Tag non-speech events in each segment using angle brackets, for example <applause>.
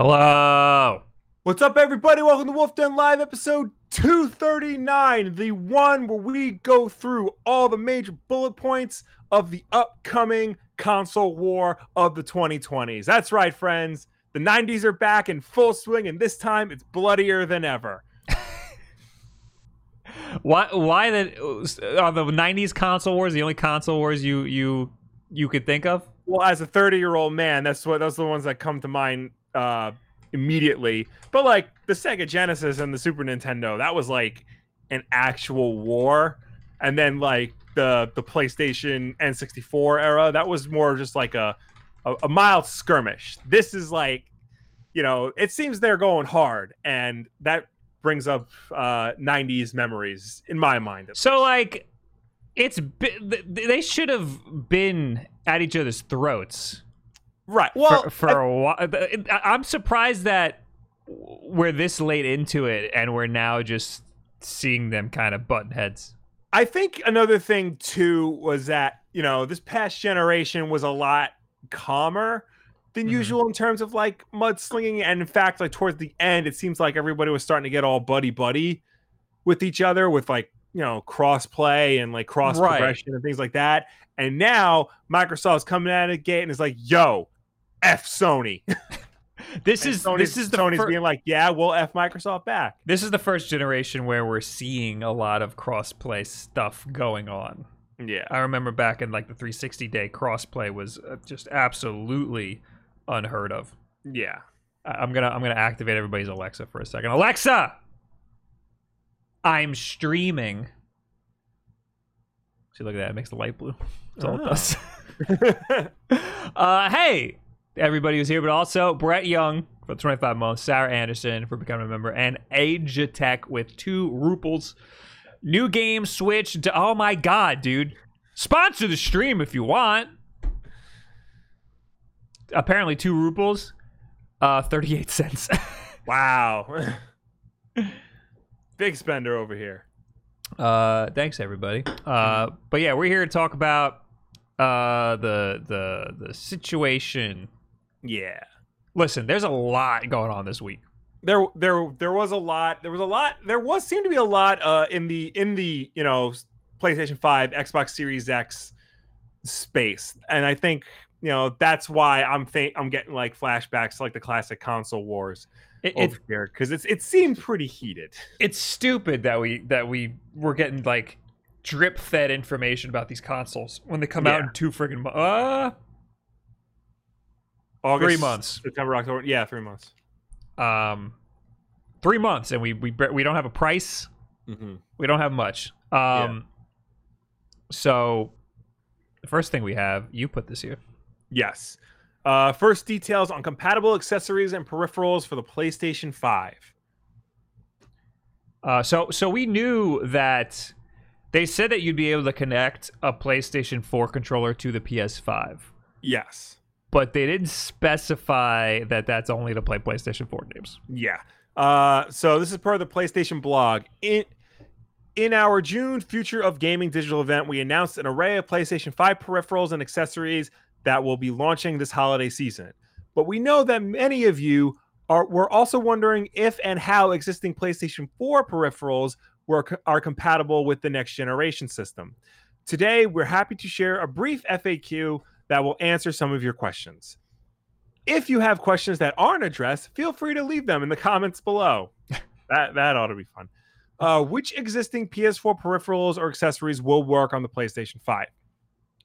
Hello. What's up, everybody? Welcome to Wolf Den Live, episode 239, the one where we go through all the major bullet points of the upcoming console war of the 2020s. That's right, friends. The 90s are back in full swing, and this time it's bloodier than ever. <laughs> Why? Why that? Are the '90s console wars the only console wars you you you could think of? Well, as a 30 year old man, that's what those are the ones that come to mind uh, immediately. But like the Sega Genesis and the Super Nintendo, that was like an actual war. And then like the the PlayStation N64 era, that was more just like a a, a mild skirmish. This is like, you know, it seems they're going hard, and that brings up uh 90s memories in my mind. So like, it's they should have been at each other's throats. Right. Well, for, for I, a while, I'm surprised that we're this late into it and we're now just seeing them kind of button heads. I think another thing too was that you know this past generation was a lot calmer than mm-hmm. usual in terms of like mudslinging, and in fact, like towards the end, it seems like everybody was starting to get all buddy buddy with each other with like you know cross play and like cross right. progression and things like that. And now Microsoft's coming out of the gate and is like, "Yo, f Sony." <laughs> this is Sony's, this is the Sony's fir- being like, "Yeah, we'll f Microsoft back." This is the first generation where we're seeing a lot of cross-play stuff going on. Yeah, I remember back in like the 360 day cross-play was uh, just absolutely unheard of. Yeah, I'm gonna I'm gonna activate everybody's Alexa for a second. Alexa, I'm streaming. See, look at that. It makes the light blue. That's all oh. it does. <laughs> uh, hey, everybody who's here, but also Brett Young for the 25 months, Sarah Anderson for becoming a member, and Age Tech with two ruples. New game switch. To, oh my god, dude! Sponsor the stream if you want. Apparently, two ruples, uh, 38 cents. <laughs> wow. <laughs> Big spender over here. Uh, thanks everybody. Uh, but yeah, we're here to talk about uh the the the situation. Yeah. Listen, there's a lot going on this week. There there there was a lot. There was a lot. There was seemed to be a lot uh in the in the, you know, PlayStation 5, Xbox Series X space. And I think, you know, that's why I'm think I'm getting like flashbacks to like the classic console wars it, over it, here because it's it seemed pretty heated. It's stupid that we that we were getting like drip fed information about these consoles when they come yeah. out in two friggin' uh August, three months, September, October. Yeah, three months. Um, three months, and we we we don't have a price. Mm-hmm. We don't have much. Um, yeah. so the first thing we have, you put this here. Yes. Uh, first details on compatible accessories and peripherals for the PlayStation 5. Uh, so, so we knew that they said that you'd be able to connect a PlayStation 4 controller to the PS5. Yes. But they didn't specify that that's only to play PlayStation 4 games. Yeah. Uh, so this is part of the PlayStation blog. In in our June Future of Gaming digital event, we announced an array of PlayStation 5 peripherals and accessories that will be launching this holiday season. But we know that many of you are were also wondering if and how existing PlayStation 4 peripherals were are compatible with the next generation system. Today, we're happy to share a brief FAQ that will answer some of your questions. If you have questions that aren't addressed, feel free to leave them in the comments below. <laughs> that that ought to be fun. Uh, which existing PS4 peripherals or accessories will work on the PlayStation 5?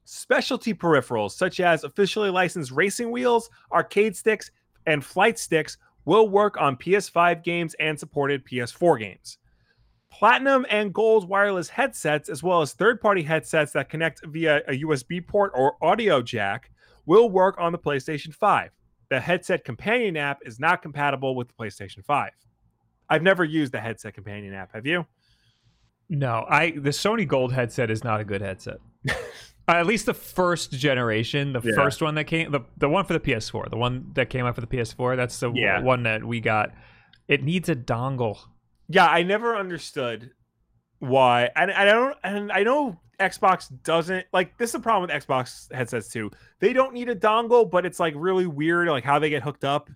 specialty peripherals such as officially licensed racing wheels, arcade sticks, and flight sticks will work on PS5 games and supported PS4 games. Platinum and gold wireless headsets, as well as third party headsets that connect via a USB port or audio jack, will work on the PlayStation 5. The headset companion app is not compatible with the PlayStation 5. I've never used the headset companion app. Have you? No, I the Sony Gold headset is not a good headset. Uh, <laughs> at least the first generation, the yeah. first one that came, the, the one for the PS4, the one that came out for the PS4, that's the yeah. one that we got. It needs a dongle. Yeah, I never understood why. And I, don't, and I know Xbox doesn't like this is the problem with Xbox headsets too. They don't need a dongle, but it's like really weird, like how they get hooked up.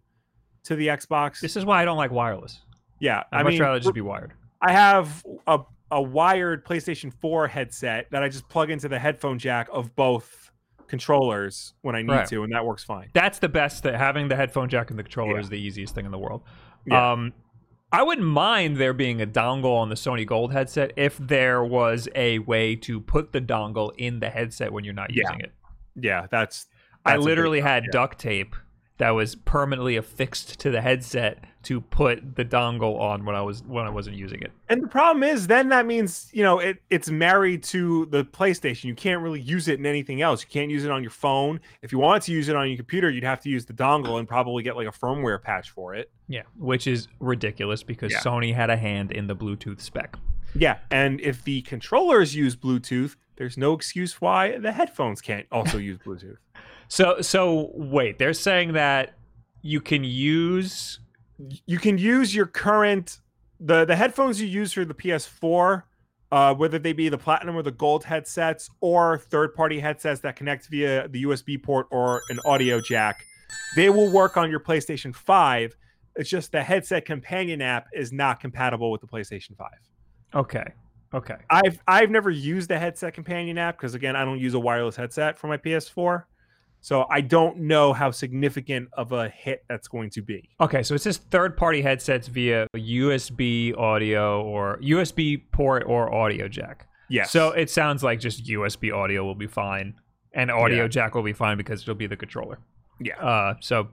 to the Xbox. This is why I don't like wireless. yeah, I'd I much mean, rather just be wired. I have a a wired PlayStation 4 headset that I just plug into the headphone jack of both controllers when I need Right. to, and that works fine. That's the best. That having the headphone jack and the controller Yeah. is the easiest thing in the world. Yeah. Um, I wouldn't mind there being a dongle on the Sony Gold headset if there was a way to put the dongle in the headset when you're not Yeah. using it. Yeah, that's. I that's big literally had yeah. duct tape that was permanently affixed to the headset to put the dongle on when I was when I wasn't using it. And the problem is, then that means you know it it's married to the PlayStation. You can't really use it in anything else. You can't use it on your phone. If you wanted to use it on your computer, you'd have to use the dongle and probably get like a firmware patch for it. Yeah, which is ridiculous because Yeah. Sony had a hand in the Bluetooth spec. Yeah, and if the controllers use Bluetooth, there's no excuse why the headphones can't also <laughs> use Bluetooth. So so wait, they're saying that you can use you can use your current the the headphones you use for the PS4, uh, whether they be the platinum or the gold headsets, or third party headsets that connect via the USB port or an audio jack. They will work on your PlayStation 5. It's just the headset companion app is not compatible with the PlayStation 5. Okay. Okay. I've I've never used the headset companion app because again I don't use a wireless headset for my PS4. So I don't know how significant of a hit that's going to be. Okay, so it says third party headsets via USB audio or USB port or audio jack. Yes. So it sounds like just USB audio will be fine and audio Yeah. jack will be fine because it'll be the controller. yeah. Uh so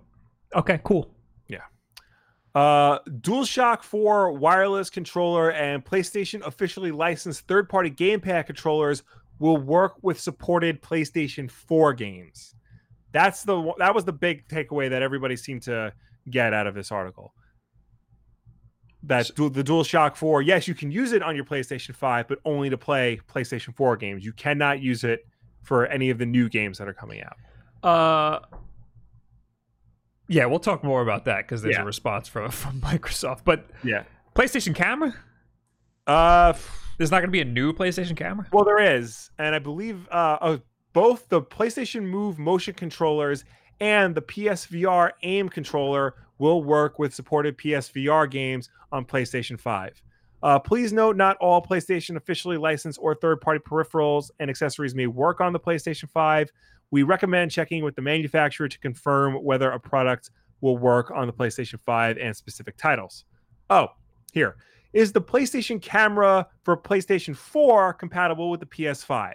okay, cool. Yeah. Uh, DualShock 4 wireless controller and PlayStation officially licensed third-party gamepad controllers will work with supported PlayStation 4 games. That's the that was the big takeaway that everybody seemed to get out of this article. That du- the DualShock 4, yes, you can use it on your PlayStation 5, but only to play PlayStation 4 games. You cannot use it for any of the new games that are coming out. Uh Yeah, we'll talk more about that because there's Yeah. a response from <laughs> from Microsoft. But Yeah. PlayStation camera? Uh There's not going to be a new PlayStation camera? Well, there is, and I believe uh, uh, both the PlayStation Move motion controllers and the PSVR aim controller will work with supported PSVR games on PlayStation 5. Uh, please note, not all PlayStation officially licensed or third-party peripherals and accessories may work on the PlayStation 5. We recommend checking with the manufacturer to confirm whether a product will work on the PlayStation 5 and specific titles. Oh, here is the PlayStation camera for PlayStation 4 compatible with the PS5?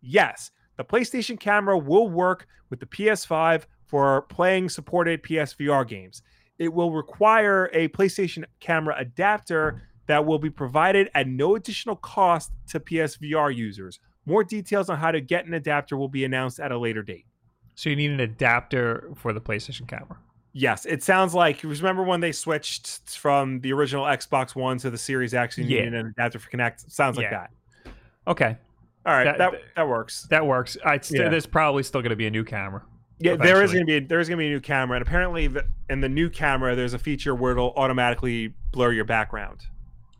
Yes, the PlayStation camera will work with the PS5 for playing supported PSVR games. It will require a PlayStation camera adapter that will be provided at no additional cost to PSVR users. More details on how to get an adapter will be announced at a later date. So you need an adapter for the PlayStation camera. Yes, it sounds like remember when they switched from the original Xbox One to the Series X and you Yeah. needed an adapter for Kinect. Sounds like Yeah. that. Okay, All right, That- that that, works. that works. I st- Yeah. There's probably still going to be a new camera. Yeah, there is going to be a, there is going to be a new camera, and apparently, the, in the new camera, there's a feature where it'll automatically blur your background,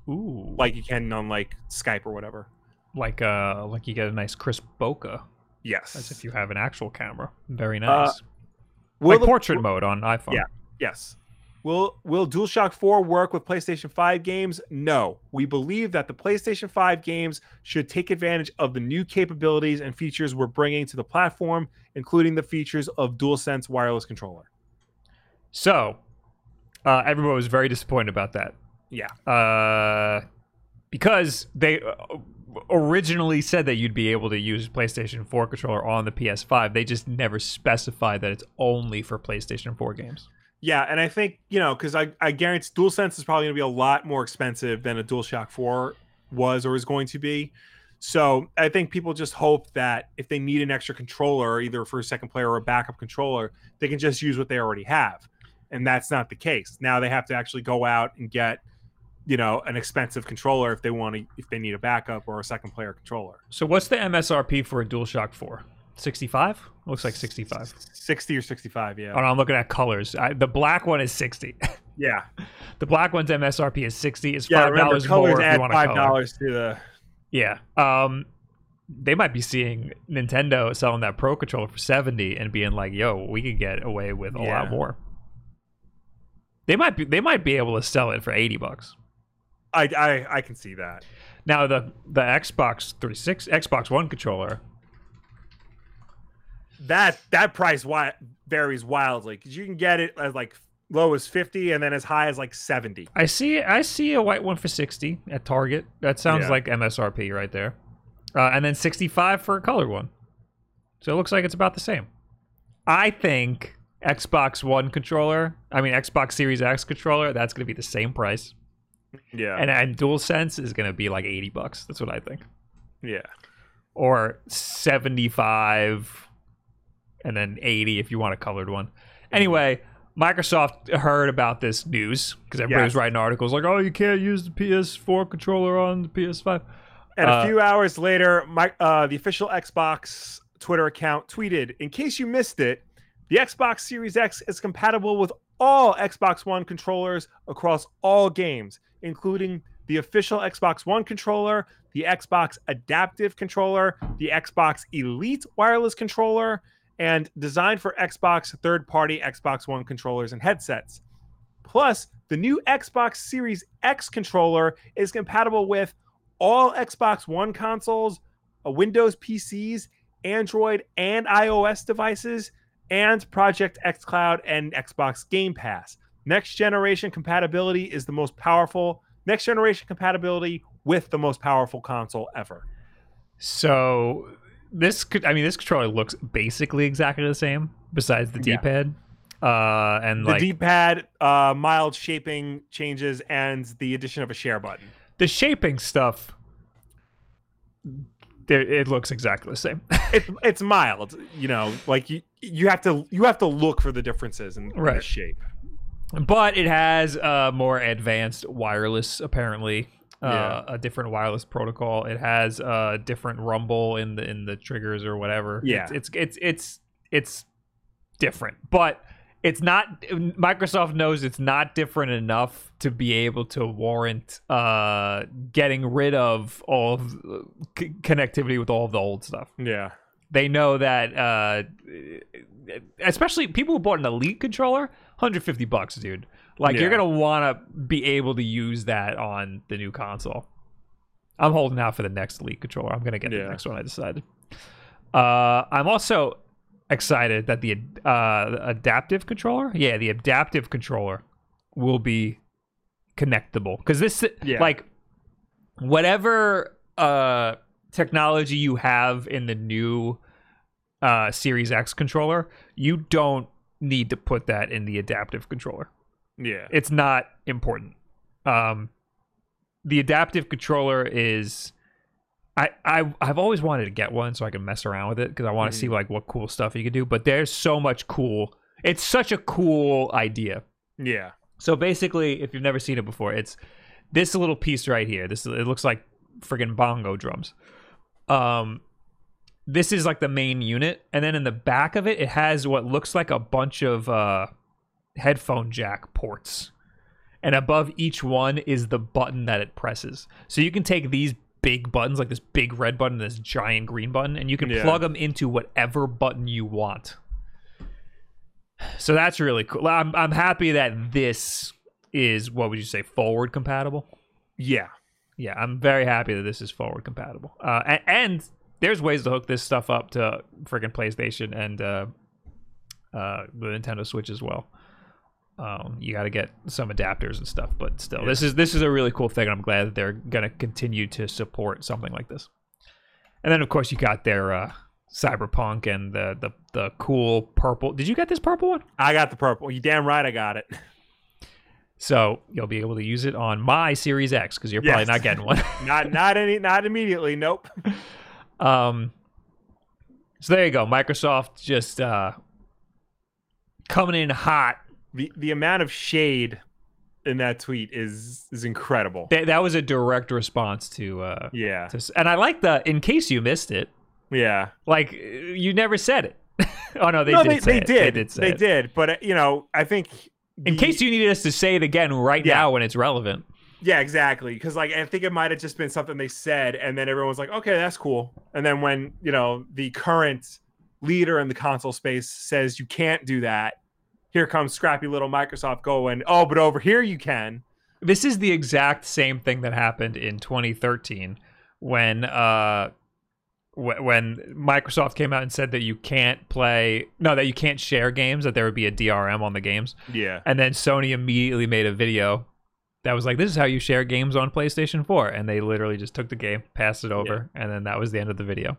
Ooh, like you can on like Skype or whatever. like uh like you get a nice crisp bokeh Yes, as if you have an actual camera. Very Uh, nice. will like the- portrait mode on iPhone. Yeah. Yes. Will Will DualShock 4 work with PlayStation 5 games? No. We believe that the PlayStation 5 games should take advantage of the new capabilities and features we're bringing to the platform, including the features of DualSense wireless controller. So, uh, everyone was very disappointed about that. Yeah. Uh, because they uh, originally said that you'd be able to use PlayStation 4 controller on the PS5. They just never specified that it's only for PlayStation 4 games. Yeah, and I think you know because I I guarantee DualSense is probably going to be a lot more expensive than a DualShock Four was or is going to be. So I think people just hope that if they need an extra controller, either for a second player or a backup controller, they can just use what they already have, and that's not the case. Now they have to actually go out and get you know an expensive controller if they want to if they need a backup or a second player controller. So, what's the MSRP for a DualShock 4? 65? Looks like 65. 60 or 65, yeah. Oh, no, I'm looking at colors. I, the black one is 60. <laughs> yeah. the black one's MSRP is 60. It's $5 remember more colors if you add want five dollars to the Yeah. Um, they might be seeing Nintendo selling that Pro controller for 70 and being like, yo, we could get away with a Yeah. lot more. They might be they might be able to sell it for eighty bucks. I I, I can see that. Now the the Xbox 36 Xbox One controller. That that price wi- varies wildly because you can get it as like low as fifty and then as high as like seventy. I see I see a white one for sixty at Target. That sounds Yeah. like MSRP right there, uh, and then sixty five for a colored one. So it looks like it's about the same. I think Xbox One controller, I mean Xbox Series X controller, that's going to be the same price, Yeah, and and DualSense is going to be like eighty bucks. That's what I think, yeah, or seventy five, and then eighty if you want a colored one. Anyway. Microsoft heard about this news because everybody Yes. was writing articles like, "Oh, you can't use the PS4 controller on the PS5." And Uh, a few hours later, my uh, the official Xbox Twitter account tweeted, "In case you missed it, the Xbox Series X is compatible with all Xbox One controllers across all games, including the official Xbox One controller, the Xbox Adaptive controller, the Xbox Elite wireless controller, and designed for Xbox third-party Xbox One controllers and headsets. Plus, the new Xbox Series X controller is compatible with all Xbox One consoles, uh, Windows PCs, Android and iOS devices, and Project xCloud and Xbox Game Pass. Next generation compatibility is the most powerful. Next generation compatibility with the most powerful console ever. So this could I mean this controller looks basically exactly the same besides the D-pad. Uh and The like D-pad, uh, mild shaping changes, and the addition of a share button. the shaping stuff it looks exactly the same. <laughs> It's it's mild, you know, like you you have to you have to look for the differences in, in the shape. but it has uh more advanced wireless apparently. Uh, Yeah. a different wireless protocol. It has a different rumble in the in the triggers or whatever. Yeah. it's it's it's it's, it's different, but it's not. Microsoft knows it's not different enough to be able to warrant uh getting rid of all of c- connectivity with all of the old stuff. Yeah. They know that, uh especially people who bought an Elite controller, 150 bucks, dude. Like you're gonna want to be able to use that on the new console. I'm holding out for the next Elite controller. I'm gonna get the next one. I decided. Uh, I'm also excited that the uh, adaptive controller, yeah, the adaptive controller will be connectable because this, Yeah. like, whatever uh technology you have in the new uh Series X controller, you don't need to put that in the adaptive controller. Yeah. It's not important. Um the adaptive controller is I, I I've always wanted to get one so I can mess around with it because I want to see like what cool stuff you can do. But there's so much cool. It's such a cool idea. Yeah. So basically, if you've never seen it before, it's this little piece right here. This it looks like friggin' bongo drums. Um, this is like the main unit, and then in the back of it, it has what looks like a bunch of uh, headphone jack ports, and above each one is the button that it presses. So you can take these big buttons, like this big red button, this giant green button, and you can Yeah. plug them into whatever button you want. So that's really cool. I'm I'm happy that this is what would you say forward compatible? Yeah. Yeah, I'm very happy that this is forward compatible. Uh, and, and there's ways to hook this stuff up to freaking PlayStation and uh, uh, the Nintendo Switch as well. Um, you got to get some adapters and stuff, but still, this is this is a really cool thing. and I'm glad that they're gonna continue to support something like this. And then, of course, you got their uh, Cyberpunk and the the the cool purple. Did you get this purple one? I got the purple. You damn right I got it. <laughs> So you'll be able to use it on my Series X because you're probably not getting one. <laughs> Not not any not immediately. Nope. <laughs> um, so there you go. Microsoft just uh, coming in hot. The the amount of shade in that tweet is is incredible. That, that was a direct response to uh, Yeah. to, and I like the in case you missed it. Yeah. Like you never said it. <laughs> oh no, they no, did. they, say they it. did. They did. They it. did. But uh, you know, I think In the- case you needed us to say it again right Yeah. now when it's relevant. Yeah, exactly. Because like I think it might have just been something they said, and then everyone was like, "Okay, that's cool." And then when you know the current leader in the console space says you can't do that, here comes scrappy little Microsoft going, oh, but over here you can. This is the exact same thing that happened in 2013 when uh wh- when Microsoft came out and said that you can't play no that you can't share games that there would be a DRM on the games Yeah. and then Sony immediately made a video that was like this is how you share games on PlayStation 4 and they literally just took the game passed it over and then that was the end of the video.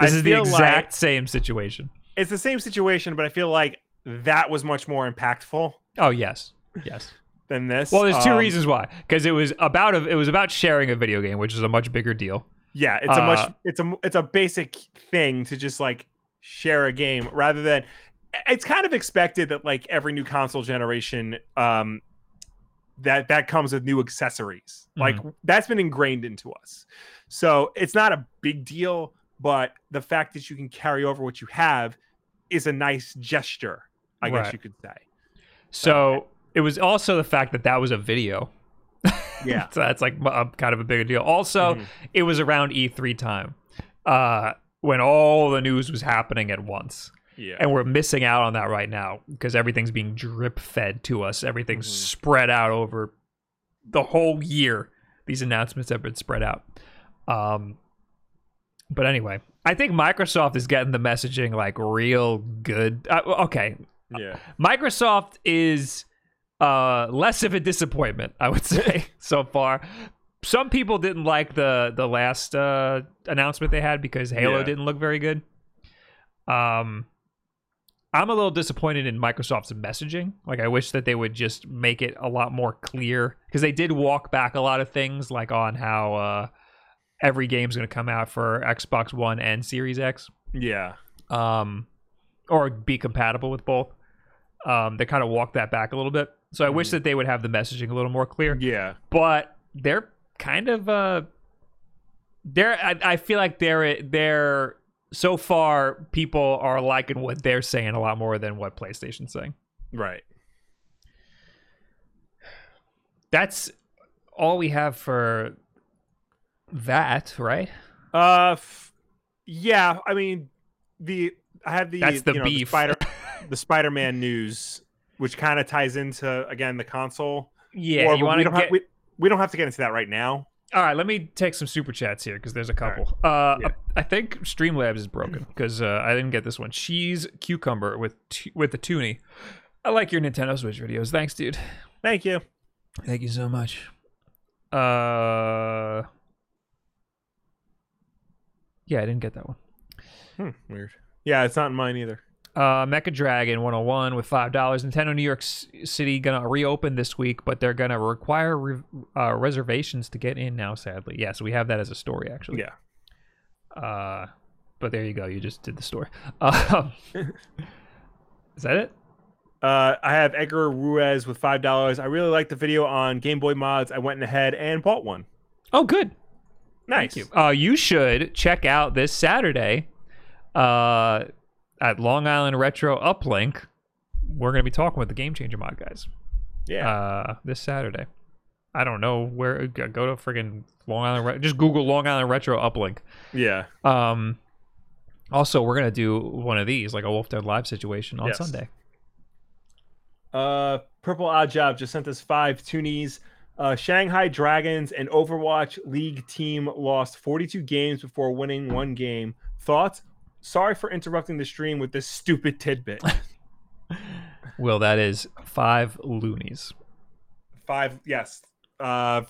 I This is the exact like- same situation. It's the same situation, but I feel like that was much more impactful Oh yes. Yes. than this. Well, there's two Um, reasons why. Because it was about a, it was about sharing a video game, which is a much bigger deal. Yeah, it's a Uh, much it's a it's a basic thing to just like share a game rather than it's kind of expected that like every new console generation um that that comes with new accessories. Like that's been ingrained into us. So it's not a big deal, but the fact that you can carry over what you have is a nice gesture, I guess you could say. So it was also the fact that that was a video. Yeah. <laughs> so that's like a, kind of a bigger deal. Also, Mhm. it was around E3 time, uh, when all the news was happening at once, Yeah. and we're missing out on that right now because everything's being drip fed to us. Everything's Mhm. spread out over the whole year. These announcements have been spread out. Um, but anyway, I think Microsoft is getting the messaging like real good. Uh, okay, yeah. Microsoft is uh, less of a disappointment, I would say, <laughs> so far. Some people didn't like the the last uh, announcement they had because Halo Yeah. didn't look very good. Um, I'm a little disappointed in Microsoft's messaging. Like, I wish that they would just make it a lot more clear because they did walk back a lot of things, like on how uh, every game's going to come out for Xbox One and Series X Yeah. um, or be compatible with both. Um, they kind of walked that back a little bit. So I wish Mhm. that they would have the messaging a little more clear. Yeah. But they're kind of uh, they're I, I feel like they're they're so far people are liking what they're saying a lot more than what PlayStation's saying. Right. That's all we have for that, right? Uh, f- yeah. I mean, the I have the That's the you know, beef. Spider <laughs> the Spider-Man news, which kind of ties into again the console. Yeah, Or you we want to don't get have, we, we don't have to get into that right now. All right, let me take some super chats here because there's a All right. couple. Uh, Yeah. I think Streamlabs is broken <clears throat> because uh, I didn't get this one. Cheese cucumber with tu- with the toonie. I like your Nintendo Switch videos. Thanks, dude. Thank you. Thank you so much. Uh, yeah, I didn't get that one. Hmm, weird. Yeah, it's not in mine either. Uh, Mecha Dragon 101 with five dollars. Nintendo New York City gonna reopen this week, but they're gonna require re- uh, reservations to get in now. Sadly, Yeah, so we have that as a story actually. Yeah. Uh, but there you go. You just did the story. <laughs> Um, <laughs> is that it? Uh, I have Edgar Ruiz with five dollars. I really like the video on Game Boy mods. I went ahead and bought one. Oh, good. Nice. Thank you. Uh, you should check out this Saturday uh, at Long Island Retro Uplink. We're going to be talking with the Game Changer mod guys Yeah. uh, this Saturday. I don't know where. Go go to friggin' Long Island. Re- just Google Long Island Retro Uplink. yeah. Um, also, we're going to do one of these, like a Wolf Den Live situation on Yes. Sunday. Uh, Purple Odd Job just sent us five toonies. Uh, Shanghai Dragons and Overwatch League team lost 42 games before winning one game. Thoughts? Sorry for interrupting the stream with this stupid tidbit. <laughs> Will, that is five loonies. Five, yes. Uh,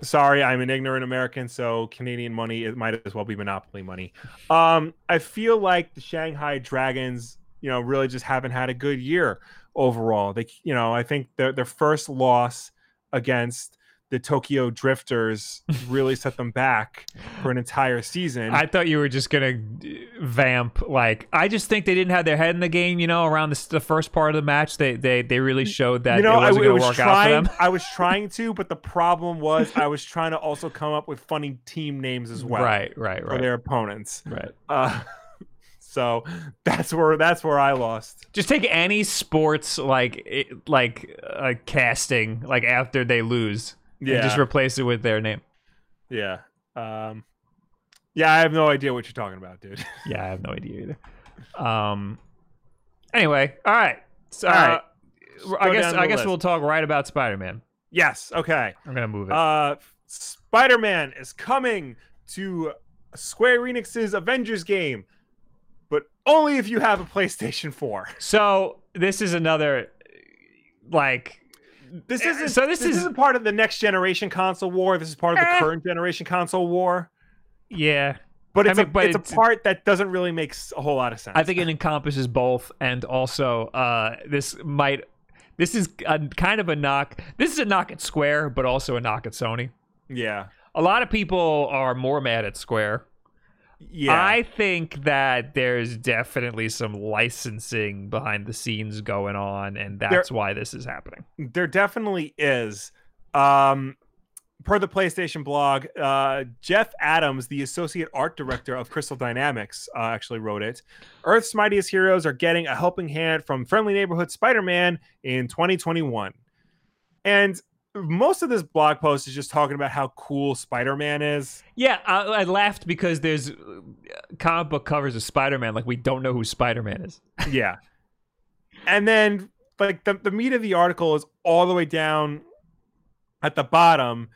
sorry, I'm an ignorant American, so Canadian money it might as well be monopoly money. Um, I feel like the Shanghai Dragons, you know, really just haven't had a good year overall. They, you know, I think their their first loss against the Tokyo Drifters really set them back for an entire season. I thought you were just gonna vamp like I just think they didn't have their head in the game. You know, around the, the first part of the match, they they they really showed that you know, it I, wasn't I gonna was work trying. out for them. I was trying to, but the problem was I was trying to also come up with funny team names as well, Right, right, right. for their opponents. right. Uh, <laughs> so that's where that's where I lost. Just take any sports like like uh, casting like after they lose, Yeah, just replace it with their name. yeah, um, yeah. I have no idea what you're talking about, dude. <laughs> Yeah, I have no idea either. Um. Anyway, all right. So, All right. go I guess I guess list. we'll talk right about Spider-Man. Yes. Okay. I'm gonna move it. Uh, Spider-Man is coming to Square Enix's Avengers game, but only if you have a PlayStation 4. so this is another like This Eh, isn't. so this this is- isn't part of the next generation console war. This is part of the Eh. current generation console war. yeah. But I it's mean, a but it's, it's- a part that doesn't really make a whole lot of sense. I think it encompasses both, and also uh, this might this is a, kind of a knock. This is a knock at Square, but also a knock at Sony. Yeah. A lot of people are more mad at Square. Yeah. I think that there's definitely some licensing behind the scenes going on, and that's why this is happening. there definitely is. Um, per the PlayStation blog, uh, Jeff Adams, the associate art director of Crystal Dynamics, uh, actually wrote it. Earth's mightiest heroes are getting a helping hand from friendly neighborhood Spider-Man in 2021, and most of this blog post is just talking about how cool Spider-Man is. Yeah, I, I laughed because there's uh, comic book covers of Spider-Man, like we don't know who Spider-Man is. <laughs> yeah. And then like the, the meat of the article is all the way down at the bottom.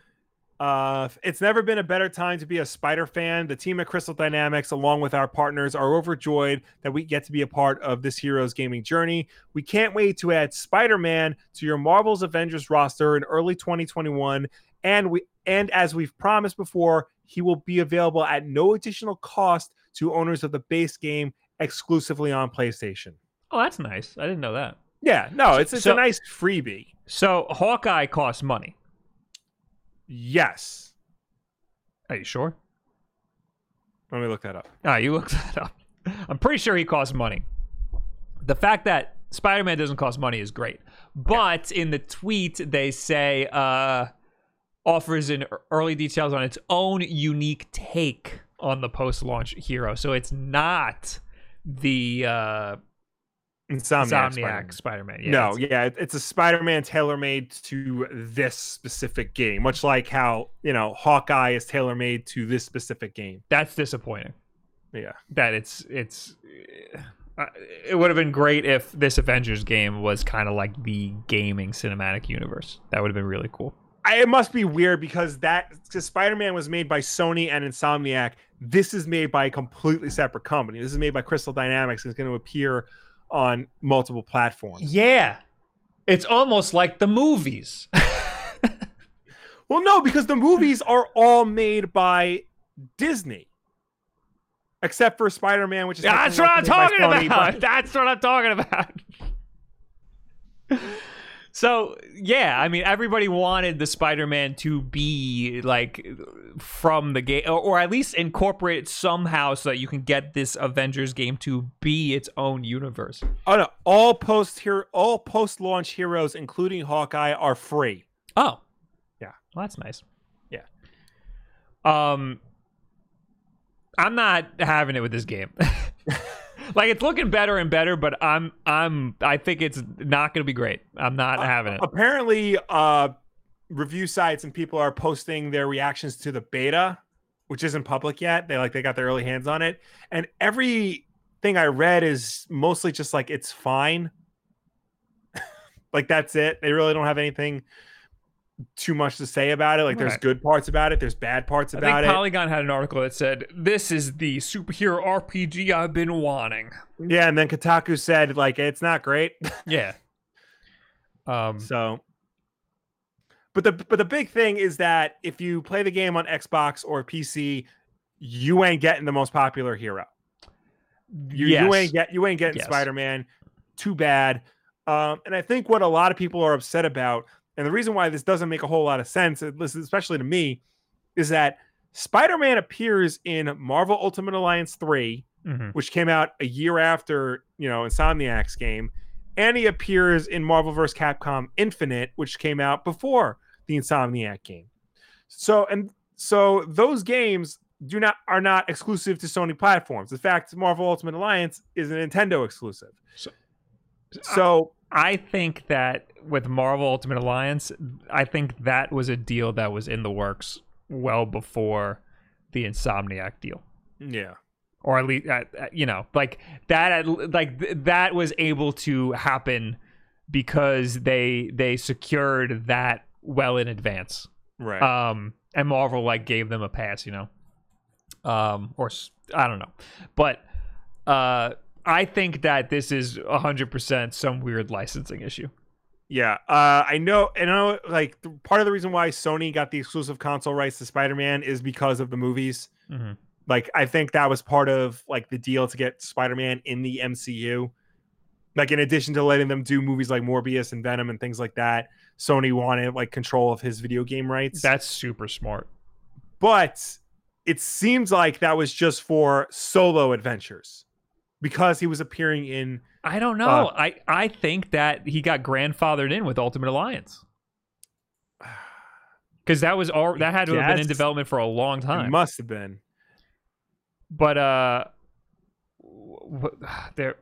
Uh, it's never been a better time to be a Spider fan. The team at Crystal Dynamics, along with our partners, are overjoyed that we get to be a part of this hero's gaming journey. We can't wait to add Spider Man to your Marvel's Avengers roster in early 2021, and we and as we've promised before, he will be available at no additional cost to owners of the base game exclusively on PlayStation. Oh, that's nice. I didn't know that. Yeah, no, it's it's so- a nice freebie. So Hawkeye costs money. Yes. Are you sure? Let me look that up. Ah, you looked <laughs> that up. I'm pretty sure he costs money. The fact that Spider-Man doesn't cost money is great, but in the tweet they say uh, offers in early details on its own unique take on the post-launch hero. So it's not the uh, Insomniac. Insomniac Spider-Man. Yeah, no, it's- yeah, it's a Spider-Man tailor-made to this specific game, much like how you know Hawkeye is tailor-made to this specific game. that's disappointing. Yeah, that it's it's uh, it would have been great if this Avengers game was kind of like the gaming cinematic universe. That would have been really cool. I, it must be weird because that because Spider-Man was made by Sony and Insomniac. This is made by a completely separate company. This is made by Crystal Dynamics. and It's going to appear on multiple platforms. Yeah. It's almost like the movies. <laughs> Well, no, because the movies are all made by Disney, except for Spider-Man, which is That's what I'm talking about. That's what I'm talking about. <laughs> so, yeah, I mean, everybody wanted the Spider Man to be like from the game, or, or at least incorporate it somehow so that you can get this Avengers game to be its own universe. Oh no! All post here, all post-launch heroes, including Hawkeye, are free. Oh. Yeah. Well, that's nice. Yeah. Um I'm not having it with this game. <laughs> like it's looking better and better, but I'm I'm I think it's not going to be great. I'm not having it. Apparently, uh, review sites and people are posting their reactions to the beta, which isn't public yet. They like they got their early hands on it, and everything I read is mostly just like it's fine. <laughs> like that's it. They really don't have anything too much to say about it. Like there's good parts about it, there's bad parts I about think it. Polygon had an article that said, "This is the superhero RPG I've been wanting." yeah, and then Kotaku said like it's not great. <laughs> Yeah. Um So, but the but the big thing is that if you play the game on Xbox or PC, you ain't getting the most popular hero. You, you ain't get you ain't getting Yes. Spider Man. Too bad. Um, and I think what a lot of people are upset about, and the reason why this doesn't make a whole lot of sense, especially to me, is that Spider Man appears in Marvel Ultimate Alliance three, Mhm. which came out a year after you know Insomniac's game, and he appears in Marvel vs. Capcom Infinite, which came out before the Insomniac game. So and so those games do not are not exclusive to Sony platforms. In fact, Marvel Ultimate Alliance is a Nintendo exclusive. So- So I think that with Marvel Ultimate Alliance, I think that was a deal that was in the works well before the Insomniac deal. yeah, Or at least, you know, like that, like that was able to happen because they they secured that well in advance. Right. Um, and Marvel like gave them a pass, you know. Um, or s- I don't know, but uh, I think that this is hundred percent some weird licensing issue. Yeah, uh, I know, and I know, like th- part of the reason why Sony got the exclusive console rights to Spider-Man is because of the movies. Mhm. Like, I think that was part of like the deal to get Spider-Man in the MCU. Like, in addition to letting them do movies like Morbius and Venom and things like that, Sony wanted like control of his video game rights. That's super smart. but it seems like that was just for solo adventures because he was appearing in. I don't know. Uh, I I think that he got grandfathered in with Ultimate Alliance <sighs> because that was all that had to have been in development for a long It time. must have been. but uh, <sighs> there.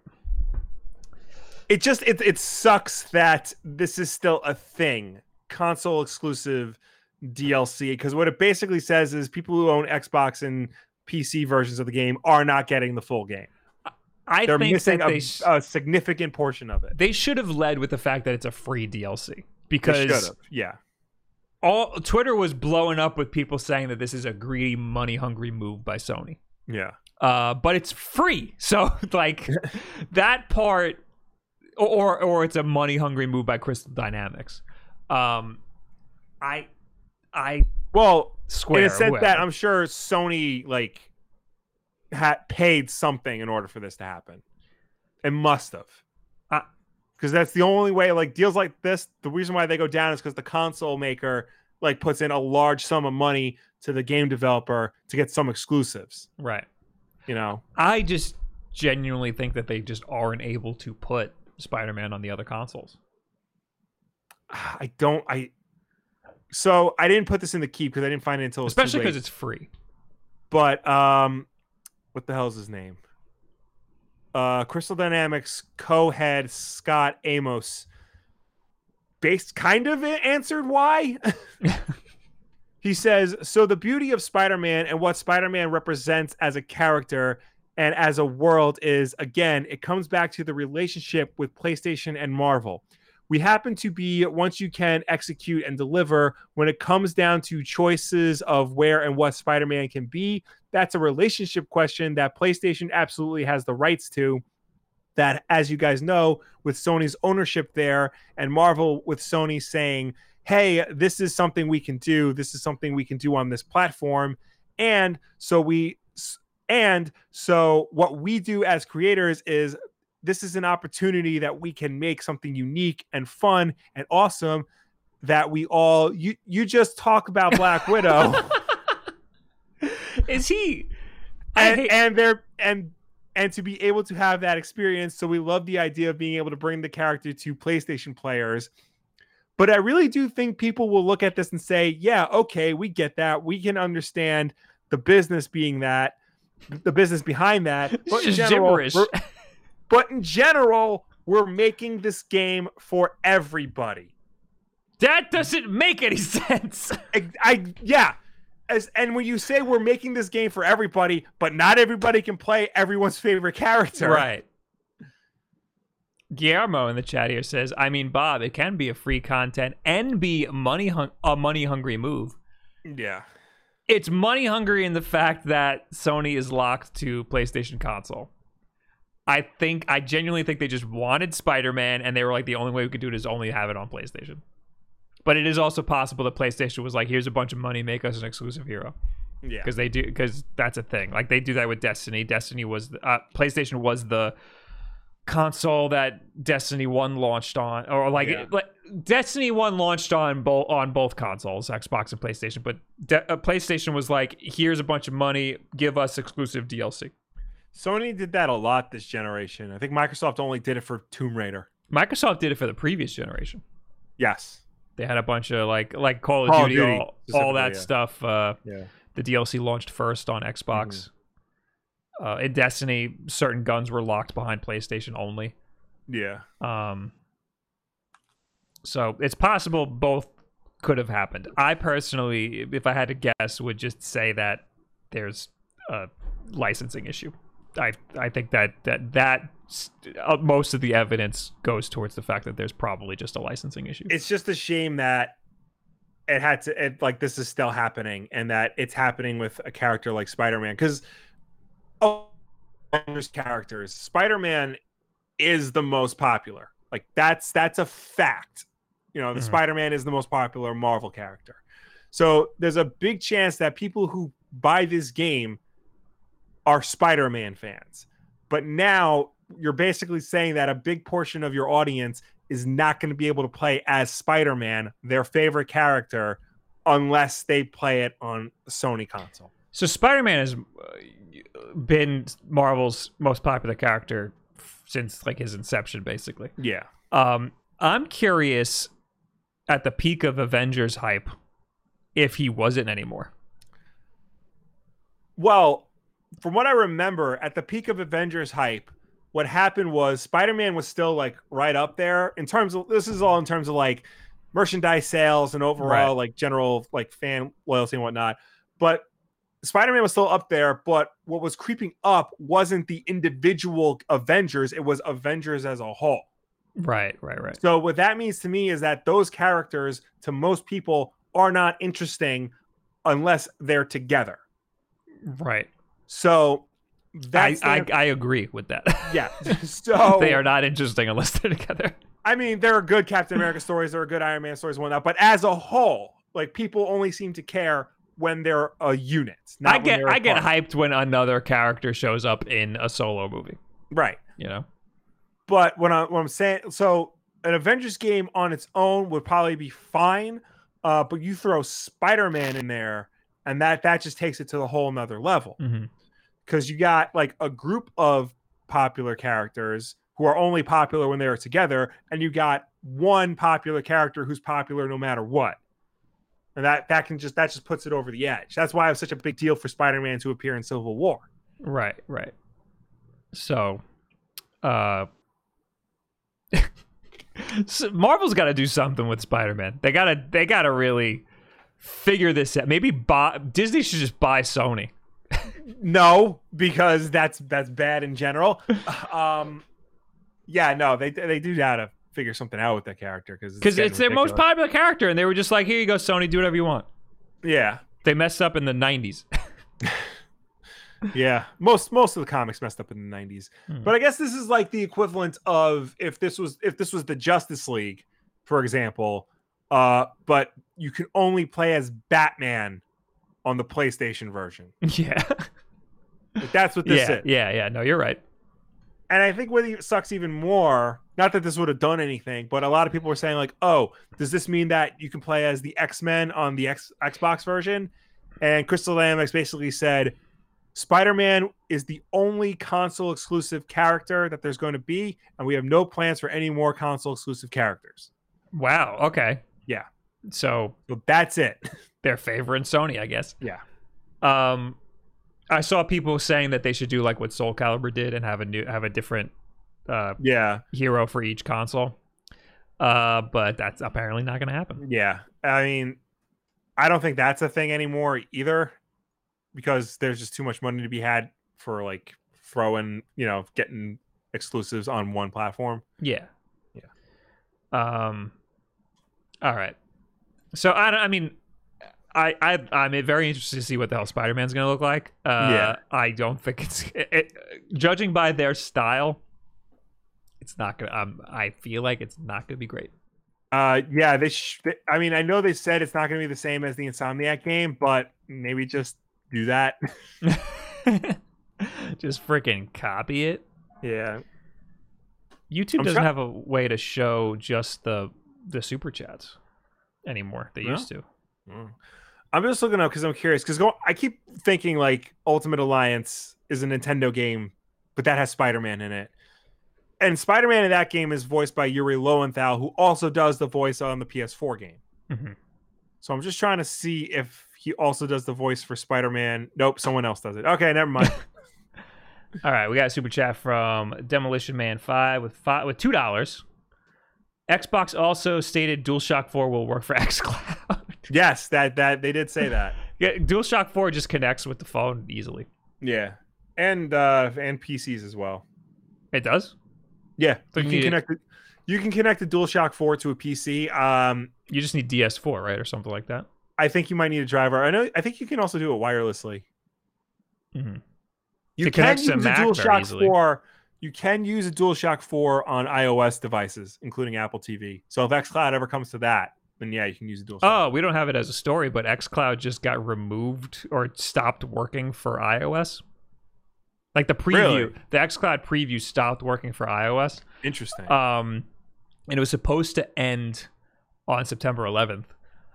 it just it it sucks that this is still a thing console exclusive DLC because what it basically says is people who own Xbox and PC versions of the game are not getting the full game. I They're think missing that a, they sh- a significant portion of it. they should have led with the fact that it's a free DLC because yeah, all Twitter was blowing up with people saying that this is a greedy, money hungry move by Sony. yeah, Uh, but it's free, <laughs> so like <laughs> that part, or or it's a money hungry move by Crystal Dynamics. Um, I, I well, swear in a sense that I'm sure Sony like had paid something in order for this to happen. It must have. Because that's the only way like deals like this the reason why they go down is because the console maker like puts in a large sum of money to the game developer to get some exclusives right. you know I just genuinely think that they just aren't able to put Spider-Man on the other consoles. i don't i so i didn't put this in the keep because i didn't find it until it was especially because it's free. but um what the hell's his name? Uh crystal dynamics co-head scot amos. Based kind of answered why? <laughs> He says so the beauty of spider-man and what spider-man represents as a character and as a world is again it comes back to the relationship with playstation and marvel. We happen to be once you can execute and deliver when it comes down to choices of where and what spider-man can be that's a relationship question that PlayStation absolutely has the rights to. That, as you guys know, with Sony's ownership there and Marvel with Sony saying, hey, this is something we can do. This is something we can do on this platform. And so we, and so what we do as creators is this is an opportunity that we can make something unique and fun and awesome that we all, you, you just talk about Black Widow. <laughs> Is he? And, hate- and they're and and to be able to have that experience so we love the idea of being able to bring the character to playstation players but i really do think people will look at this and say yeah okay we get that we can understand the business being that the business behind that but in general, but in general we're making this game for everybody that doesn't make any <laughs> sense. I, I yeah. As, and when you say we're making this game for everybody, but not everybody can play everyone's favorite character, Right. Guillermo in the chat here says, "I mean, Bob, it can be a free content and be money hun- a money hungry move. Yeah, It's money hungry in the fact that Sony is locked to PlayStation console. I think I genuinely think they just wanted Spider-Man and they were like the only way we could do it is only have it on PlayStation. But it is also possible that PlayStation was like, here's a bunch of money, make us an exclusive hero. yeah, because they do because that's a thing. Like they do that with Destiny. Destiny was the, uh, PlayStation was the console that Destiny One launched on, or like, Yeah. like Destiny One launched on both on both consoles, Xbox and PlayStation. But De- uh, PlayStation was like, here's a bunch of money, give us exclusive DLC. Sony did that a lot this generation. I think Microsoft only did it for Tomb Raider. Microsoft did it for the previous generation. Yes. They had a bunch of like like Call of Call Duty, Duty, all, all that yeah. stuff. Uh, Yeah. the DLC launched first on Xbox. Uh, in Destiny, certain guns were locked behind PlayStation only. Yeah. Um, so it's possible both could have happened. I personally, if I had to guess, would just say that there's a licensing issue. I I think that that that uh, most of the evidence goes towards the fact that there's probably just a licensing issue. It's just a shame that it had to it, like this is still happening and that it's happening with a character like Spider-Man cuz oh there's characters. Spider-Man is the most popular. Like that's that's a fact. You know, the Mhm. Spider-Man is the most popular Marvel character. So there's a big chance that people who buy this game are Spider-Man fans. But now you're basically saying that a big portion of your audience is not going to be able to play as Spider-Man, their favorite character, unless they play it on Sony console. So Spider-Man has uh, been Marvel's most popular character since like his inception, basically. Yeah. Um, I'm curious at the peak of Avengers hype if he wasn't anymore. Well, from what I remember, at the peak of Avengers hype, what happened was Spider-Man was still like right up there in terms of this is all in terms of like merchandise sales and overall Right. like general like fan loyalty and whatnot. But Spider-Man was still up there, but what was creeping up wasn't the individual Avengers, it was Avengers as a whole. Right, right, right. So what that means to me is that those characters to most people are not interesting unless they're together. Right. So I, that's I, the- I agree with that. <laughs> yeah. So <laughs> they are not interesting unless they're together. I mean, there are good Captain America stories, there are good Iron Man stories, and whatnot. But as a whole, like people only seem to care when they're a unit. Not I when get I get hyped when another character shows up in a solo movie. right. You know. But when, I, what I'm saying, so an Avengers game on its own would probably be fine. Uh, but you throw Spider-Man in there, and that that just takes it to the whole nother level. Mm-hmm. Because you got like a group of popular characters who are only popular when they're together, and you got one popular character who's popular no matter what. And that that can just that just puts it over the edge. That's why it was such a big deal for Spider-Man to appear in Civil War. Right, right. So, uh, <laughs> so Marvel's got to do something with Spider-Man. They gotta, they gotta really figure this out. Maybe buy Disney should just buy Sony. No, because that's that's bad in general. <laughs> um, yeah, no, they they do gotta figure something out with that character because because it's their most popular character, and they were just like, "Here you go, Sony, do whatever you want." yeah, They messed up in the '90s. <laughs> <laughs> yeah. Most most of the comics messed up in the '90s. Hmm. But I guess this is like the equivalent of if this was if this was the Justice League, for example, uh, but you can only play as Batman on the PlayStation version. <laughs> yeah, Like, that's what this yeah, is. yeah, yeah. No, you're right. And I think what it sucks even more, not that this would have done anything, but a lot of people were saying like, "Oh, does this mean that you can play as the X Men on the X- Xbox version?" And Crystal Dynamics basically said, "Spider-Man is the only console exclusive character that there's going to be, and we have no plans for any more console exclusive characters." Wow. Okay. Yeah. So So that's it. <laughs> they're favoring Sony, I guess. Yeah. Um, I saw people saying that they should do like what Soul Calibur did and have a new have a different uh, Yeah, hero for each console. Uh, but that's apparently not going to happen. yeah. I mean, I don't think that's a thing anymore either, because there's just too much money to be had for like throwing, you know, getting exclusives on one platform. Yeah. Yeah. Um. All right. So I, don't- I mean, I, I I'm very interested to see what the hell Spider Man's going to look like. Uh, Yeah. I don't think it's it, it, judging by their style. It's not gonna. Um, I feel like it's not gonna be great. Uh, yeah, they. Sh- they I mean, I know they said it's not going to be the same as the Insomniac game, but maybe just do that. <laughs> Just freaking copy it. yeah, YouTube I'm doesn't try- have a way to show just the the super chats anymore. They No? used to. Mm. I'm just looking up because I'm curious. Because go, I keep thinking like Ultimate Alliance is a Nintendo game, but that has Spider-Man in it. And Spider-Man in that game is voiced by Yuri Lowenthal, who also does the voice on the PS4 game. Mhm. So I'm just trying to see if he also does the voice for Spider-Man. Nope, someone else does it. Okay, never mind. <laughs> <laughs> All right, we got a super chat from Demolition Man Five with five with two dollars. Xbox also stated DualShock 4 will work for <laughs> XCloud. Yes, that that they did say that. <laughs> yeah, DualShock 4 just connects with the phone easily. Yeah. and uh and PCs as well. It does. Yeah, So you you can connect it. You can connect the DualShock 4 to a PC. Um, You just need DS4, right, or something like that. I think you might need a driver. I know. I think you can also do it wirelessly. hmm You It can use to a DualShock 4. You can use a DualShock 4 on iOS devices, including Apple TV. So if XCloud ever comes to that, then yeah, you can use the dual. Oh, we don't have it as a story, but XCloud just got removed or stopped working for iOS. Like the preview, Really? the XCloud preview stopped working for iOS. Interesting. Um, and it was supposed to end on September 11th,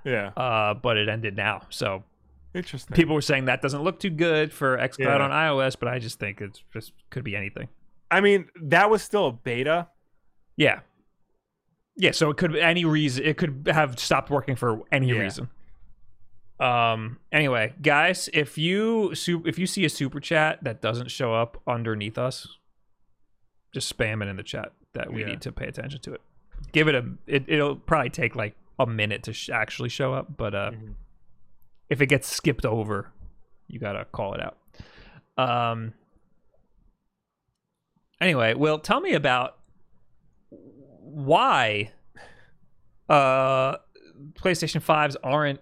yeah, uh, but it ended now. So interesting. people were saying that doesn't look too good for XCloud Yeah. on iOS, but I just think it's just could be anything. I mean, that was still a beta. Yeah. Yeah, so it could any reason it could have stopped working for any Yeah. reason. Um anyway, guys, if you if you see a super chat that doesn't show up underneath us, just spam it in the chat that we Yeah. need to pay attention to it. Give it a it, it'll probably take like a minute to sh- actually show up, but uh Mhm. if it gets skipped over, you got to call it out. Um Anyway, well, tell me about why uh PlayStation 5s aren't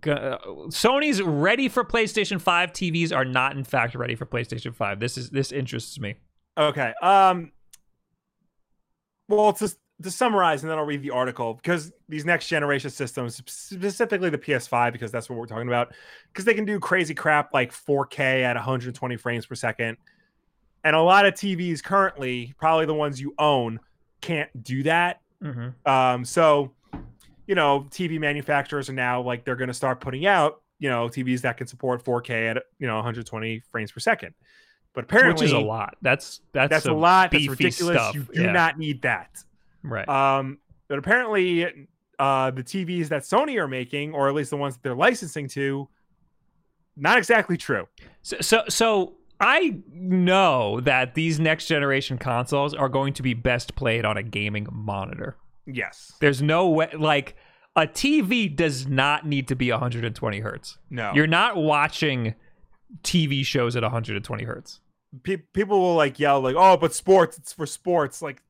go- Sony's ready for PlayStation 5 TVs are not in fact ready for PlayStation 5. This is this interests me. Okay. Um. Well, to to summarize, and then I'll read the article because these next generation systems, specifically the PS5, because that's what we're talking about, because they can do crazy crap like 4K at 120 frames per second, and a lot of TVs currently, probably the ones you own, can't do that. Mm-hmm. Um. So, you know, TV manufacturers are now like they're going to start putting out, you know, TVs that can support 4K at you know 120 frames per second. But apparently, Which is a lot. That's that's, that's a lot. That's ridiculous. Stuff. You do Yeah. not need that. right. Um, but apparently, uh, the TVs that Sony are making, or at least the ones that they're licensing to, not exactly true. So, so, so I know that these next generation consoles are going to be best played on a gaming monitor. Yes. There's no way, like, a TV does not need to be 120 hertz. No. You're not watching TV shows at 120 hertz. Pe- people will like yell like, "Oh, but sports, it's for sports." Like,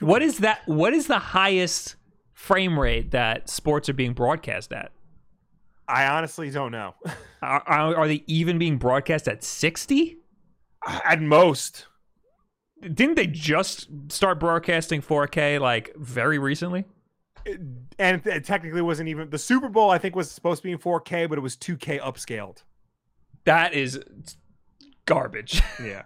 What is that? What is the highest frame rate that sports are being broadcast at? I honestly don't know. <laughs> Are, are they even being broadcast at 60? At most, Didn't they just start broadcasting 4K like very recently? It- and it technically wasn't even the Super Bowl. I think was supposed to be in 4K, but it was 2K upscaled. That is garbage. <laughs> Yeah.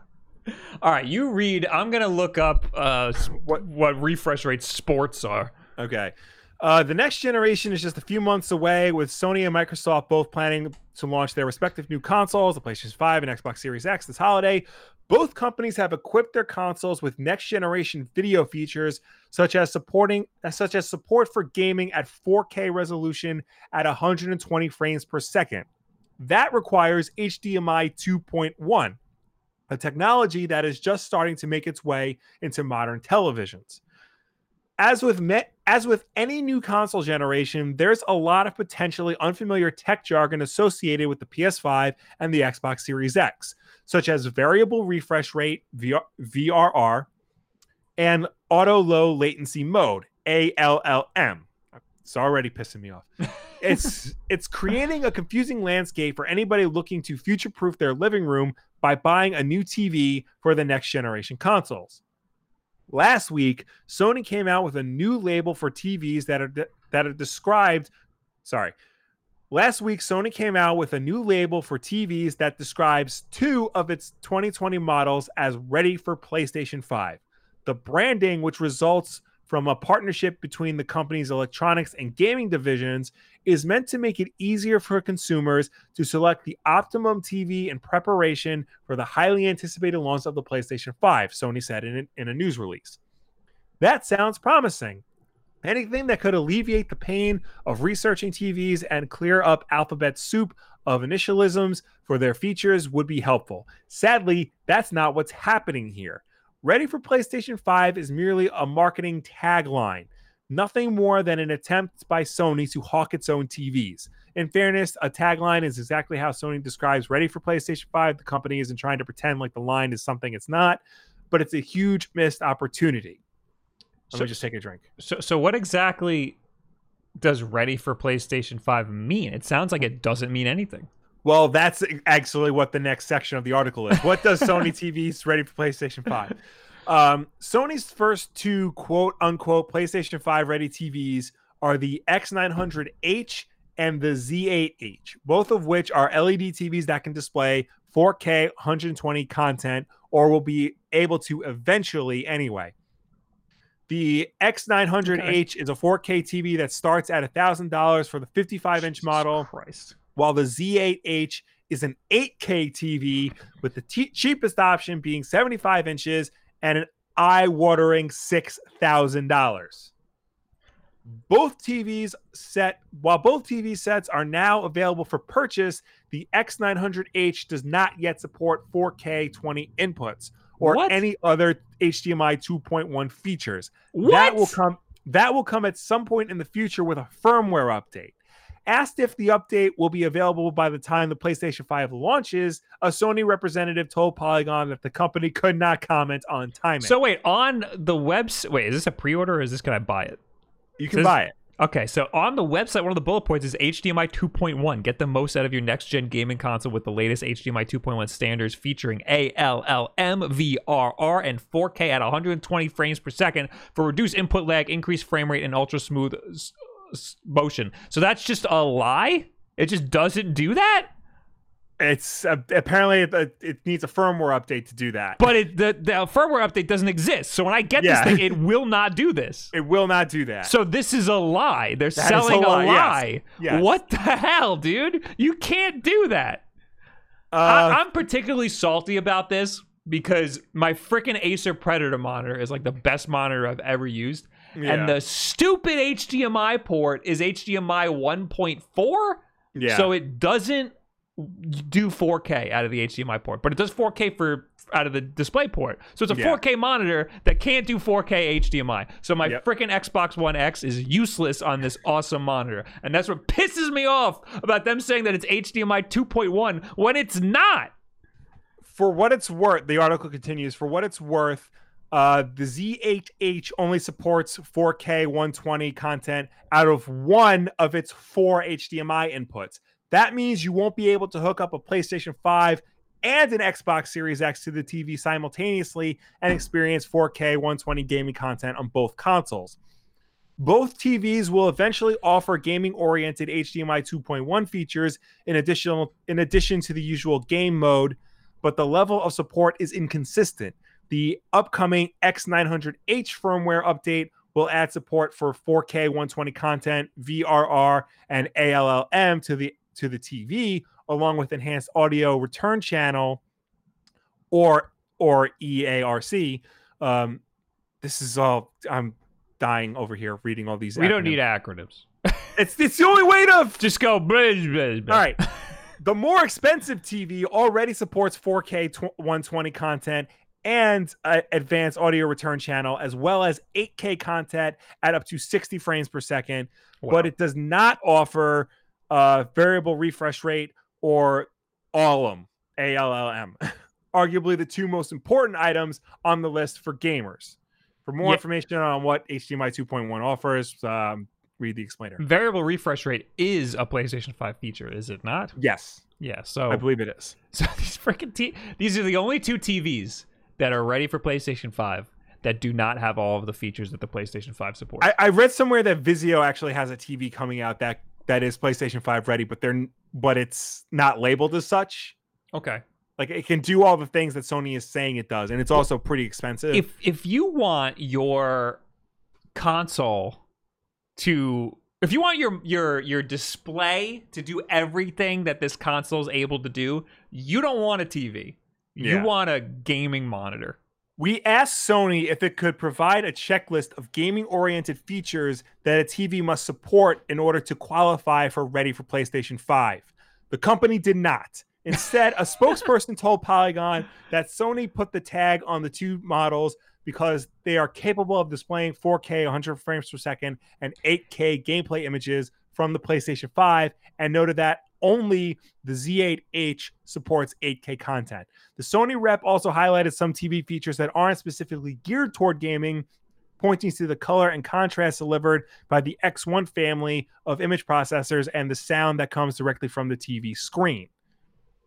All right, you read. I'm gonna look up uh, What- what refresh rate sports are. Okay. Uh, the next generation is just a few months away, with Sony and Microsoft both planning to launch their respective new consoles, the PlayStation 5 and Xbox Series X, this holiday. Both companies have equipped their consoles with next generation video features, such as supporting such as support for gaming at 4K resolution at 120 frames per second. That requires HDMI 2.1, a technology that is just starting to make its way into modern televisions as with me- as with any new console generation, there's a lot of potentially unfamiliar tech jargon associated with the PS5 and the Xbox Series X, such as variable refresh rate VR- VRR and auto low latency mode ALLM. It's already pissing me off. <laughs> It's it's creating a confusing landscape for anybody looking to future-proof their living room by buying a new TV for the next generation consoles. Last week, Sony came out with a new label for TVs that are de- that are described. Sorry. Last week, Sony came out with a new label for TVs that describes two of its 2020 models as ready for PlayStation 5. The branding, which results from a partnership between the company's electronics and gaming divisions, is meant to make it easier for consumers to select the optimum TV in preparation for the highly anticipated launch of the PlayStation 5, Sony said in, in a news release. That sounds promising. Anything that could alleviate the pain of researching TVs and clear up alphabet soup of initialisms for their features would be helpful. Sadly, that's not what's happening here. Ready for PlayStation 5 is merely a marketing tagline, nothing more than an attempt by Sony to hawk its own TVs. In fairness, a tagline is exactly how Sony describes ready for PlayStation 5. The company isn't trying to pretend like the line is something it's not, but it's a huge missed opportunity. Let So- me just take a drink. So, so what exactly does ready for PlayStation 5 mean? It sounds like it doesn't mean anything. Well, that's actually what the next section of the article is. What does <laughs> Sony TVs ready for PlayStation 5? Um, Sony's first two quote unquote PlayStation 5 ready TVs are the X900H and the Z8H, both of which are LED TVs that can display 4K 120 content or will be able to eventually anyway. The X900H is a 4K TV that starts at $1,000 for the 55 inch model Christ. while the Z8H is an 8K TV with the t- cheapest option being 75 inches and an eye-watering $6,000. Both TVs set while both TV sets are now available for purchase, the X900H does not yet support 4K 20 inputs or What? any other HDMI 2.1 features. What? That will come that will come at some point in the future with a firmware update. Asked if the update will be available by the time the PlayStation 5 launches, a Sony representative told Polygon that the company could not comment on timing. So wait, on the website, wait, is this a pre-order or is this can I buy it? you can says- buy it. Okay, so on the website, one of the bullet points is HDMI 2.1. Get the most out of your next gen gaming console with the latest HDMI 2.1 standards featuring ALLM, VRR, and 4K at 120 frames per second for reduced input lag, increased frame rate, and ultra smooth motion. So that's just a lie? It just doesn't do that? It's uh, apparently it, it needs a firmware update to do that. But it, the, the firmware update doesn't exist. So when I get Yeah. this thing, it will not do this. <laughs> it will not do that. So this is a lie. They're That a selling a lie, yes. Yes. What the hell, dude? You can't do that. uh, I, I'm particularly salty about this because my freaking Acer Predator monitor is like the best monitor I've ever used. Yeah, And the stupid HDMI port is HDMI 1.4. yeah. So it doesn't do 4K out of the HDMI port, but it does 4K for out of the display port. So it's a Yeah. 4K monitor that can't do 4K HDMI. So my Yep. freaking Xbox One X is useless on this awesome monitor. And that's what pisses me off about them saying that it's HDMI 2.1 when it's not. for what it's worth, the article continues. For what it's worth, uh, the Z8H only supports 4K 120 content out of one of its four HDMI inputs. That means you won't be able to hook up a PlayStation 5 and an Xbox Series X to the TV simultaneously and experience 4K 120 gaming content on both consoles. Both TVs will eventually offer gaming-oriented HDMI 2.1 features in additional in addition to the usual game mode, but the level of support is inconsistent. The upcoming X900H firmware update will add support for 4K 120 content, VRR, and ALLM to the to the TV, along with enhanced audio return channel or or EARC. Um, this is all I'm dying over here reading all these. We don't need acronyms. <laughs> It's it's the only way to <laughs> Just go. Blah, blah, blah. all right. <laughs> the more expensive TV already supports 4K tw- 120 content and uh, advanced audio return channel, as well as 8K content at up to 60 frames per second. Wow. But it does not offer uh, variable refresh rate or ALM, ALLM. <laughs> Arguably the two most important items on the list for gamers. For more Yeah. information on what HDMI 2.1 offers, um, read the explainer. Variable refresh rate is a PlayStation 5 feature, is it not? Yes, Yeah. So I believe it is. <laughs> So these freaking t- these are the only two TVs that are ready for PlayStation 5 that do not have all of the features that the PlayStation 5 supports. I, I read somewhere that Vizio actually has a TV coming out that that is PlayStation 5 ready, but they're but it's not labeled as such. okay. Like it can do all the things that Sony is saying it does, and it's also pretty expensive. If if you want your console to if you want your your your display to do everything that this console is able to do, you don't want a TV. You want a gaming monitor. we asked Sony if it could provide a checklist of gaming-oriented features that a TV must support in order to qualify for ready for PlayStation 5. The company did not. Instead, a spokesperson <laughs> told Polygon that Sony put the tag on the two models because they are capable of displaying 4K 100 frames per second and 8K gameplay images from the PlayStation 5 and noted that only the Z8H supports 8K content. The Sony rep also highlighted some TV features that aren't specifically geared toward gaming, pointing to the color and contrast delivered by the X1 family of image processors and the sound that comes directly from the TV screen.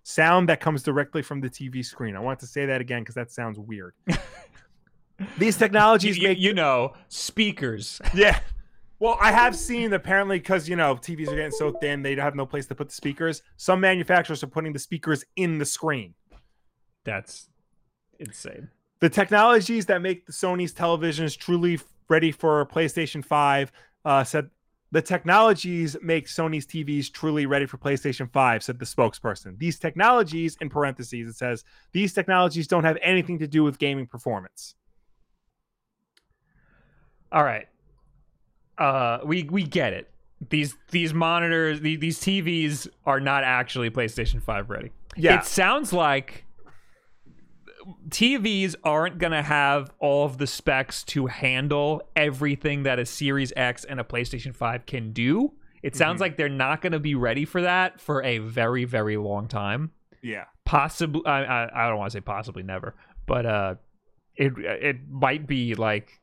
Sound that comes directly from the TV screen. I want to say that again because that sounds weird. <laughs> These technologies you, make you know speakers. yeah. Well, I have seen apparently because you know TVs are getting so thin they have no place to put the speakers. Some manufacturers are putting the speakers in the screen. That's insane. The technologies that make the Sony's televisions truly ready for PlayStation 5 uh, said the technologies make Sony's TVs truly ready for PlayStation 5, said the spokesperson. These technologies, in parentheses, it says, these technologies don't have anything to do with gaming performance. All right. Uh, we we get it. These these monitors, these, these TVs are not actually PlayStation 5 ready. Yeah. It sounds like TVs aren't going to have all of the specs to handle everything that a Series X and a PlayStation 5 can do. It sounds Mhm. like they're not going to be ready for that for a very very long time. Yeah. Possibly I I, I don't want to say possibly never, but uh it it might be like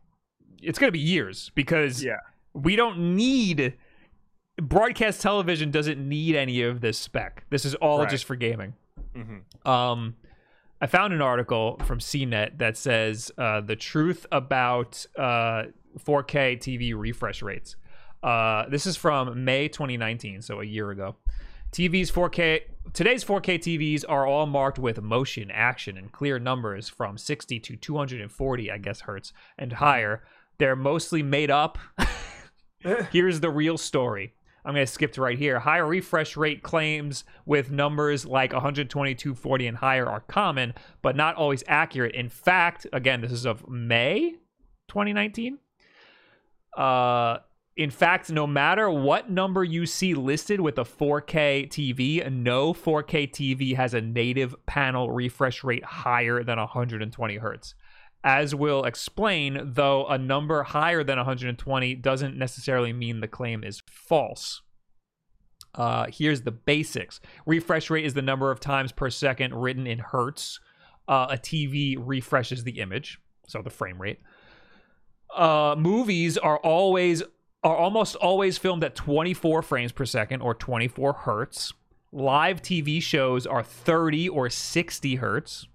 it's going to be years because Yeah. We don't need broadcast television doesn't need any of this spec. This is all Right. just for gaming. hmm Um, I found an article from CNET that says uh, the truth about uh, 4K TV refresh rates. Uh, this is from May 2019, so a year ago. TVs 4K today's 4K TVs are all marked with motion, action, and clear numbers from 60 to 240, I guess hertz and higher. They're mostly made up. <laughs> <laughs> Here's the real story. I'm going to skip to right here. Higher refresh rate claims with numbers like 120, 240, and higher are common, but not always accurate. In fact, again, this is of May 2019. Uh, in fact, no matter what number you see listed with a 4K TV, no 4K TV has a native panel refresh rate higher than 120 hertz. As we'll explain, though a number higher than 120 doesn't necessarily mean the claim is false. Uh, here's the basics refresh rate is the number of times per second written in hertz. Uh, a TV refreshes the image, so the frame rate. Uh, movies are always are almost always filmed at 24 frames per second or 24 hertz. Live TV shows are 30 or 60 hertz.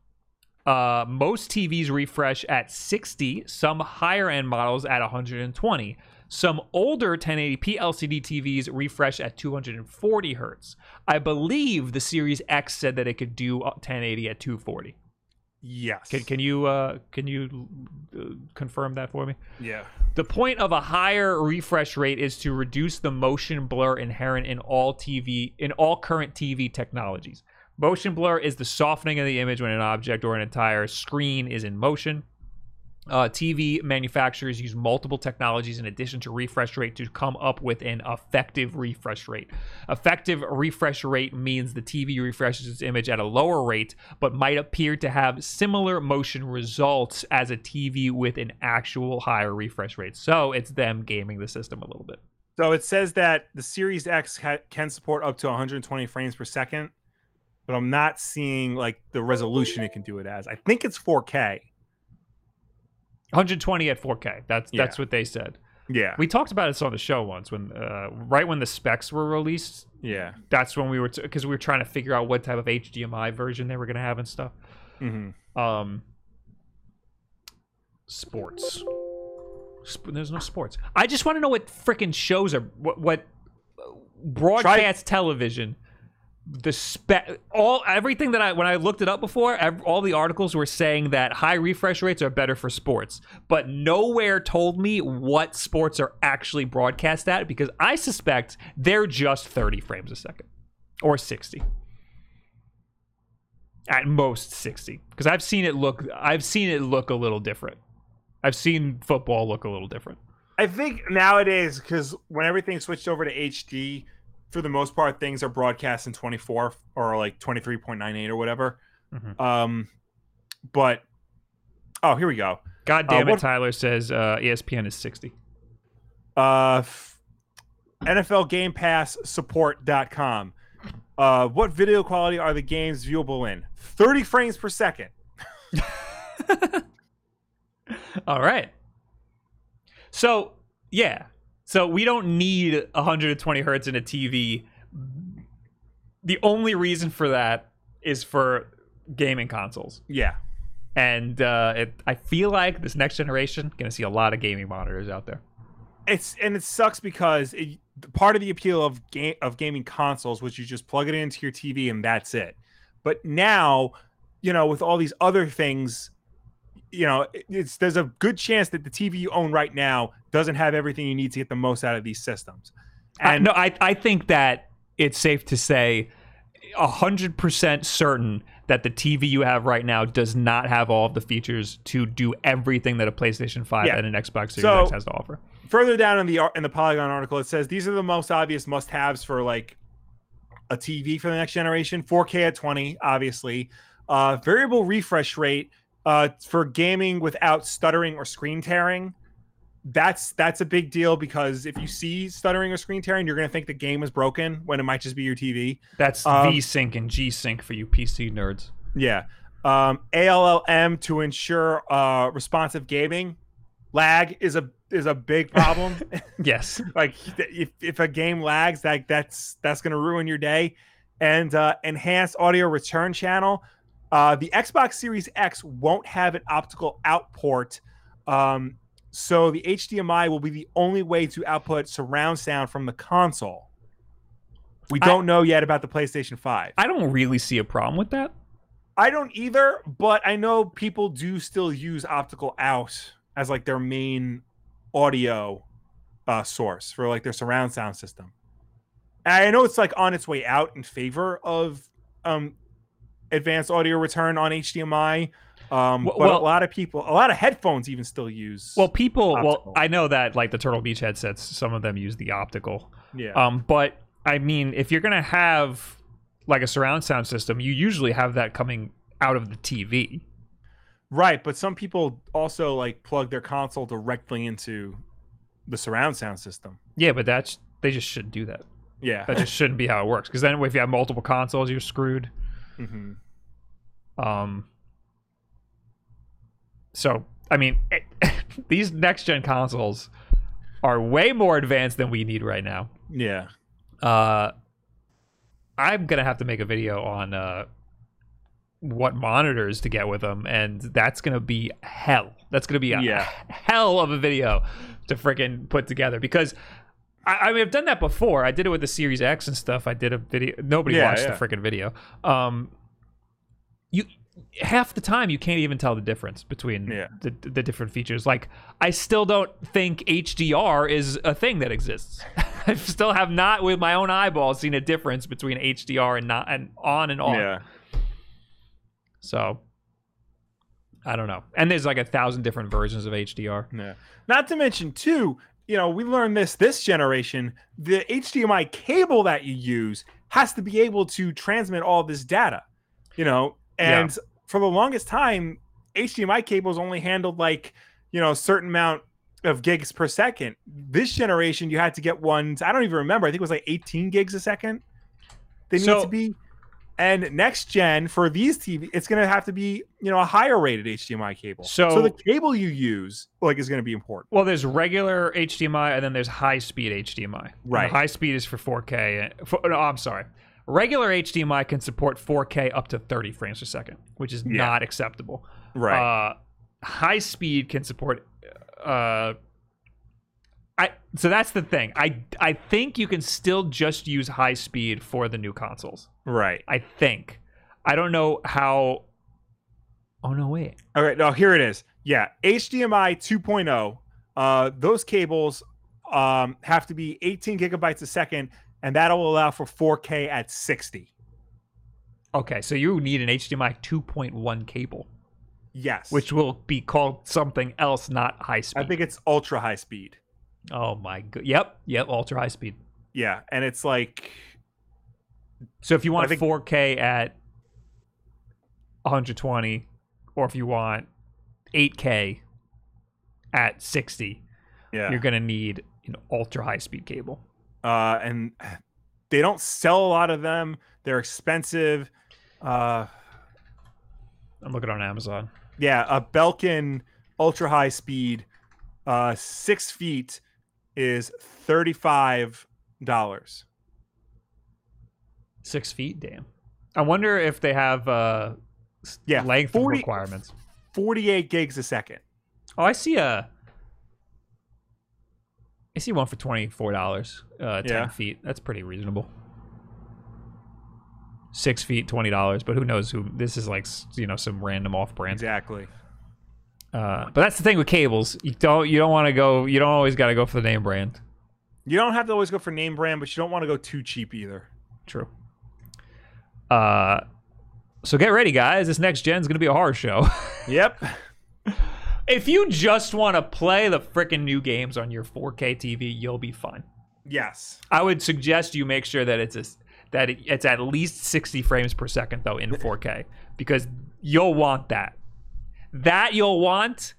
Uh, most TVs refresh at 60, some higher end models at 120. Some older 1080p LCD TVs refresh at 240 hertz. I believe the Series X said that it could do 1080 at 240. Yes. Can, can you uh, can you uh, confirm that for me? yeah. The point of a higher refresh rate is to reduce the motion blur inherent in all TV in all current TV technologies. Motion blur is the softening of the image when an object or an entire screen is in motion. Uh, TV manufacturers use multiple technologies in addition to refresh rate to come up with an effective refresh rate. Effective refresh rate means the TV refreshes its image at a lower rate, but might appear to have similar motion results as a TV with an actual higher refresh rate. So it's them gaming the system a little bit. So it says that the Series X ha- can support up to 120 frames per second, but I'm not seeing like the resolution it can do it as. I think it's 4K. 120 at 4K. That's Yeah. that's what they said. Yeah. We talked about this on the show once when uh, right when the specs were released. yeah. That's when we were because we were trying to figure out what type of HDMI version they were going to have and stuff. hmm Um, sports. Sp- there's no sports. I just want to know what freaking shows are what what broadcast television. The spec, all everything that I when I looked it up before, ev- all the articles were saying that high refresh rates are better for sports, but nowhere told me what sports are actually broadcast at because I suspect they're just 30 frames a second or 60 at most 60 because i've seen it look i've seen it look a little different. I've seen football look a little different. I think nowadays, because when everything switched over to HD, for the most part, things are broadcast in 24 or like 23.98 or whatever. Mhm. Um, but oh, here we go. god damn Uh, it what- tyler says uh, espn is 60 Uh, f- NFL Game Pass support.com. Uh, what video quality are the games viewable in? 30 frames per second. <laughs> All right. So, yeah. So we don't need 120 hertz in a TV. The only reason for that is for gaming consoles. Yeah. And uh, it, I feel like this next generation going to see a lot of gaming monitors out there. It's and it sucks because it, part of the appeal of game of gaming consoles was you just plug it into your TV and that's it. But now, you know, with all these other things, you know, it's there's a good chance that the TV you own right now doesn't have everything you need to get the most out of these systems. And uh, no, I I think that it's safe to say hundred percent certain that the TV you have right now does not have all of the features to do everything that a PlayStation 5 yeah. and an Xbox Series so, X has to offer. Further down in the in the Polygon article, it says these are the most obvious must-haves for like a TV for the next generation. 4K at 20, obviously. Uh, variable refresh rate uh, for gaming without stuttering or screen tearing that's that's a big deal because if you see stuttering or screen tearing, you're going to think the game is broken when it might just be your TV. That's um, V Sync and G Sync for you PC nerds. Yeah. Um, ALLM to ensure uh, responsive gaming. Lag is a is a big problem. <laughs> yes. <laughs> like if, if a game lags, that that's that's going to ruin your day. And uh, enhanced audio return channel. Uh, the Xbox Series X won't have an optical out port. Um, so the HDMI will be the only way to output surround sound from the console. We don't I, know yet about the PlayStation 5. I don't really see a problem with that. I don't either, but I know people do still use optical out as like their main audio uh, source for like their surround sound system. And I know it's like on its way out in favor of um, advanced audio return on HDMI, um, well, but a lot of people, a lot of headphones even still use. Well, people, optical. well, I know that like the Turtle Beach headsets, some of them use the optical. Yeah. Um, but I mean, if you're gonna have like a surround sound system, you usually have that coming out of the TV. Right, but some people also like plug their console directly into the surround sound system. Yeah, but that's they just shouldn't do that. Yeah, that just shouldn't be how it works. Because then, if you have multiple consoles, you're screwed. Mm-hmm. Um, so I mean, it, <laughs> these next gen consoles are way more advanced than we need right now. Yeah. Uh, I'm gonna have to make a video on uh what monitors to get with them, and that's gonna be hell. That's gonna be a yeah. hell of a video to freaking put together because. I, I mean, I've done that before. I did it with the Series X and stuff. I did a video. Nobody yeah, watched yeah. the freaking video. Um, you half the time you can't even tell the difference between yeah. the, the different features like i still don't think hdr is a thing that exists <laughs> i still have not with my own eyeballs seen a difference between hdr and not and on and off yeah so i don't know and there's like a thousand different versions of hdr yeah not to mention too you know we learned this this generation the hdmi cable that you use has to be able to transmit all this data you know and yeah. for the longest time, HDMI cables only handled like, you know, a certain amount of gigs per second. This generation, you had to get ones, I don't even remember. I think it was like 18 gigs a second. They need to be. And next gen for these TV, it's going to have to be, you know, a higher rated HDMI cable. So, so the cable you use, like, is going to be important. Well, there's regular HDMI and then there's high speed HDMI. Right. high speed is for 4K. For, no, I'm sorry. Regular HDMI can support 4K up to 30 frames per second, which is yeah. not acceptable. Right. Uh, high speed can support. Uh, I so that's the thing. I I think you can still just use high speed for the new consoles. Right. I think. I don't know how. Oh no! Wait. All right. No, here it is. Yeah, HDMI 2.0. Uh, those cables um, have to be 18 gigabytes a second and that'll allow for 4K at 60. Okay, so you need an HDMI 2.1 cable. Yes. Which will be called something else, not high speed. I think it's ultra high speed. Oh my god. Yep, yep, ultra high speed. Yeah, and it's like so if you want think... 4K at 120 or if you want 8K at 60, yeah. you're going to need an ultra high speed cable. uh, and they don't sell a lot of them. They're expensive. Uh, I'm looking on Amazon. yeah, a Belkin ultra high speed, uh, six feet is thirty five dollars. Six feet, damn. I wonder if they have uh Yeah, length 40 requirements. Forty eight gigs a second. Oh, I see a. I see one for twenty four dollars. Uh, ten Yeah. feet. That's pretty reasonable. Six feet, twenty dollars. But who knows who? This is like you know some random off brand. Exactly. Uh, but that's the thing with cables. You don't you don't want to go. You don't always got to go for the name brand. You don't have to always go for name brand, but you don't want to go too cheap either. True. Uh, so get ready, guys. This next gen is gonna be a horror show. <laughs> Yep. if you just want to play the freaking new games on your 4K TV, you'll be fine. yes. I would suggest you make sure that it's a, that it- it's at least 60 frames per second though in 4K because you'll want that. That you'll want.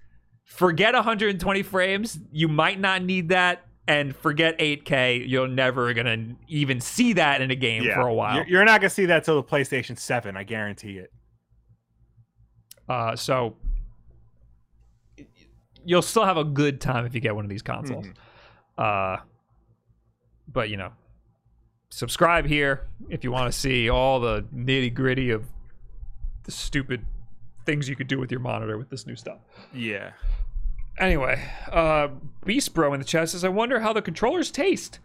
Forget 120 frames. You might not need that. And forget 8K. You're never gonna even see that in a game Yeah. for a while. You're, not gonna see that till the PlayStation Seven. I guarantee it. Uh, so you'll still have a good time if you get one of these consoles. Uh, but you know, subscribe here if you want to see all the nitty gritty of the stupid things you could do with your monitor with this new stuff. Yeah. Anyway, uh, Beast Bro in the chat says, "I wonder how the controllers taste."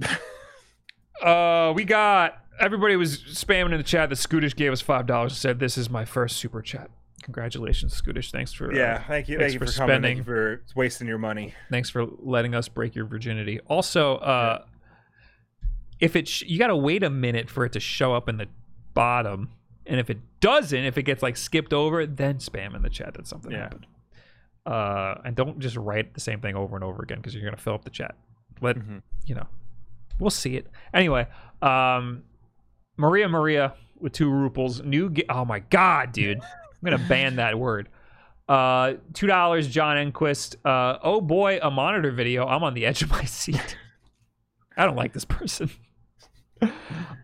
<laughs> uh, we got everybody was spamming in the chat that Scootish gave us five dollars and said, "This is my first super chat." Congratulations, Scootish. Thanks for uh, Yeah. Thank you. Thank you for for, coming. spending. You for wasting your money. thanks for letting us break your virginity. Also, uh, if it sh- you got to wait a minute for it to show up in the bottom, and if it doesn't, if it gets like skipped over, then spam in the chat that something Yeah. happened. Uh, and don't just write the same thing over and over again because you're gonna fill up the chat. Let Mhm. you know, we'll see it anyway. Um, Maria Maria with two rubles. New. Ga- oh my god, dude! I'm gonna ban that word. Uh, two dollars, John Enquist. Uh, oh boy, a monitor video. I'm on the edge of my seat. <laughs> I don't like this person.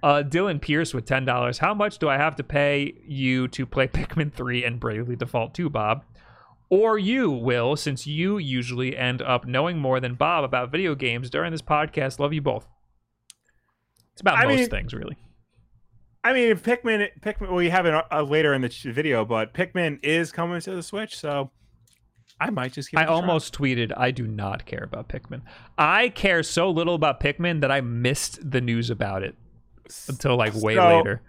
Uh, Dylan Pierce with ten dollars. How much do I have to pay you to play Pikmin three and Bravely Default two, Bob? Or you, Will, since you usually end up knowing more than Bob about video games during this podcast. Love you both. It's about I most mean- things, really. I mean, Pikmin, Pikmin, we have it uh, later in the video, but Pikmin is coming to the Switch, so I might just. Give I it a try. almost tweeted, I do not care about Pikmin. I care so little about Pikmin that I missed the news about it until like way So, later.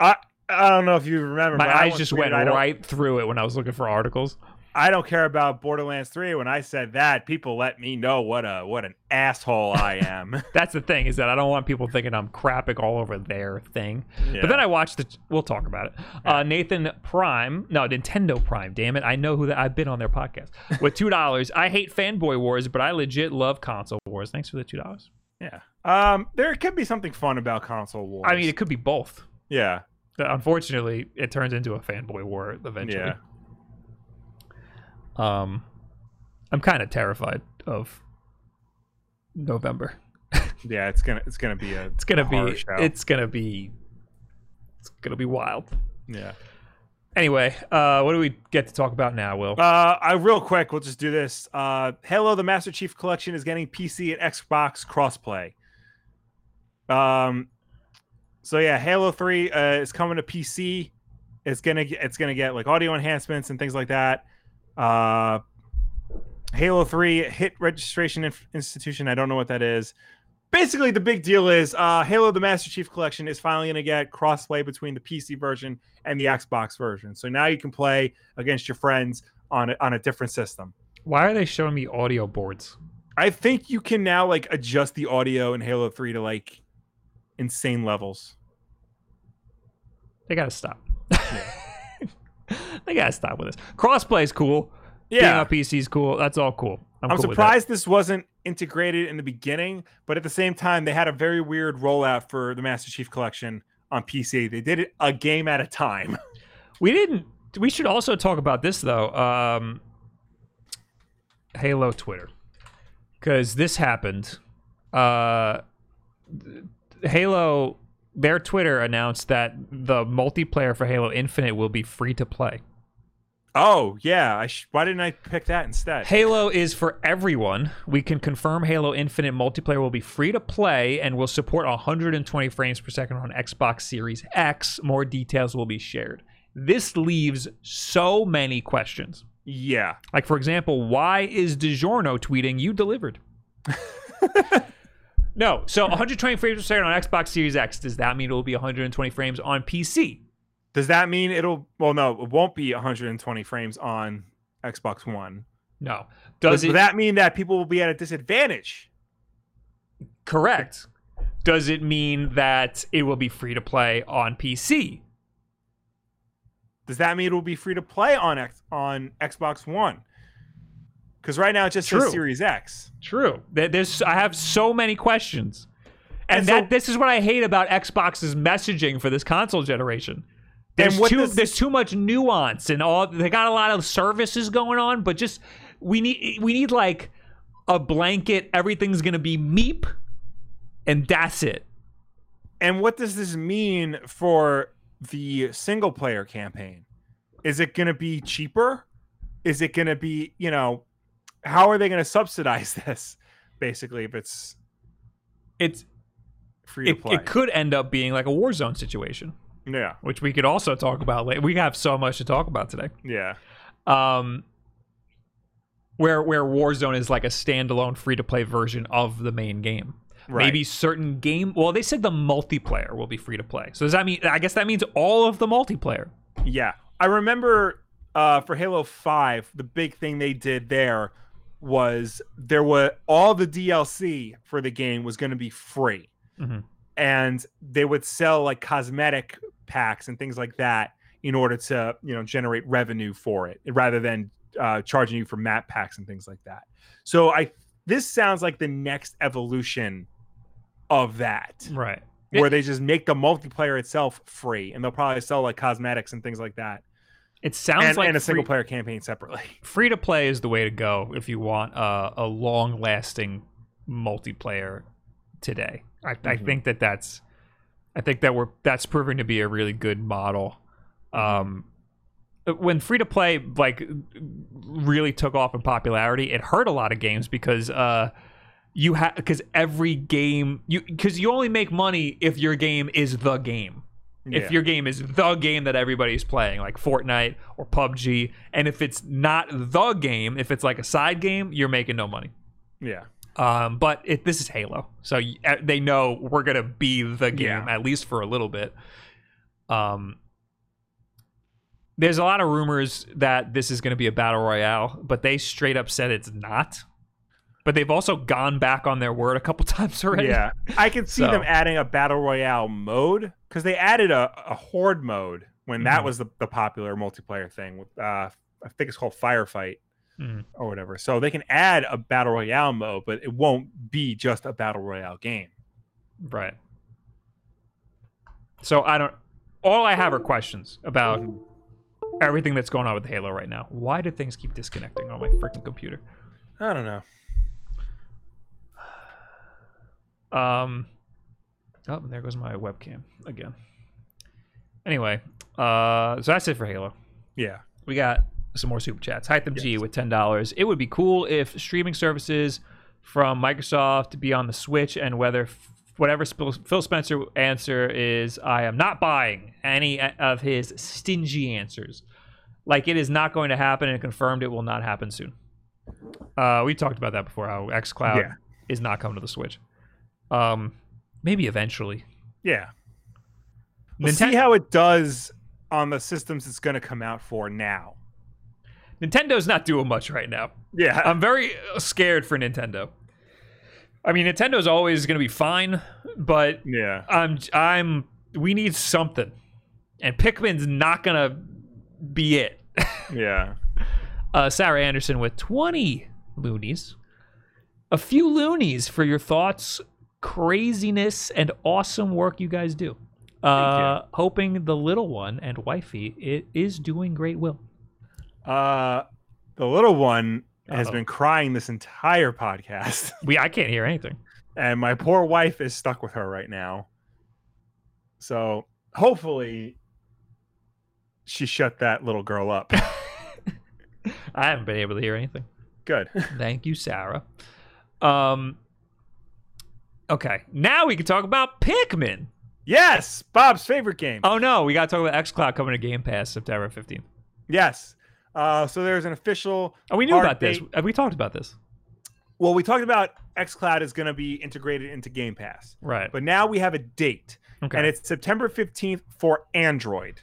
I I don't know if you remember. My but I eyes once just tweeted, went right through it when I was looking for articles. I don't care about Borderlands Three. When I said that, people let me know what a what an asshole I <laughs> am. <laughs> That's the thing is that I don't want people thinking I'm crapping all over their thing. Yeah. But then I watched the. We'll talk about it. Uh, Nathan Prime, no Nintendo Prime. Damn it! I know who that. I've been on their podcast with two dollars. I hate fanboy wars, but I legit love console wars. Thanks for the two dollars. yeah. Um, there could be something fun about console wars. I mean, it could be both. yeah, Unfortunately, it turns into a fanboy war eventually. yeah. Um, I'm kind of terrified of November. <laughs> Yeah, it's gonna it's gonna be a It's gonna be. show. It's gonna be. It's gonna be wild. yeah. Anyway, uh, what do we get to talk about now, Will? Uh, I real quick, we'll just do this. Uh, Halo: The Master Chief Collection is getting PC and Xbox crossplay. Um, so yeah, Halo Three uh, is coming to PC. It's gonna it's gonna get like audio enhancements and things like that. Uh, Halo Three hit registration inf- institution. I don't know what that is. Basically, the big deal is uh, Halo: The Master Chief Collection is finally gonna get crossplay between the PC version and the Xbox version. So now you can play against your friends on a, on a different system. Why are they showing me audio boards? I think you can now like adjust the audio in Halo 3 to like insane levels. They gotta stop. <laughs> <laughs> they gotta stop with this. Crossplay is cool. Being Yeah. on PC is cool. That's all cool. I'm, I'm cool surprised this wasn't integrated in the beginning, but at the same time, they had a very weird rollout for the Master Chief Collection on PC. They did it a game at a time. <laughs> We didn't. We should also talk about this though. Um, Halo Twitter, because this happened. Uh, Halo, their Twitter announced that the multiplayer for Halo Infinite will be free to play. Oh yeah, I sh- why didn't I pick that instead? Halo is for everyone. We can confirm Halo Infinite multiplayer will be free to play and will support 120 frames per second on Xbox Series X. More details will be shared. This leaves so many questions. Yeah, Like, for example, why is DiGiorno tweeting, you delivered? <laughs> no. So 120 frames per second on Xbox Series X. Does that mean it will be 120 frames on PC? does that mean it'll? Well, no, it won't be 120 frames on Xbox One. No. Does Does it? that mean that people will be at a disadvantage? correct. Does it mean that it will be free to play on PC? Does that mean it will be free to play on X- on Xbox One? Because right now it just True. says Series X. True. There's I have so many questions. And, And that so- this is what I hate about Xbox's messaging for this console generation. There's too there's too much nuance and all they got a lot of services going on, but just we need we need like a blanket everything's going to be meep and that's it. And what does this mean for the single player campaign? Is it going to be cheaper? Is it going to be, you know, how are they going to subsidize <laughs> this? Basically, if it's It's free to it, play. it could end up being like a Warzone situation, yeah, which we could also talk about later. We have so much to talk about today. yeah, um, where where Warzone is like a standalone free to play version of the main game. right. Maybe certain game. Well, they said the multiplayer will be free to play. So does that mean? I guess that means all of the multiplayer. Yeah. I remember uh, for Halo 5, the big thing they did there was there were all the DLC for the game was going to be free. Mhm. And they would sell like cosmetic packs and things like that in order to, you know, generate revenue for it rather than uh, charging you for map packs and things like that. So I this sounds like the next evolution of that Right. where they just make the multiplayer itself free and they'll probably sell like cosmetics and things like that It sounds and, like and a single free, player campaign separately <laughs> free to play is the way to go if you want a, a long lasting multiplayer today. I, I Mhm. think that that's I think that we're that's proving to be a really good model. Um, when free to play like really took off in popularity, it hurt a lot of games because uh you have because every game you because you only make money if your game is the game Yeah. if your game is the game that everybody's playing, like Fortnite or PUBG, and if it's not the game, if it's like a side game, you're making no money. yeah Um, but it, this is Halo, so y- uh, they know we're gonna be the game Yeah. at least for a little bit. Um, there's a lot of rumors that this is gonna be a battle royale, but they straight up said it's not. But they've also gone back on their word a couple <laughs> times already. yeah i can see So- them adding a battle royale mode because they added a, a horde mode when that Mhm. was the, the popular multiplayer thing with uh i think it's called firefight Mhm. or whatever so they can add a battle royale mode but it won't be just a battle royale game Right. So I don't. All I have are questions about everything that's going on with Halo right now. Why do things keep disconnecting on my freaking computer? i don't know Um. Oh, there goes my webcam again. Anyway, uh, so that's it for Halo. yeah We got some more super chats. Hytham G with ten dollars. It would be cool if streaming services from Microsoft to be on the Switch, and whether whatever Phil Spencer answer is, I am not buying any of his stingy answers. Like it is not going to happen, and confirmed it will not happen soon. Uh, we talked about that before. How XCloud Yeah. is not coming to the Switch. Um, maybe eventually. yeah We'll Ninten- see how it does on the systems it's going to come out for now Nintendo's not doing much right now. yeah I'm very scared for Nintendo. I mean, Nintendo's always going to be fine, but yeah I'm I'm we need something, and Pikmin's not going to be it. <laughs> yeah Uh, Sarah Anderson with 20 loonies, a few loonies for your thoughts, craziness, and awesome work you guys do. Uh, hoping the little one and wifey it is doing great. Will Uh, the little one has Uh-oh. been crying this entire podcast. <laughs> we? I can't hear anything. and my poor wife is stuck with her right now. So hopefully, she shut that little girl up. <laughs> I haven't been able to hear anything. Good. <laughs> Thank you, Sarah. Um. Okay, now we can talk about Pikmin. Yes, Bob's favorite game. Oh no, we got to talk about XCloud coming to Game Pass September 15th. Yes. Uh, so there's an official. Oh, we knew about this. Have we talked about this? Well, we talked about XCloud is going to be integrated into Game Pass, Right. but now we have a date, Okay. and it's September 15th for Android.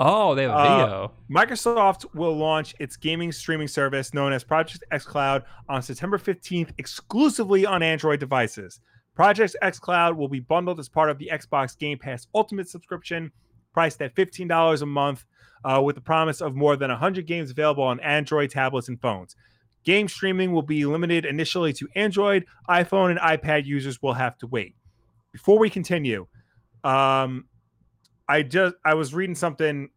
Oh, they have a Uh, video. Microsoft will launch its gaming streaming service known as Project X Cloud on September 15th exclusively on Android devices. Project X Cloud will be bundled as part of the Xbox Game Pass Ultimate subscription, priced at $15 a month, uh, with the promise of more than 100 games available on Android tablets and phones. Game streaming will be limited initially to Android, iPhone, and iPad users will have to wait. Before we continue, um, I just I was reading something,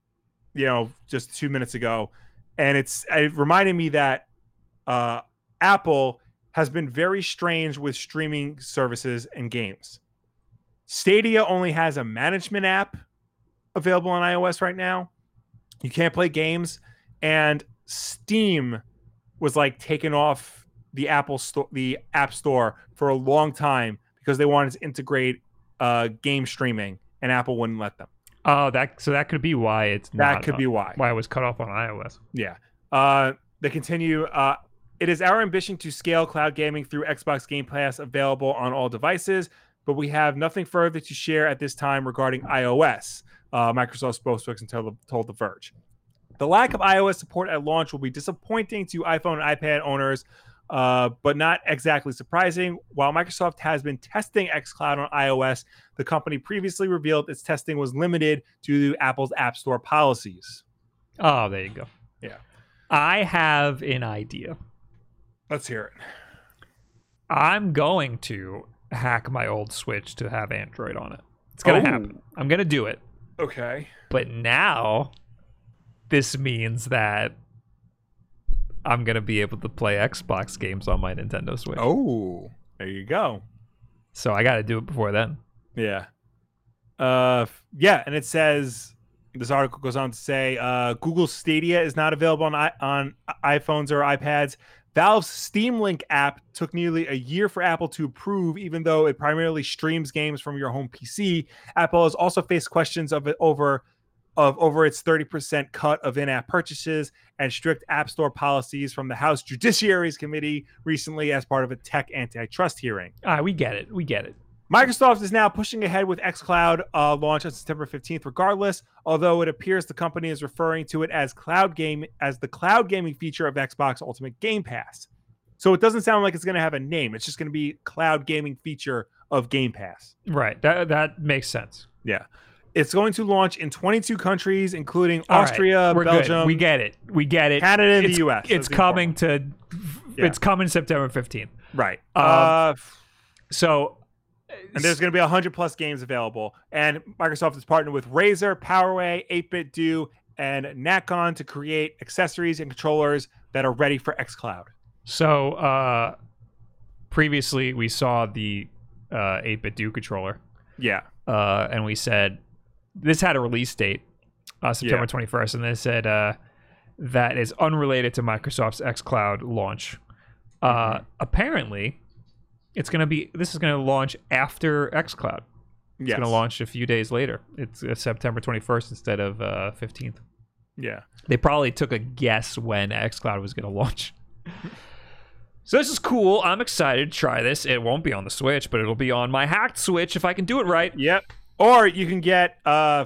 you know, just two minutes ago, and it's it reminded me that uh, Apple has been very strange with streaming services and games. Stadia only has a management app available on iOS right now. You can't play games, and Steam was like taken off the Apple store, the App Store for a long time because they wanted to integrate uh, game streaming, and Apple wouldn't let them. Oh, that so that could be why it's That could be why. why it was cut off on iOS. Yeah. Uh, they continue. Uh, it is our ambition to scale cloud gaming through Xbox Game Pass available on all devices, but we have nothing further to share at this time regarding iOS. Uh, Microsoft spokesperson told, told The Verge. The lack of iOS support at launch will be disappointing to iPhone and iPad owners, uh, but not exactly surprising. While Microsoft has been testing xCloud on iOS, the company previously revealed its testing was limited to Apple's App Store policies. Oh, there you go. Yeah. I have an idea. Let's hear it. I'm going to hack my old Switch to have Android on it. It's gonna Oh. happen. I'm gonna do it. Okay. But now this means that I'm gonna be able to play Xbox games on my Nintendo Switch. Oh, there you go. So I gotta do it before then. Yeah. Uh, yeah, and it says this article goes on to say uh, Google Stadia is not available on i- on iPhones or iPads. Valve's Steam Link app took nearly a year for Apple to approve, even though it primarily streams games from your home PC. Apple has also faced questions of it over of over its 30% cut of in-app purchases and strict app store policies from the House Judiciary's Committee recently as part of a tech antitrust hearing. Ah, we get it. We get it. Microsoft is now pushing ahead with xCloud uh, launch on September 15th, regardless. Although it appears the company is referring to it as cloud game as the cloud gaming feature of Xbox Ultimate Game Pass. So it doesn't sound like it's going to have a name. It's just going to be cloud gaming feature of Game Pass. Right. That that makes sense. Yeah, it's going to launch in 22 countries, including All right, Austria, good. Belgium, We get it. We get it. Canada, and it's, the U.S. It's coming to. Yeah. It's coming September 15th. right. Um, uh, So. and there's going to be 100 plus games available. And Microsoft is partnered with Razer, PowerA, 8-Bit Do, and Nacon to create accessories and controllers that are ready for xCloud. So uh, previously we saw the uh, 8BitDo controller, Yeah. uh, and we said this had a release date, uh, September 21st, and they said uh, that is unrelated to Microsoft's xCloud launch. Uh, Mm-hmm. Apparently, it's gonna be this is gonna launch after xCloud. It's Yes. gonna launch a few days later. It's uh, September 21st instead of uh, 15th. Yeah. They probably took a guess when xCloud was going to launch. so this is cool. I'm excited to try this. It won't be on the Switch, but it'll be on my hacked Switch if I can do it right. Yep. Or you can get uh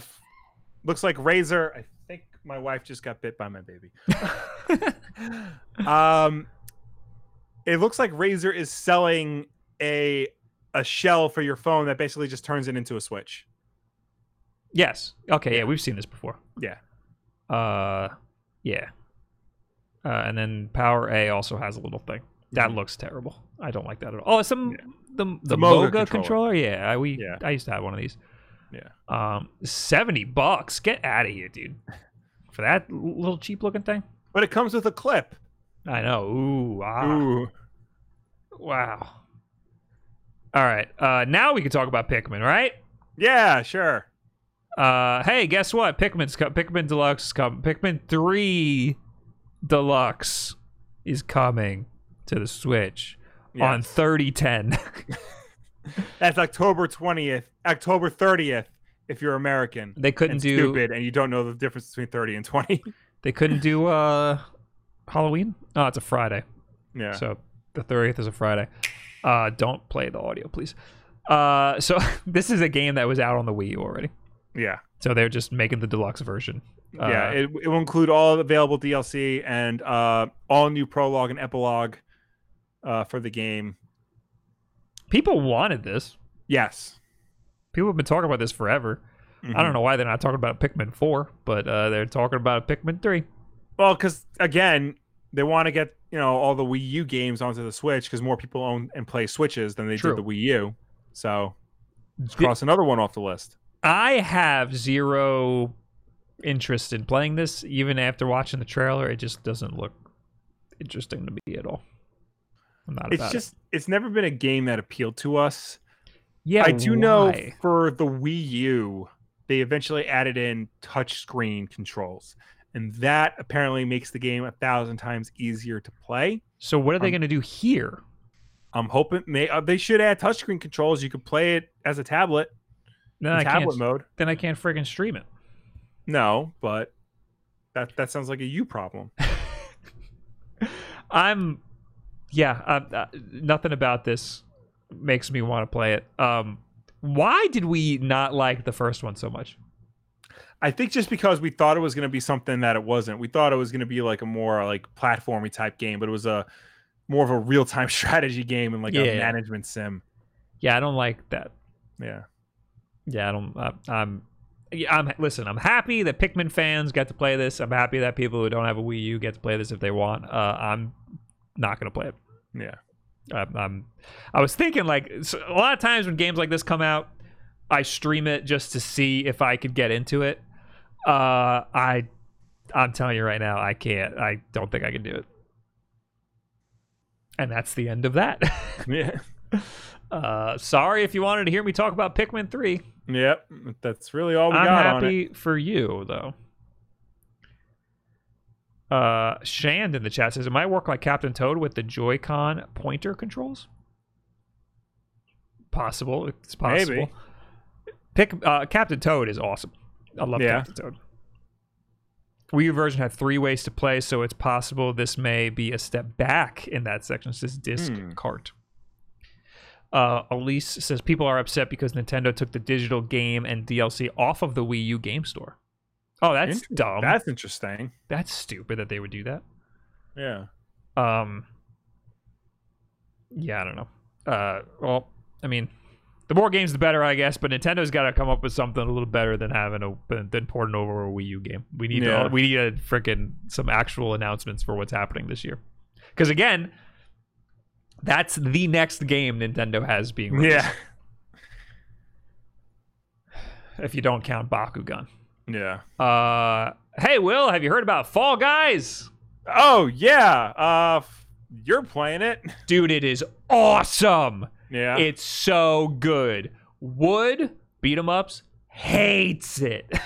looks like Razer. I think my wife just got bit by my baby. <laughs> um it looks like Razer is selling a a shell for your phone that basically just turns it into a switch. yes. Okay. Yeah, we've seen this before. Yeah. Uh, yeah. Uh, and then PowerA also has a little thing that Mhm. looks terrible. I don't like that at all. Oh, it's some Yeah. the the, The Moga Moga, controller. controller. Yeah, I, we Yeah. I used to have one of these. Yeah. Um, seventy bucks. Get out of here, dude. For that little cheap looking thing. But it comes with a clip. I know. Ooh, ah, Ooh. wow. All right. Uh, now we can talk about Pikmin, right? Yeah, sure. Uh, hey, guess what? Pikmin's co- Pikmin Deluxe is coming. Pikmin Three Deluxe is coming to the Switch on Yes. 3010. <laughs> That's October 20th, October 30th if you're American. they couldn't do. stupid and you don't know the difference between 30 and 20. <laughs> They couldn't do uh Halloween. Oh, it's a Friday. yeah. So the 30th is a Friday. Uh, don't play the audio, please. Uh, so <laughs> this is a game that was out on the Wii U already. yeah. So they're just making the deluxe version. Uh, yeah, it, it will include all available DLC and uh, all new prologue and epilogue uh, for the game. People wanted this. Yes. People have been talking about this forever. I Mm-hmm. don't know why they're not talking about Pikmin 4, but uh, they're talking about Pikmin 3. Well, because again, they want to get you know all the Wii U games onto the Switch because more people own and play Switches than they True. did the Wii U. So let's cross another one off the list. I have zero interest in playing this, even after watching the trailer. It just doesn't look interesting to me at all. I'm not It's just it's never been a game that appealed to us. Yeah, I do know for the Wii U, they eventually added in touchscreen controls, and that apparently makes the game a thousand times easier to play. So what are they um, going to do here? I'm hoping may, uh, they should add touchscreen controls. You could play it as a tablet, Then I tablet can't. mode. Then I can't friggin' stream it. No, but that that sounds like a you problem. <laughs> I'm, yeah. Uh, uh, nothing about this makes me want to play it. Um, why did we not like the first one so much? I think just because we thought it was going to be something that it wasn't. We thought it was going to be like a more like platformy type game, but it was a more of a real time <laughs> strategy game and like Yeah. a management sim. Yeah, I don't like that. Yeah. Yeah, I don't. I, I'm. Yeah, I'm. Listen, I'm happy that Pikmin fans get to play this. I'm happy that people who don't have a Wii U get to play this if they want. Uh, I'm not gonna play it. Yeah. I'm, I'm. Was thinking like so a lot of times when games like this come out, I stream it just to see if I could get into it. Uh, I, I'm telling you right now, I can't. I don't think I can do it. And that's the end of that. <laughs> Yeah. uh, sorry if you wanted to hear me talk about Pikmin three. Yep. That's really all we I'm got on it. happy for you though. Uh, Shand in the chat says it might work like Captain Toad with the Joy-Con pointer controls. Possible, it's possible. Maybe. Pick uh, Captain Toad is awesome. I love Yeah. Captain Toad. Wii U version had three ways to play, so it's possible this may be a step back in that section. It says disc Hmm. cart. Uh, Elise says people are upset because Nintendo took the digital game and DLC off of the Wii U game store. Oh, that's Inter- dumb. That's, interesting. That's stupid that they would do that. Yeah. Um, yeah, I don't know. Uh, well, I mean, the more games, the better, I guess. But Nintendo's got to come up with something a little better than having a than, porting over a Wii U game. We need Yeah. to, we need a freaking some actual announcements for what's happening this year. Because again, that's the next game Nintendo has being released. Yeah. <sighs> If you don't count Bakugan. Yeah. Uh, hey, Will, have you heard about Fall Guys? Oh yeah. Uh, you're playing it. Dude, it is awesome. Yeah. It's so good. Wood beat 'em ups hates it. <laughs>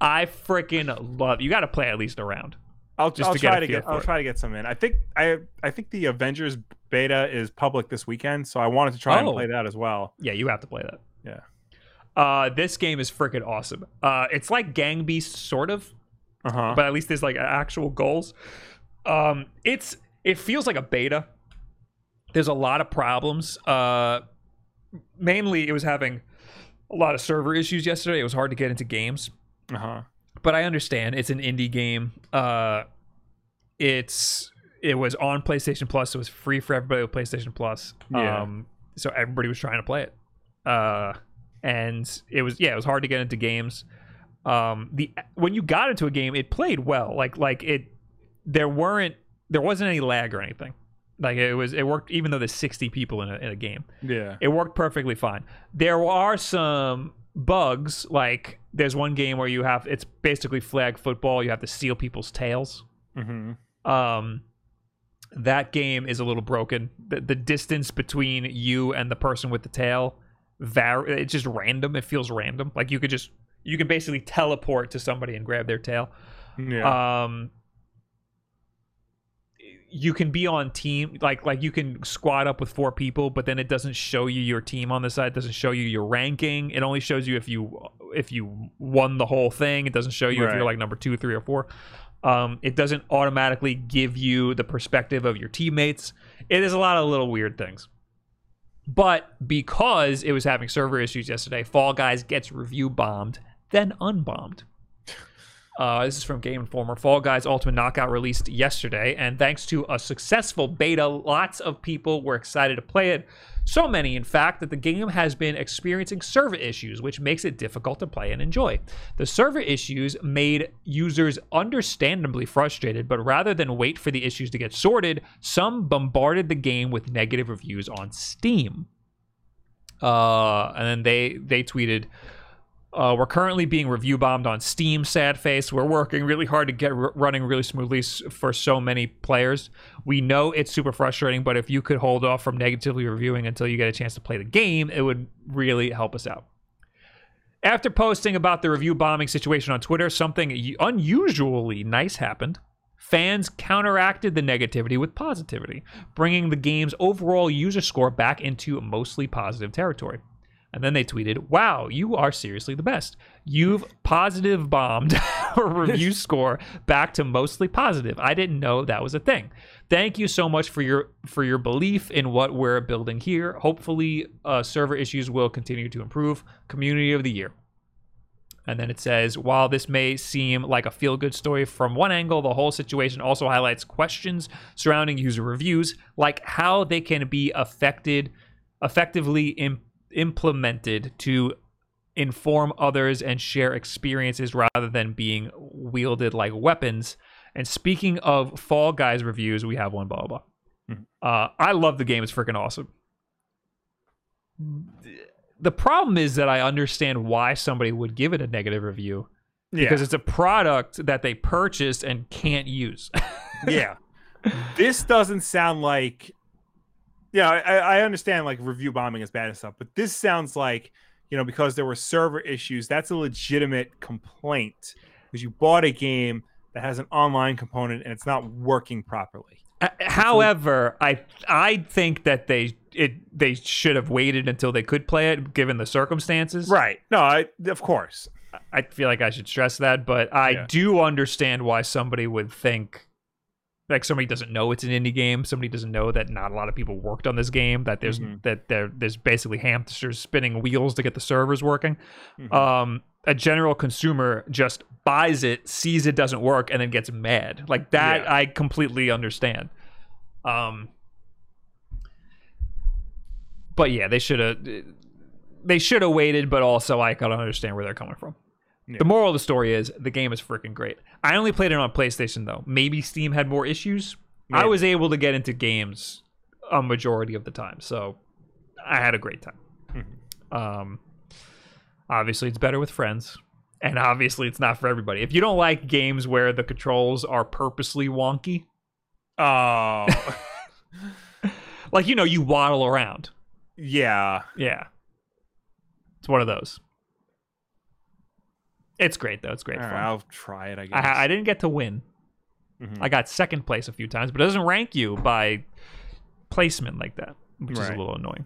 I freaking love. You got to play at least a round. I'll just I'll to try to get. I'll it. try to get some in. I think I I think the Avengers beta is public this weekend, so I wanted to try Oh. and play that as well. Yeah, you have to play that. Yeah. Uh, this game is freaking awesome. Uh, it's like Gang Beast, sort of, Uh huh. but at least there's like actual goals. Um, it's it feels like a beta. There's a lot of problems. Uh, mainly, it was having a lot of server issues yesterday. It was hard to get into games. Uh huh. but I understand it's an indie game. Uh, it's it was on PlayStation Plus. So it was free for everybody with PlayStation Plus. Yeah. Um, so everybody was trying to play it. Uh, and it was yeah, it was hard to get into games. Um, the when you got into a game, it played well. Like like it, there weren't there wasn't any lag or anything. Like it was it worked even though there's 60 people in a, in a game. Yeah. It worked perfectly fine. There are some bugs, like there's one game where you have it's basically flag football. You have to steal people's tails. Mm-hmm. Um, that game is a little broken. The, the distance between you and the person with the tail, var- it's just random. It feels random. Like you could just you can basically teleport to somebody and grab their tail. Yeah. Um, you can be on team like like you can squad up with four people, but then it doesn't show you your team on the side. It doesn't show you your ranking. It only shows you if you if you won the whole thing. It doesn't show you if you're like number two, three, or four. Um, it doesn't automatically give you the perspective of your teammates. It is a lot of little weird things. But because it was having server issues yesterday, Fall Guys gets review bombed, then unbombed. Uh, this is from Game Informer. Fall Guys Ultimate Knockout released yesterday, and thanks to a successful beta, lots of people were excited to play it. So many, in fact, that the game has been experiencing server issues, which makes it difficult to play and enjoy. The server issues made users understandably frustrated, but rather than wait for the issues to get sorted, some bombarded the game with negative reviews on Steam. Uh, and then they they tweeted, uh, "We're currently being review bombed on Steam. Sad face. We're working really hard to get r- running really smoothly s- for so many players. We know it's super frustrating, but if you could hold off from negatively reviewing until you get a chance to play the game, it would really help us out." After posting about the review bombing situation on Twitter, something unusually nice happened. Fans counteracted the negativity with positivity, bringing the game's overall user score back into mostly positive territory. And then they tweeted, Wow, you are seriously the best. You've positive bombed <laughs> our review <laughs> score back to mostly positive. I didn't know that was a thing. Thank you so much for your for your belief in what we're building here. Hopefully, uh, server issues will continue to improve. Community of the year. And then it says, while this may seem like a feel good story from one angle, the whole situation also highlights questions surrounding user reviews, like how they can be affected, effectively im- implemented to inform others and share experiences rather than being wielded like weapons. And speaking of Fall Guys reviews, we have one, blah, blah, blah. Uh, I love the game. It's freaking awesome the problem is that I understand why somebody would give it a negative review yeah. because it's a product that they purchased and can't use. <laughs> yeah. This doesn't sound like. Yeah, I, I understand like review bombing is bad and stuff, but this sounds like you know because there were server issues. That's a legitimate complaint because you bought a game that has an online component and it's not working properly. Uh, However, I I think that they it they should have waited until they could play it given the circumstances. Right? No, I, of course. I feel like I should stress that, but I Yeah. do understand why somebody would think like somebody doesn't know it's an indie game, somebody doesn't know that not a lot of people worked on this game, that there's Mhm. that there there's basically hamsters spinning wheels to get the servers working. Mhm. Um a general consumer just buys it, sees it doesn't work and then gets mad. Like that Yeah. I completely understand. Um but yeah, they should have they should have waited, but also I can understand where they're coming from. Yeah. The moral of the story is the game is freaking great. I only played it on PlayStation though. Maybe Steam had more issues. I was able to get into games a majority of the time, so I had a great time. Mhm. Um, obviously, it's better with friends, and obviously, it's not for everybody. If you don't like games where the controls are purposely wonky, Oh, <laughs> like you know, you waddle around. yeah. Yeah, it's one of those. It's great though. It's great right, I'll try it. I guess. I, I didn't get to win. Mhm. I got second place a few times, but it doesn't rank you by placement like that, which is a little annoying.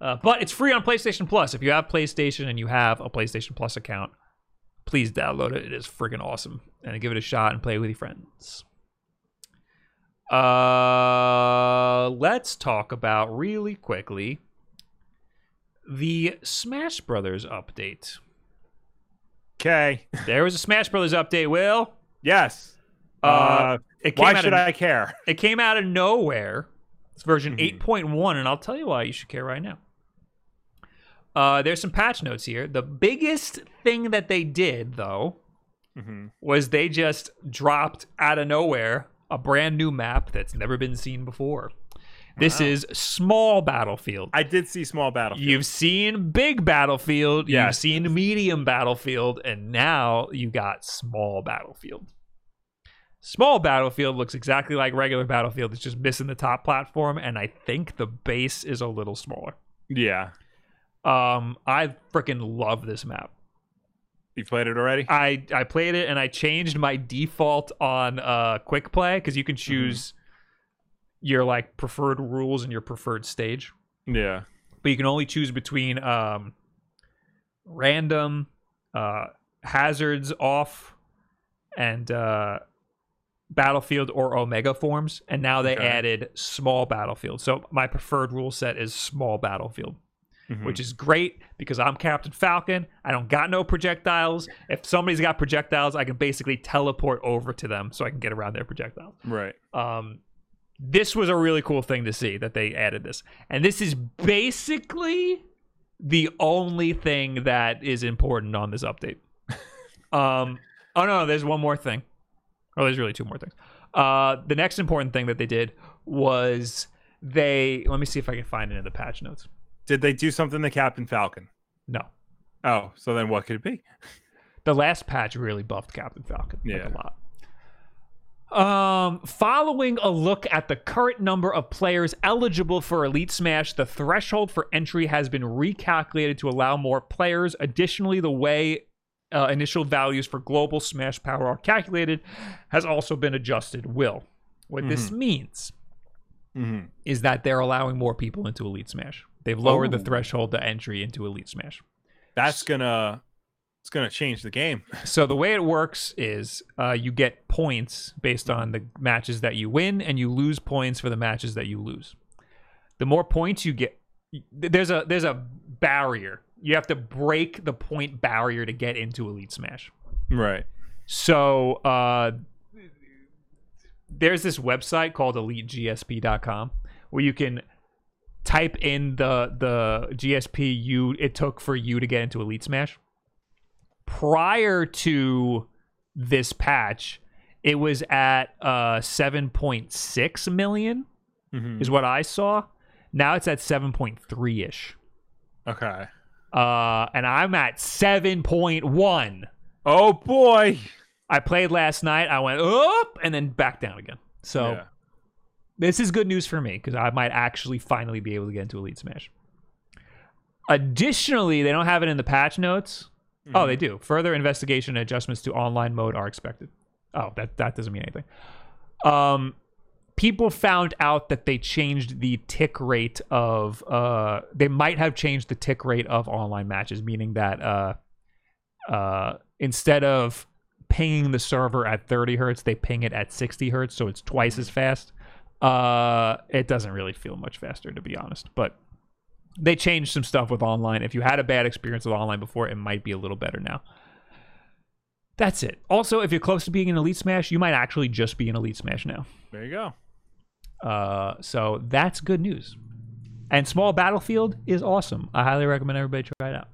Uh, but it's free on PlayStation Plus. If you have PlayStation and you have a PlayStation Plus account, please download it. It is freaking awesome, and give it a shot and play with your friends. Uh, let's talk about really quickly the Smash Brothers update. Okay. There was a Smash Brothers update. Will Yes. uh, Uh, it came why out should of, I care? <laughs> It came out of nowhere. It's version Mhm. 8.1, and I'll tell you why you should care right now. Uh, there's some patch notes here. The biggest thing that they did, though, Mhm. was they just dropped out of nowhere a brand new map that's never been seen before. This Wow. is small battlefield. I did see small battlefield. You've seen big battlefield, you've seen medium battlefield, and now you got small battlefield. Small Battlefield looks exactly like regular Battlefield. It's just missing the top platform, and I think the base is a little smaller. Yeah. Um, I freaking love this map. You played it already? I I played it and I changed my default on uh quick play because you can choose your like preferred rules and your preferred stage, Yeah. but you can only choose between um random, uh hazards off, and uh battlefield or omega forms. And now they Okay. added small battlefield. So my preferred rule set is small battlefield. Mhm. which is great because I'm Captain Falcon. I don't got no projectiles. If somebody's got projectiles, I can basically teleport over to them so I can get around their projectiles. right. Um, this was a really cool thing to see that they added this, and this is basically the only thing that is important on this update. <laughs> um, oh no, there's one more thing. Oh, there's really two more things. Uh, the next important thing that they did was they. Let me see if I can find it in the patch notes. Did they do something to Captain Falcon? No, Oh, so then what could it be? the last patch really buffed Captain Falcon like a lot. Um, following a look at the current number of players eligible for Elite Smash, the threshold for entry has been recalculated to allow more players. Additionally, the way uh, initial values for global Smash power are calculated has also been adjusted. Will what this means Mm-hmm. is that they're allowing more people into Elite Smash. They've lowered the threshold to entry into Elite Smash. That's gonna it's gonna change the game. <laughs> So the way it works is uh, you get points based on the matches that you win, and you lose points for the matches that you lose. The more points you get, there's a there's a barrier. You have to break the point barrier to get into Elite Smash. Right. So uh, there's this website called EliteGSP.com where you can type in the the GSP you it took for you to get into Elite Smash. Prior to this patch, it was at uh 7.6 million Mhm. is what I saw. Now it's at 7.3 ish. Okay. Uh, and I'm at 7.1. Oh boy. I played last night. I went up and then back down again. So Yeah. this is good news for me because I might actually finally be able to get into Elite Smash. Additionally, they don't have it in the patch notes. Oh, they do. Further investigation and adjustments to online mode are expected. Oh, that that doesn't mean anything. Um, people found out that they changed the tick rate of uh they might have changed the tick rate of online matches meaning that uh uh instead of pinging the server at 30 hertz they ping it at 60 hertz so it's twice as fast uh it doesn't really feel much faster to be honest but they changed some stuff with online if you had a bad experience with online before it might be a little better now that's it also if you're close to being an elite smash you might actually just be an elite smash now There you go. uh, so that's good news. And Small Battlefield is awesome. I highly recommend everybody try it out.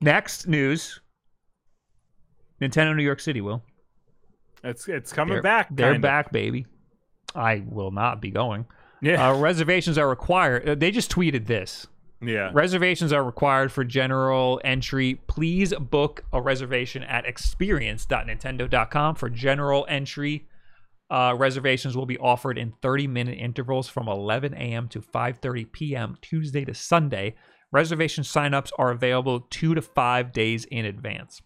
Next news Nintendo New York City will. It's it's coming They're, back. They're kinda. back, baby. I will not be going. Yeah. Uh, reservations are required. Uh, they just tweeted this. yeah. Reservations are required for general entry. Please book a reservation at experience.nintendo.com for general entry. Uh, reservations will be offered in 30 minute intervals from 11 a.m. to 5:30 p.m. Tuesday to Sunday. Reservation signups are available two to five days in advance.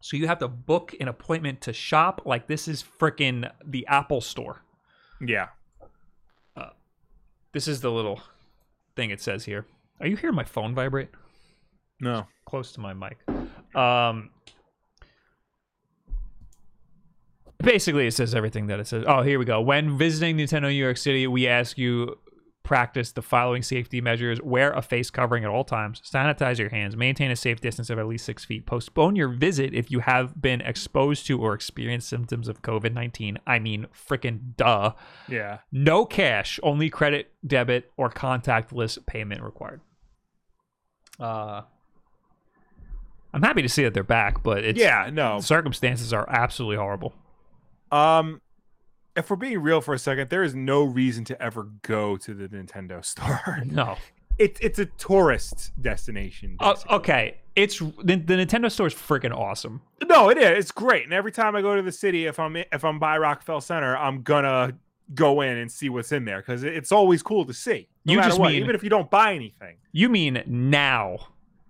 So you have to book an appointment to shop like this is freaking the Apple Store. Yeah. This is the little thing it says here. Are you hearing my phone vibrate? No. close to my mic. Um, basically, it says everything that it says. Oh, here we go. When visiting Nintendo New York City, we ask you practice the following safety measures: wear a face covering at all times, sanitize your hands, maintain a safe distance of at least six feet, postpone your visit if you have been exposed to or experienced symptoms of COVID nineteen. I mean, freaking duh. Yeah. No cash, only credit, debit, or contactless payment required. Uh, I'm happy to see that they're back, but it's Yeah. No. circumstances are absolutely horrible. Um, if we're being real for a second, there is no reason to ever go to the Nintendo <laughs> store. No, it's it's a tourist destination. Uh, okay, it's the, the Nintendo store is freaking awesome. No, it is. It's great. And every time I go to the city, if I'm if I'm by Rockefeller Center, I'm gonna go in and see what's in there because it's always cool to see. No You just what, mean- even if you don't buy anything. You mean now?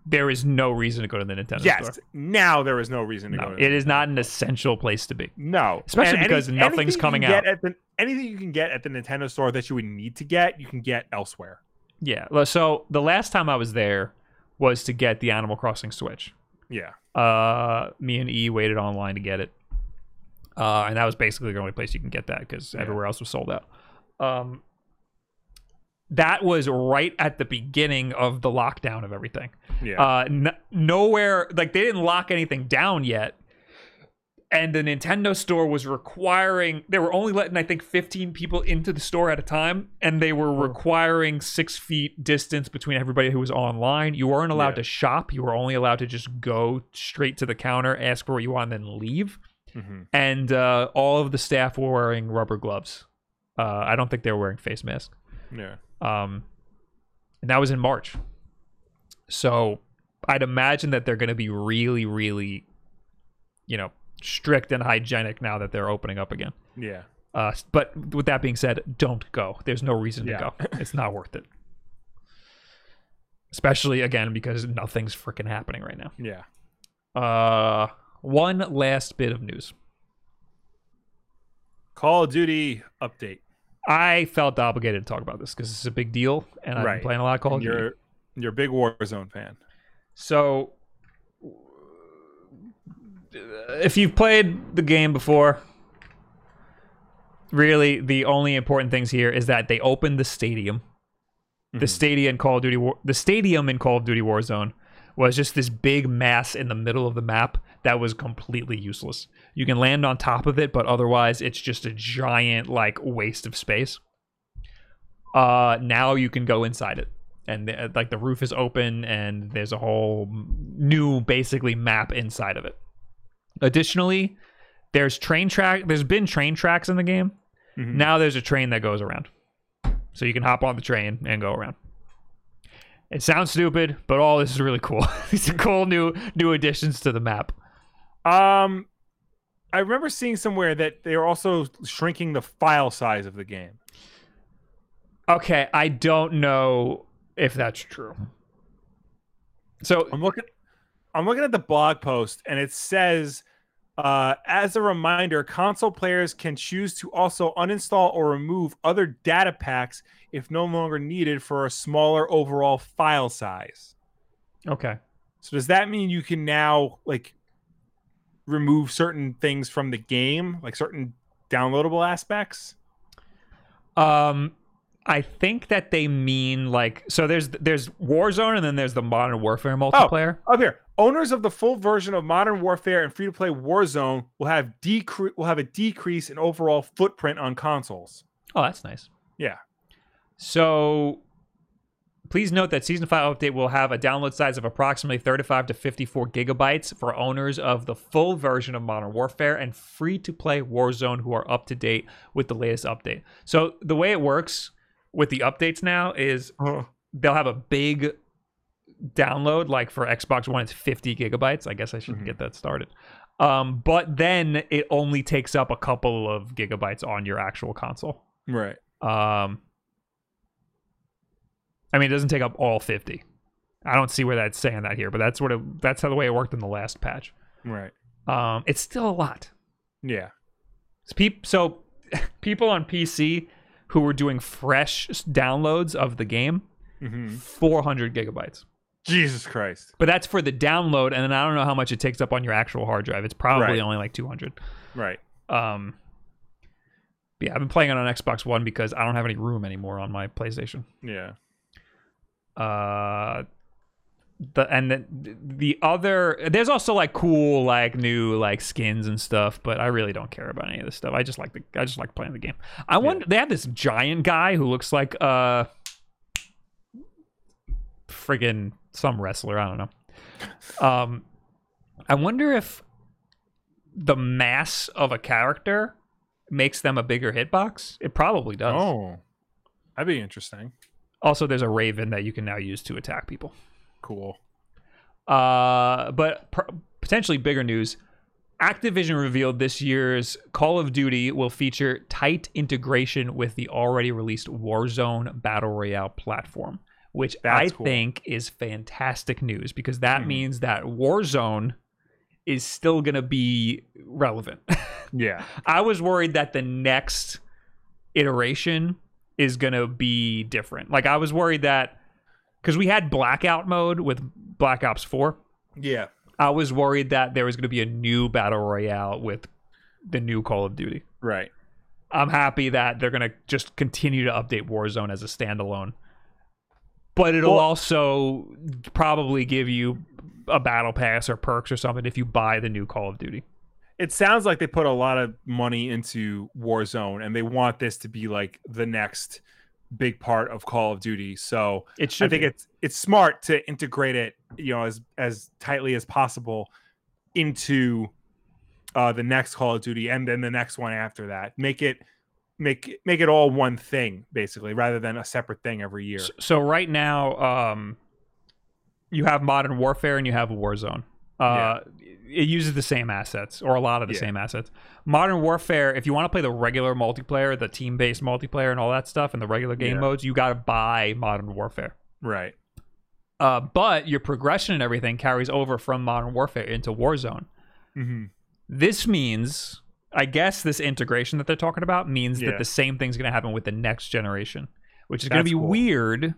There is no reason to go to the Nintendo store. Yes, store. now there is no reason to No, go. To it is not an essential place to be. No, Especially And because nothing's coming out. At the, anything you can get at the Nintendo store that you would need to get, you can get elsewhere. Yeah. So the last time I was there was to get the Animal Crossing Switch. Yeah, Uh, me and E waited online to get it, uh, and that was basically the only place you can get that because Yeah. everywhere else was sold out. Um, that was right at the beginning of the lockdown of everything. yeah, Uh, n- nowhere like they didn't lock anything down yet, and the Nintendo store was requiring they were only letting I think 15 people into the store at a time, and they were requiring six feet distance between everybody who was online. You weren't allowed Yeah. to shop. You were only allowed to just go straight to the counter, ask for what you want, and then leave. Mhm. And uh, all of the staff were wearing rubber gloves. Uh, I don't think they were wearing face masks. yeah. Um, and that was in March. So I'd imagine that they're going to be really, really, you know, strict and hygienic now that they're opening up again. Yeah. Uh, but with that being said, don't go. There's no reason Yeah. to go. <laughs> It's not worth it. Especially again because nothing's freaking happening right now. Yeah. Uh, one last bit of news. Call of Duty update. I felt obligated to talk about this because it's a big deal, and I've Right. been playing a lot of Call of Duty. You're you're a big Warzone fan. So, if you've played the game before, really the only important things here is that they opened the stadium. The Mhm. stadium in Call of Duty, War- the stadium in Call of Duty Warzone was just this big mass in the middle of the map that was completely useless. You can land on top of it, but otherwise it's just a giant like waste of space. Uh, now you can go inside it, and uh, like the roof is open, and there's a whole new basically map inside of it. Additionally, there's train track. There's been train tracks in the game. Mhm. Now there's a train that goes around, so you can hop on the train and go around. It sounds stupid, but all this is really cool. <laughs> These are cool new new additions to the map. Um, I remember seeing somewhere that they are also shrinking the file size of the game. Okay, I don't know if that's true. So I'm looking. I'm looking at the blog post, and it says, uh, as a reminder, console players can choose to also uninstall or remove other data packs if no longer needed for a smaller overall file size. okay, So does that mean you can now like remove certain things from the game, like certain downloadable aspects? Um, I think that they mean like so. There's there's Warzone and then there's the Modern Warfare multiplayer. Up here, owners of the full version of Modern Warfare and free to play Warzone will have decre- will have a decrease in overall footprint on consoles. Oh, that's nice. Yeah. So please note that Season 5 update will have a download size of approximately 35 to 54 gigabytes for owners of the full version of Modern Warfare and free to play Warzone who are up to date with the latest update. So the way it works with the updates now is uh-huh. they'll have a big download like for xbox one it's 50 gigabytes i guess i should Mhm. get that started um, but then it only takes up a couple of gigabytes on your actual console Right. um, i mean it doesn't take up all 50 i don't see where that's saying that here but that's what it, that's how the way it worked in the last patch Right. um, it's still a lot Yeah. so, peop- so <laughs> people on pc who were doing fresh downloads of the game hmm 400 gigabytes Jesus Christ. But that's for the download, and then I don't know how much it takes up on your actual hard drive. It's probably Right. only like 200. Right. Um, yeah, I've been playing it on Xbox One because I don't have any room anymore on my PlayStation. Yeah. Uh, the and the, the other there's also like cool like new like skins and stuff, but I really don't care about any of this stuff. I just like the I just like playing the game. I wonder they have this giant guy who looks like uh friggin' some wrestler. I don't know. Um, I wonder if the mass of a character makes them a bigger hitbox. It probably does. Oh, that'd be interesting. Also, there's a Raven that you can now use to attack people. Cool. Uh, but pr- potentially bigger news. Activision revealed this year's Call of Duty will feature tight integration with the already released Warzone Battle Royale platform, which That's I cool. think is fantastic news because that Mhm. means that Warzone is still going to be relevant. <laughs> Yeah. I was worried that the next iteration is going to be different. Like I was worried that cuz we had blackout mode with Black Ops 4. Yeah. I was worried that there was going to be a new battle royale with the new Call of Duty. Right. I'm happy that they're going to just continue to update Warzone as a standalone. But it'll Well- also probably give you a battle pass or perks or something if you buy the new Call of Duty. It sounds like they put a lot of money into Warzone and they want this to be like the next big part of Call of Duty. So It should I think be. it's it's smart to integrate it, you know, as as tightly as possible into uh the next Call of Duty and then the next one after that. Make it make make it all one thing basically rather than a separate thing every year. So right now, um, you have Modern Warfare and you have Warzone. Uh, It uses the same assets or a lot of the Yeah. same assets. Modern Warfare, if you want to play the regular multiplayer, the team-based multiplayer, and all that stuff, and the regular game Yeah. modes, you got to buy Modern Warfare. Right. Uh, but your progression and everything carries over from Modern Warfare into Warzone. hmm This means, I guess, this integration that they're talking about means Yeah. that the same thing's going to happen with the next generation, which is going to be cool. weird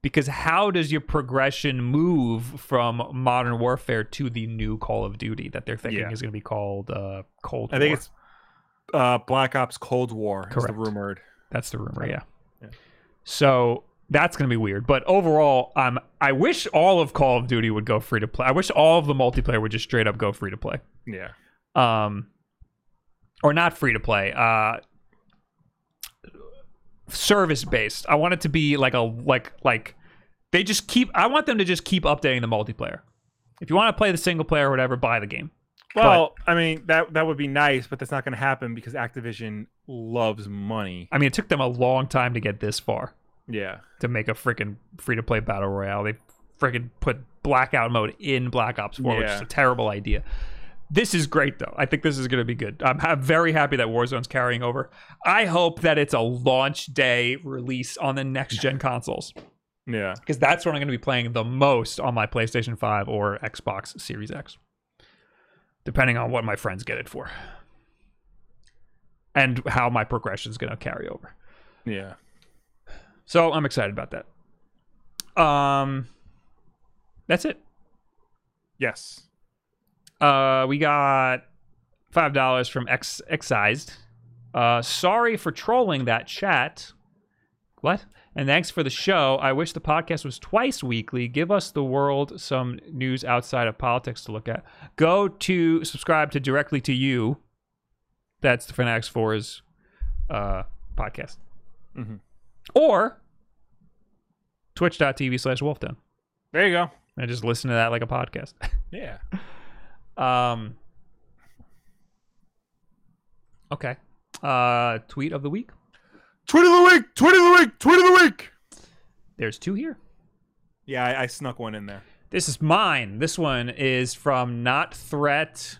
because how does your progression move from Modern Warfare to the new Call of Duty that they're thinking Yeah. is going to be called uh, Cold I think War? it's uh Black Ops Cold War is the Correct. rumored. That's the rumor, yeah. Yeah. So that's going to be weird. But overall, um, I wish all of Call of Duty would go free to play. I wish all of the multiplayer would just straight up go free to play. Yeah. um or not free to play uh service based. I want it to be like a like like they just keep i want them to just keep updating the multiplayer. If you want to play the single player or whatever buy the game. Well, I mean that that would be nice, but that's not going to happen because Activision loves money. i mean it took them a long time to get this far. Yeah. to make a freaking free to play battle royale. They freaking put blackout mode in black ops 4 which is a terrible idea this is great though i think this is going to be good I'm, I'm very happy that warzone's carrying over i hope that it's a launch day release on the next gen <laughs> consoles Yeah. because that's what i'm going to be playing the most on my playstation 5 or xbox series x depending on what my friends get it for and how my progression is going to carry over Yeah. so I'm excited about that. Um, that's it. Yes. Uh, we got five dollars from X Excised. Uh, sorry for trolling that chat. What? And thanks for the show. I wish the podcast was twice weekly. Give us the world some news outside of politics to look at. Go to subscribe to directly to you. That's the Fanatics 4's uh, podcast. Mm-hmm. Or twitch.tv slash wolfden. There you go. And just listen to that like a podcast. <laughs> Yeah. Um. Okay. Uh, tweet of the week. Tweet of the week. Tweet of the week. Tweet of the week. There's two here. Yeah, I, I snuck one in there. This is mine. This one is from Not Threat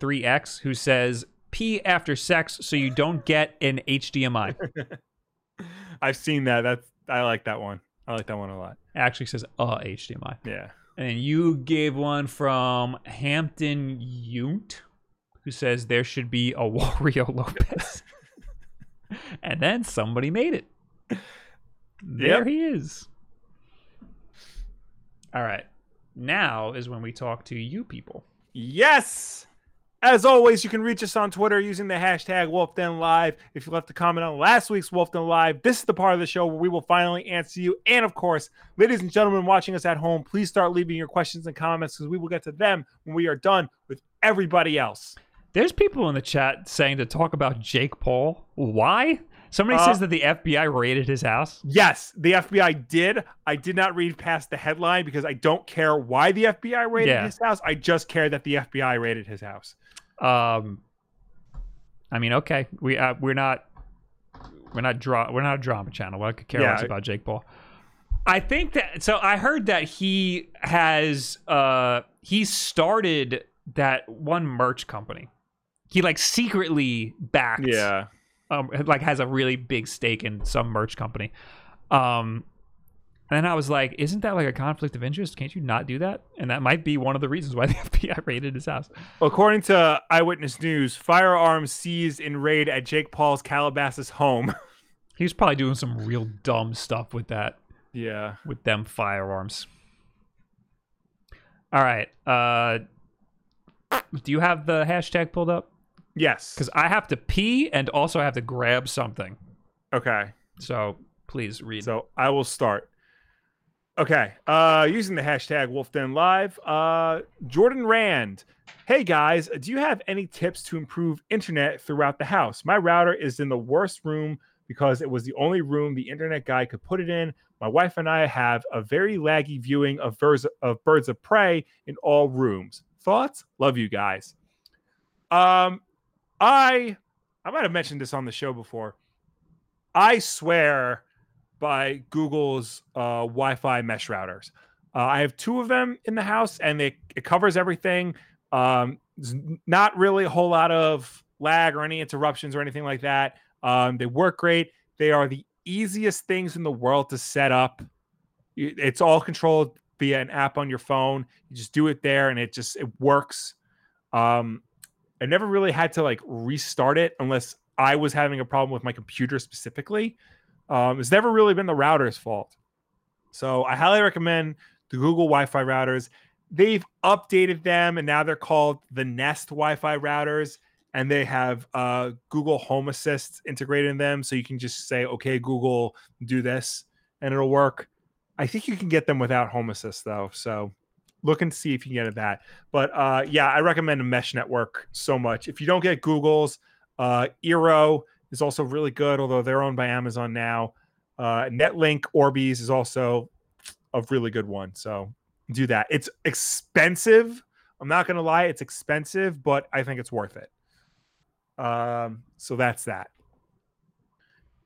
3X, who says pee after sex so you don't get an HDMI. <laughs> I've seen that. That's I like that one. I like that one a lot. It actually says uh HDMI. Yeah. And you gave one from Hampton Yount, who says there should be a <laughs> Wario Lopez. <laughs> and then somebody made it. There Yep. he is. All right. Now is when we talk to you people. Yes. As always, you can reach us on Twitter using the hashtag WolfDenLive. If you left a comment on last week's WolfDen Live, this is the part of the show where we will finally answer you. And of course, ladies and gentlemen watching us at home, please start leaving your questions and comments because we will get to them when we are done with everybody else. There's people in the chat saying to talk about Jake Paul. Why? Somebody Uh, says that the FBI raided his house. Yes, the FBI did. I did not read past the headline because I don't care why the FBI raided Yeah. his house. I just care that the FBI raided his house. Um, I mean, okay, we uh, we're not We're not dra- We're not a drama channel. I could care Yeah. less about Jake Paul. I think that. So I heard that he has. uh He started that one merch company. He like secretly backed. Yeah. Um, like has a really big stake in some merch company. Um, and then I was like, isn't that like a conflict of interest? Can't you not do that? And that might be one of the reasons why <laughs> the FBI raided his house. According to Eyewitness News, firearms seized in raid at Jake Paul's Calabasas home. <laughs> He was probably doing some real dumb stuff with that. yeah. with them firearms. All right. Uh do you have the hashtag pulled up? Yes. Cuz I have to pee and also I have to grab something. Okay. So please read. So I will start. Okay. Uh using the hashtag WolfDenLive, uh Jordan Rand. Hey guys, do you have any tips to improve internet throughout the house? My router is in the worst room because it was the only room the internet guy could put it in. My wife and I have a very laggy viewing of of birds of prey in all rooms. Thoughts? Love you guys. Um I I might have mentioned this on the show before. I swear by Google's uh, Wi-Fi mesh routers. Uh, I have two of them in the house, and it covers everything. Um, not really a whole lot of lag or any interruptions or anything like that. Um, they work great. They are the easiest things in the world to set up. It's all controlled via an app on your phone. You just do it there, and it just it works. Um, I never really had to like restart it unless I was having a problem with my computer specifically. Um, it's never really been the router's fault. So I highly recommend the Google Wi Fi routers. They've updated them and now they're called the Nest Wi Fi routers. And they have uh, Google Home Assist integrated in them. So you can just say, okay, Google, do this, and it'll work. I think you can get them without Home Assist though. So look and see if you can get that. But uh, yeah, I recommend a mesh network so much. If you don't get Google's, uh, Eero is also really good, although they're owned by Amazon now. Uh, Netlink Orbeez is also a really good one. So do that. It's expensive. I'm not going to lie, it's expensive, but I think it's worth it. Um, so that's that.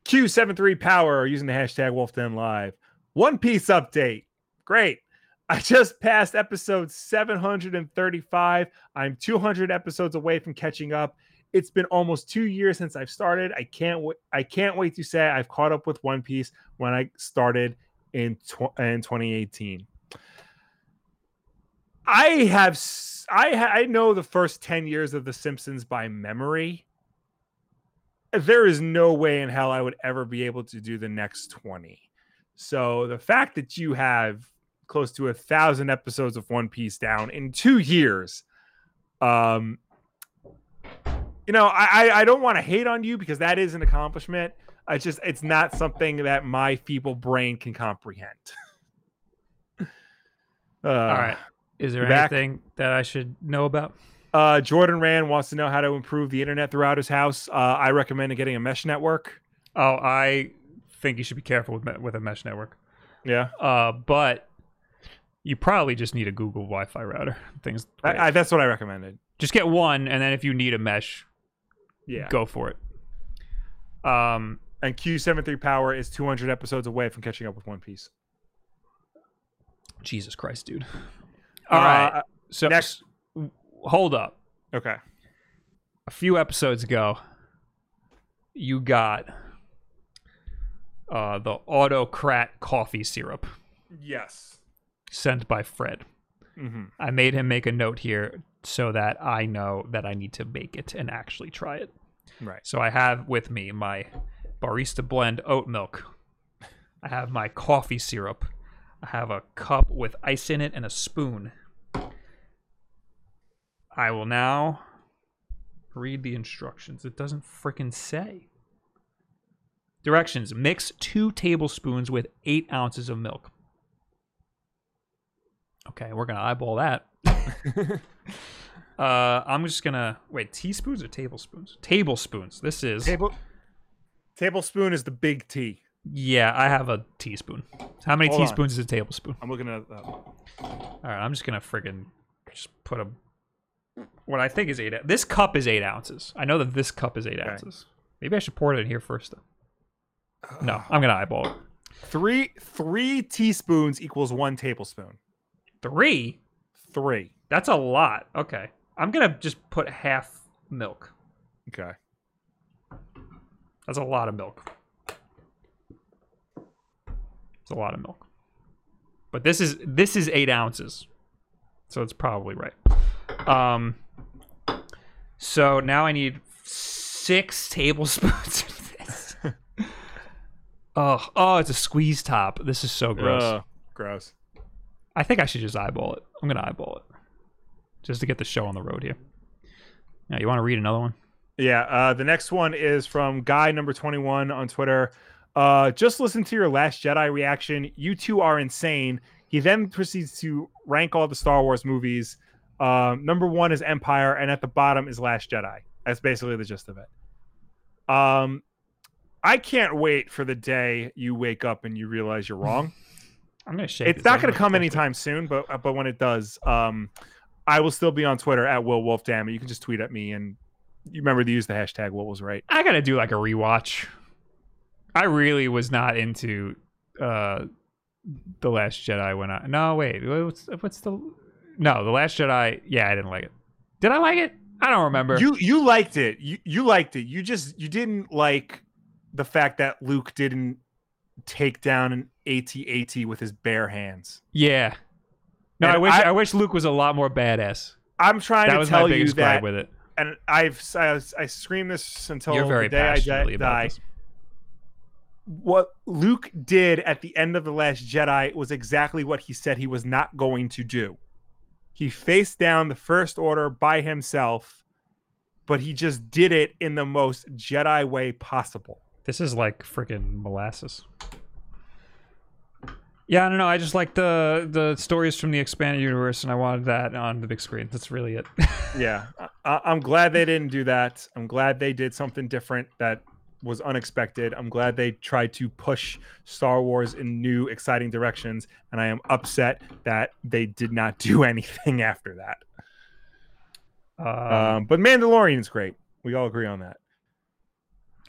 Q73 Power using the hashtag WolfDen Live. One Piece update. Great. I just passed episode 735. I'm 200 episodes away from catching up. It's been almost two years since I've started. I can't wait. I can't wait to say I've caught up with One Piece when I started in tw- in 2018. I have I ha- I know the first 10 years of The Simpsons by memory. There is no way in hell I would ever be able to do the next 20. So the fact that you have close to a thousand episodes of One Piece down in two years, um, you know, I I, don't want to hate on you because that is an accomplishment. I just it's not something that my feeble brain can comprehend. <laughs> uh, All right. Is there back? anything that I should know about? Uh, Jordan Rand wants to know how to improve the internet throughout his house. Uh, I recommend getting a mesh network. Oh, I think you should be careful with me- with a mesh network. Yeah, Uh, but you probably just need a Google Wi-Fi router. Things I, I, that's what I recommended. just get one, and then if you need a mesh, Yeah, go for it. Um, and Q73 Power is 200 episodes away from catching up with One Piece. Jesus Christ, dude. All right. Uh, So next- hold up. okay. A few episodes ago, you got uh, the Autocrat coffee syrup Yes. sent by Fred. hmm I made him make a note here so that I know that I need to make it and actually try it. Right. So I have with me my barista blend oat milk. I have my coffee syrup. I have a cup with ice in it and a spoon. I will now read the instructions. It doesn't frickin' say. Directions mix two tablespoons with eight ounces of milk. Okay, we're gonna eyeball that. <laughs> <laughs> uh, I'm just gonna wait. Teaspoons or tablespoons? Tablespoons. This is Table tablespoon is the big T. yeah. I have a teaspoon. How many Hold on. teaspoons is a tablespoon? I'm looking at that. All right, I'm just gonna friggin' just put a what I think is eight. This cup is eight ounces. I know that this cup is eight Okay. ounces. Maybe I should pour it in here first. Though. No, I'm gonna eyeball it. Three three teaspoons equals one tablespoon. Three. Three. That's a lot. Okay, I'm gonna just put half milk. Okay. That's a lot of milk. It's a lot of milk. But this is this is eight ounces, so it's probably right. Um. So now I need six <laughs> tablespoons of this. <laughs> oh, oh, it's a squeeze top. This is so gross. Gross. I think I should just eyeball it. I'm gonna eyeball it, just to get the show on the road here. Now, you want to read another one? Yeah. Uh, the next one is from guy number 21 on Twitter. Uh, just listen to your Last Jedi reaction. You two are insane. He then proceeds to rank all the Star Wars movies. Um, number one is Empire, and at the bottom is Last Jedi. That's basically the gist of it. Um, I can't wait for the day you wake up and you realize you're wrong. I'm gonna shake. it's not going to come it. anytime soon, but but when it does, um, I will still be on Twitter at Will Wolfdam. You can just tweet at me, and you remember to use the hashtag What Was Right. I gotta do like a rewatch. I really was not into uh the Last Jedi when I no wait what's what's the no the Last Jedi yeah I didn't like it. Did I like it? I don't remember. You you liked it. You you liked it. You just you didn't like the fact that Luke didn't take down an AT-AT with his bare hands. yeah. No, And I wish I- I, wish Luke was a lot more badass. I'm trying That to was my tell you biggest that, gripe with it. and I've I, I scream this until You're very the day I passionately di- about die. this. What Luke did at the end of the Last Jedi was exactly what he said he was not going to do. He faced down the First Order by himself, but he just did it in the most Jedi way possible. This is like freaking molasses. Yeah, I don't know. I just like the the stories from the expanded universe, and I wanted that on the big screen. That's really it. <laughs> yeah I, i'm glad they didn't do that i'm glad they did something different that was unexpected i'm glad they tried to push star wars in new exciting directions and i am upset that they did not do <laughs> anything after that Um, um, but mandalorian is great we all agree on that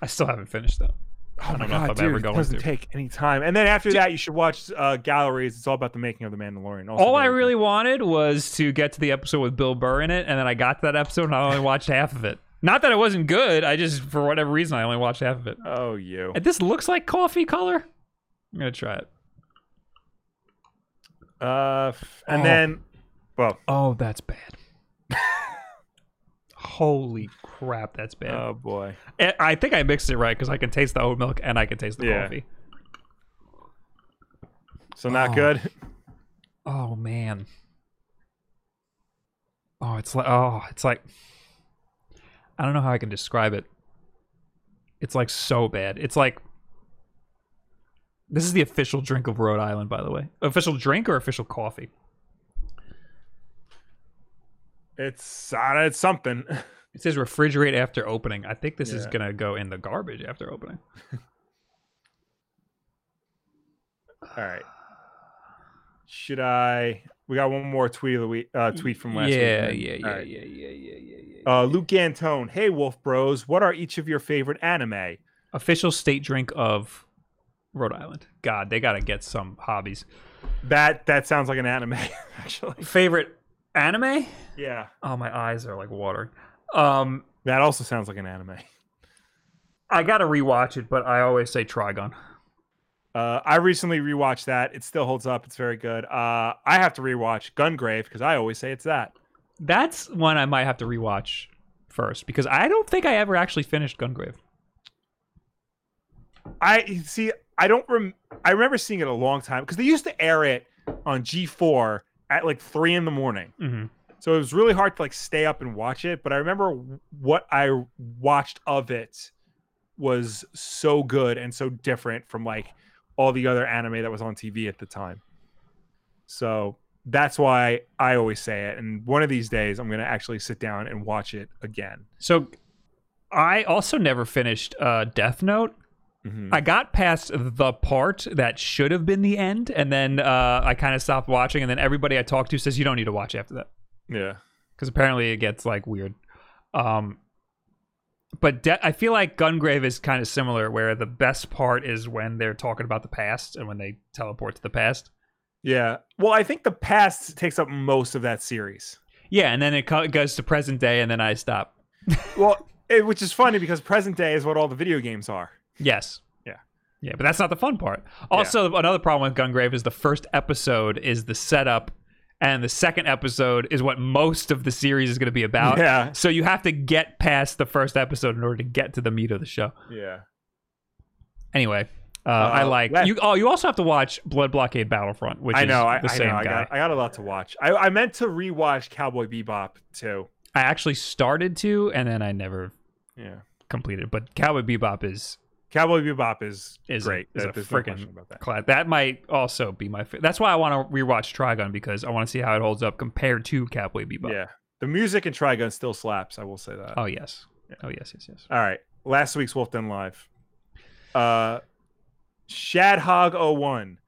I still haven't finished that. Oh don't my know if god I'm dude, ever it doesn't to. take any time and then after that you should watch uh, galleries it's all about the making of the mandalorian Also All I very good. really wanted was to get to the episode with Bill Burr in it, and then I got to that episode and I only watched <laughs> half of it. Not that it wasn't good. I just, for whatever reason, I only watched half of it. oh you And this looks like coffee color. I'm gonna try it. uh and Oh. then well Oh, that's bad. <laughs> Holy crap, that's bad. oh boy I- I think I mixed it right because I can taste the oat milk and I can taste the Yeah. coffee. so not Oh. good Oh man. Oh, it's like oh, it's like I don't know how I can describe it. It's like so bad. It's like this is the official drink of Rhode Island, by the way. Official drink or official coffee? It's uh, it's something. <laughs> It says refrigerate after opening. I think this is gonna go in the garbage after opening. <laughs> All right. Should I? We got one more tweet of the week. Uh, tweet from last yeah, week. yeah, yeah, right. yeah, yeah, yeah, yeah, yeah. Uh, Luke Antone. Hey, Wolf Bros. What are each of your favorite anime? Official state drink of Rhode Island. God, they gotta get some hobbies. That that sounds like an anime, <laughs> actually. Favorite anime? Yeah. Oh, my eyes are like watering. Um, That also sounds like an anime. I gotta rewatch it, but I always say Trigun. Uh, I recently rewatched that. It still holds up. It's very good. Uh, I have to rewatch Gungrave because I always say it's that. That's one I might have to rewatch first because I don't think I ever actually finished Gungrave. I see. I don't. Rem- I remember seeing it a long time because they used to air it on G4 at like three in the morning. Mm-hmm. So it was really hard to like stay up and watch it. But I remember what I watched of it was so good and so different from like all the other anime that was on TV at the time. So that's why I always say it. And one of these days, I'm gonna actually sit down and watch it again. So I also never finished uh, Death Note. Mhm. I got past the part that should have been the end, and then uh, I kind of stopped watching. And then everybody I talked to says you don't need to watch after that Yeah. because apparently it gets like weird. Um, but de- I feel like Gungrave is kind of similar, where the best part is when they're talking about the past and when they teleport to the past. Yeah. Well, I think the past takes up most of that series. Yeah, and then it co- goes to present day, and then I stop. <laughs> Well, it, which is funny because present day is what all the video games are. Yes. Yeah. Yeah, but that's not the fun part. Also, another problem with Gungrave is the first episode is the setup, and the second episode is what most of the series is going to be about. Yeah. So you have to get past the first episode in order to get to the meat of the show. Yeah. Anyway, uh, I like you. Oh, you also have to watch Blood Blockade Battlefront, which I is know. I, the I same know. I guy. got, I got a lot to watch. I, I meant to rewatch Cowboy Bebop too. I actually started to, and then I never Yeah. completed. But Cowboy Bebop is Cowboy Bebop is, is great. A, is There- a freaking about that. class. That might also be my. Fa- That's why I want to rewatch Trigun because I want to see how it holds up compared to Cowboy Bebop. Yeah. The music in Trigun still slaps. I will say that. Oh yes. Oh yes. Yes. Yes. All right. Last week's Wolf Den Live. Uh Shadhog 01.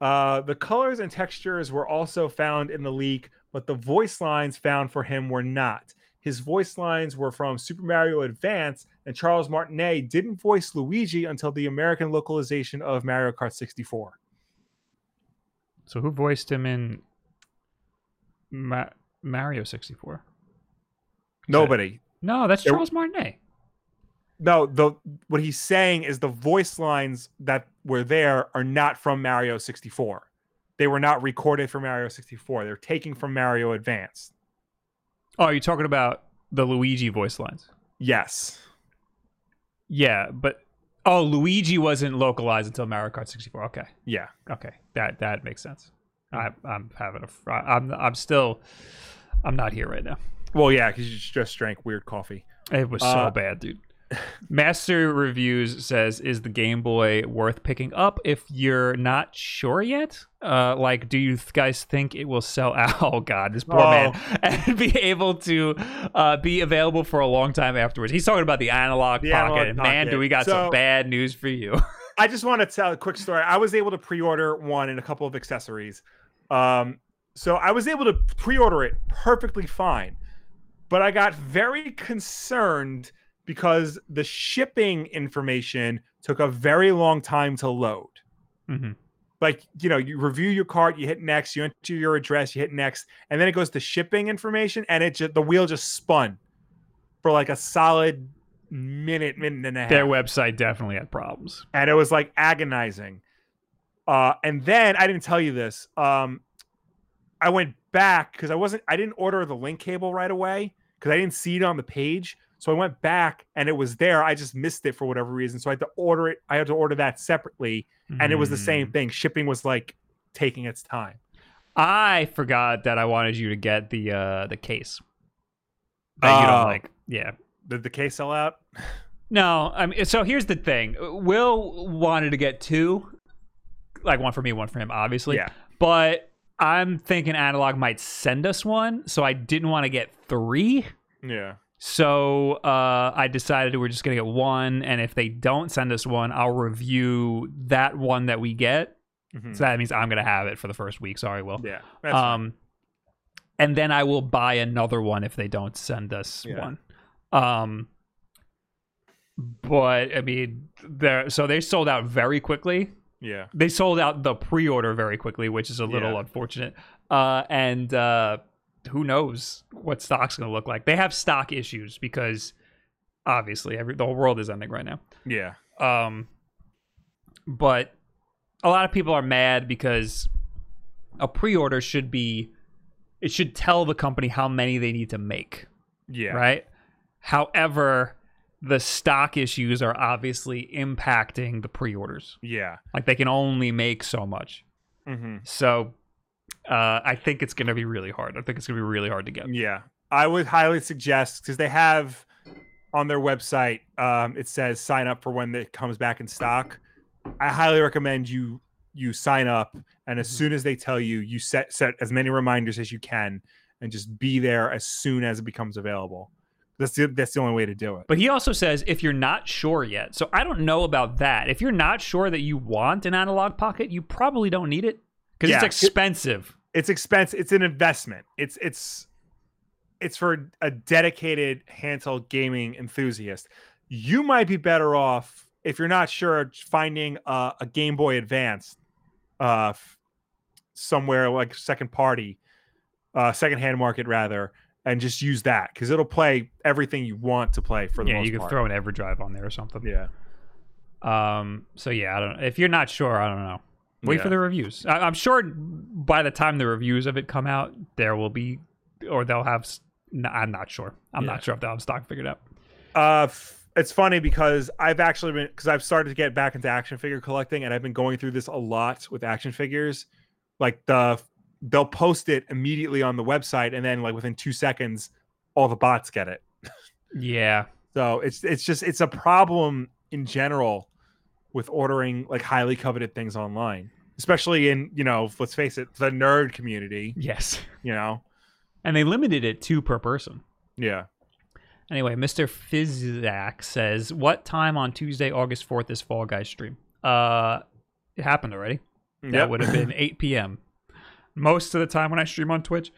Uh the colors and textures were also found in the leak, but the voice lines found for him were not. His voice lines were from Super Mario Advance, and Charles Martinet didn't voice Luigi until the American localization of Mario Kart 64. So who voiced him in Ma- Mario sixty four? Nobody. No, that's Charles Martinet. No, the what he's saying is the voice lines that were there are not from Mario 64. They were not recorded for Mario 64. They're taking from Mario Advance. Oh, you're talking about the Luigi voice lines. Yes. Yeah, but oh, Luigi wasn't localized until Mario Kart 64. Okay, Yeah. okay, that that makes sense. I, I'm having a. I'm I'm still. I'm not here right now. Well, yeah, because you just drank weird coffee. It was so Uh, bad, dude. Master Reviews says, "Is the Game Boy worth picking up if you're not sure yet? Uh, like, do you guys think it will sell <laughs> out? Oh God, this poor Oh. man, <laughs> and be able to uh, be available for a long time afterwards? He's talking about the Analogue The pocket. Analog and man, do we got some bad news for you? <laughs> I just want to tell a quick story. I was able to pre-order one and a couple of accessories. Um, so I was able to pre-order it perfectly fine, but I got very concerned because the shipping information took a very long time to load. Mhm. Like, you know, you review your cart, you hit next, you enter your address, you hit next, and then it goes to shipping information, and it just the wheel just spun for like a solid minute, minute and a half Their website definitely had problems. and it was like agonizing. Uh, and then I didn't tell you this. Um, I went back because I wasn't. I didn't order the link cable right away because I didn't see it on the page. So I went back and it was there. I just missed it for whatever reason. So I had to order it. I had to order that separately, and it was the same Mm. thing. Shipping was like taking its time. I forgot that I wanted you to get the uh the case. That you don't Oh. like. Yeah. Did the case sell out? No, I mean, so here's the thing. Will wanted to get two, like one for me, one for him, obviously. Yeah. But I'm thinking Analogue might send us one, so I didn't want to get three. Yeah. So uh, I decided we're just gonna get one, and if they don't send us one, I'll review that one that we get. Mhm. So that means I'm gonna have it for the first week. Sorry, Will. Yeah. Um, and then I will buy another one if they don't send us Yeah. one. Um, but I mean, they're so they sold out very quickly. yeah. They sold out the pre-order very quickly, which is a little Yeah. unfortunate. Uh, and uh, who knows what stock's going to look like? They have stock issues because obviously every the whole world is ending right now. Yeah. Um, but a lot of people are mad because a pre-order should be it should tell the company how many they need to make, Yeah. right? However, the stock issues are obviously impacting the pre-orders. Yeah. Like they can only make so much. hmm So uh, I think it's going to be really hard. I think it's going to be really hard to get. Yeah, I would highly suggest because they have on their website, um, it says sign up for when it comes back in stock. I highly recommend you you sign up, and as Mhm. soon as they tell you, you set set as many reminders as you can, and just be there as soon as it becomes available. That's the that's the only way to do it. But he also says if you're not sure yet, so I don't know about that. If you're not sure that you want an Analogue pocket, you probably don't need it because Yeah. it's expensive. It's expensive. It's an investment. It's it's it's for a dedicated handheld gaming enthusiast. You might be better off if you're not sure finding a, a Game Boy Advance uh somewhere like second party uh second hand market rather and just use that because it'll play everything you want to play for the most part. yeah, you can part. throw an EverDrive on there or something. yeah Um. So yeah, I don't. If you're not sure, I don't know. Wait Yeah. for the reviews. I, I'm sure by the time the reviews of it come out, there will be, or they'll have. I'm not sure. I'm Yeah. not sure if they'll have stock figured out. Uh, f- it's funny because I've actually been because I've started to get back into action figure collecting, and I've been going through this a lot with action figures. Like the they'll post it immediately on the website, and then like within two seconds, all the bots get it. <laughs> Yeah. So it's it's just it's a problem in general with ordering like highly coveted things online, especially in you know let's face it, the nerd community. Yes. You know, And they limited it two per person. yeah. Anyway, Mr. Fizzac says, "What time on Tuesday, August fourth, is Fall Guys stream?" Uh, it happened already. That Yep. would have been 8 <laughs> p.m. Most of the time when I stream on Twitch,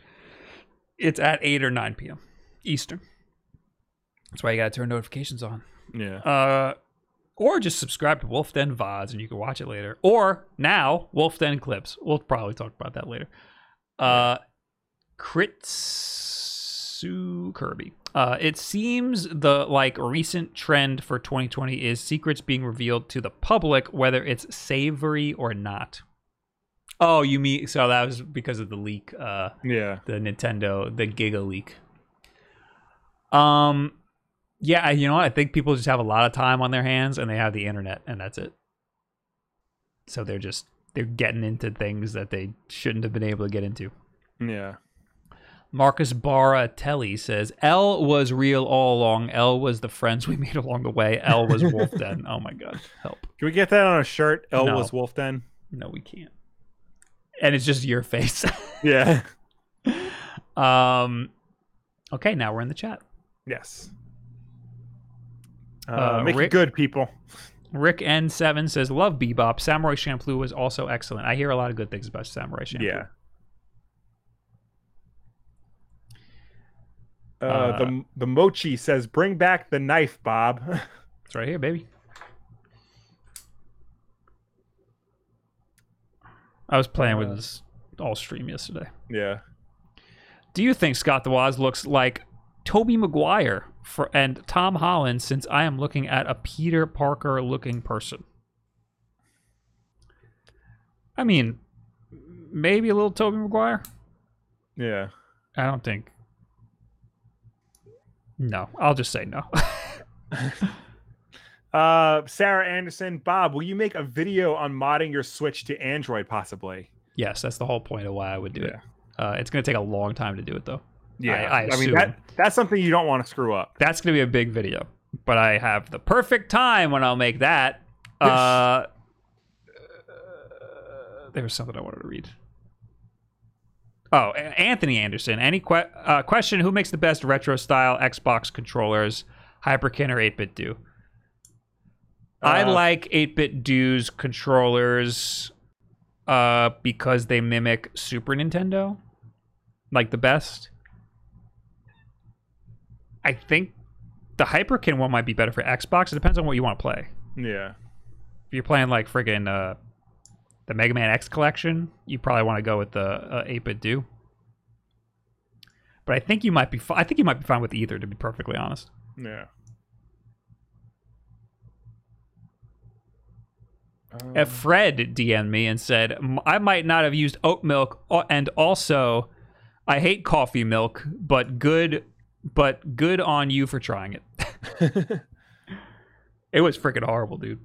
it's at 8 or 9 p.m. Eastern. That's why you gotta turn notifications on. yeah. Uh, or just subscribe to Wolf Den VODs and you can watch it later. Or now, Wolf Den clips. We'll probably talk about that later. Uh, Kritsu Kirby. Uh, it seems the like recent trend for 2020 is secrets being revealed to the public, whether it's savory or not. Oh, you mean so that was because of the leak? Uh, Yeah. the Nintendo, the Giga leak. Um, yeah, I- you know what? I think people just have a lot of time on their hands and they have the internet, and that's it. So they're just they're getting into things that they shouldn't have been able to get into. Yeah. Marcus Baratelli says L was real all along. L was the friends we <laughs> made along the way. L was Wolf Den. <laughs> Oh my god, help! Can we get that on a shirt? L No. was Wolf Den. No, we can't. And it's just your face. <laughs> Yeah. um, okay, now we're in the chat. Yes. Uh, Uh, make Rick- it good, people. Rick N7 says, Love Bebop. Samurai Champloo was also excellent. I hear a lot of good things about Samurai Champloo. Yeah. Uh, Uh, the the mochi says, "Bring back the knife, Bob." <laughs> It's right here, baby. I was playing with Uh, this all stream yesterday. yeah. Do you think Scott the Woz looks like Tobey Maguire for and Tom Holland since I am looking at a Peter Parker looking person? I mean, maybe a little Tobey Maguire. Yeah. I don't think. No, I'll just say no. <laughs> <laughs> Uh, Sarah Anderson, Bob, will you make a video on modding your Switch to Android, possibly? yes, that's the whole point of why I would do it. Uh, it's going to take a long time to do it, though. Yeah. I- I mean that that's something you don't want to screw up. That's going to be a big video, but I have the perfect time when I'll make that. Uh, there was something I wanted to read. Oh, Anthony Anderson. Any que- uh, question? Who makes the best retro style Xbox controllers? Hyperkin or 8BitDo? I Uh, like 8BitDo's controllers uh, because they mimic Super Nintendo, like the best. I think the Hyperkin one might be better for Xbox. It depends on what you want to play. Yeah. If you're playing like friggin' uh, the Mega Man X collection, you probably want to go with the uh, 8BitDo. But I think you might be. Fi- I think you might be fine with either, to be perfectly honest. Yeah. Uh, Fred DM'd me and said, I might not have used oat milk, uh, and also, I hate coffee milk, but good, but good on you for trying it. <laughs> it was freaking horrible, dude.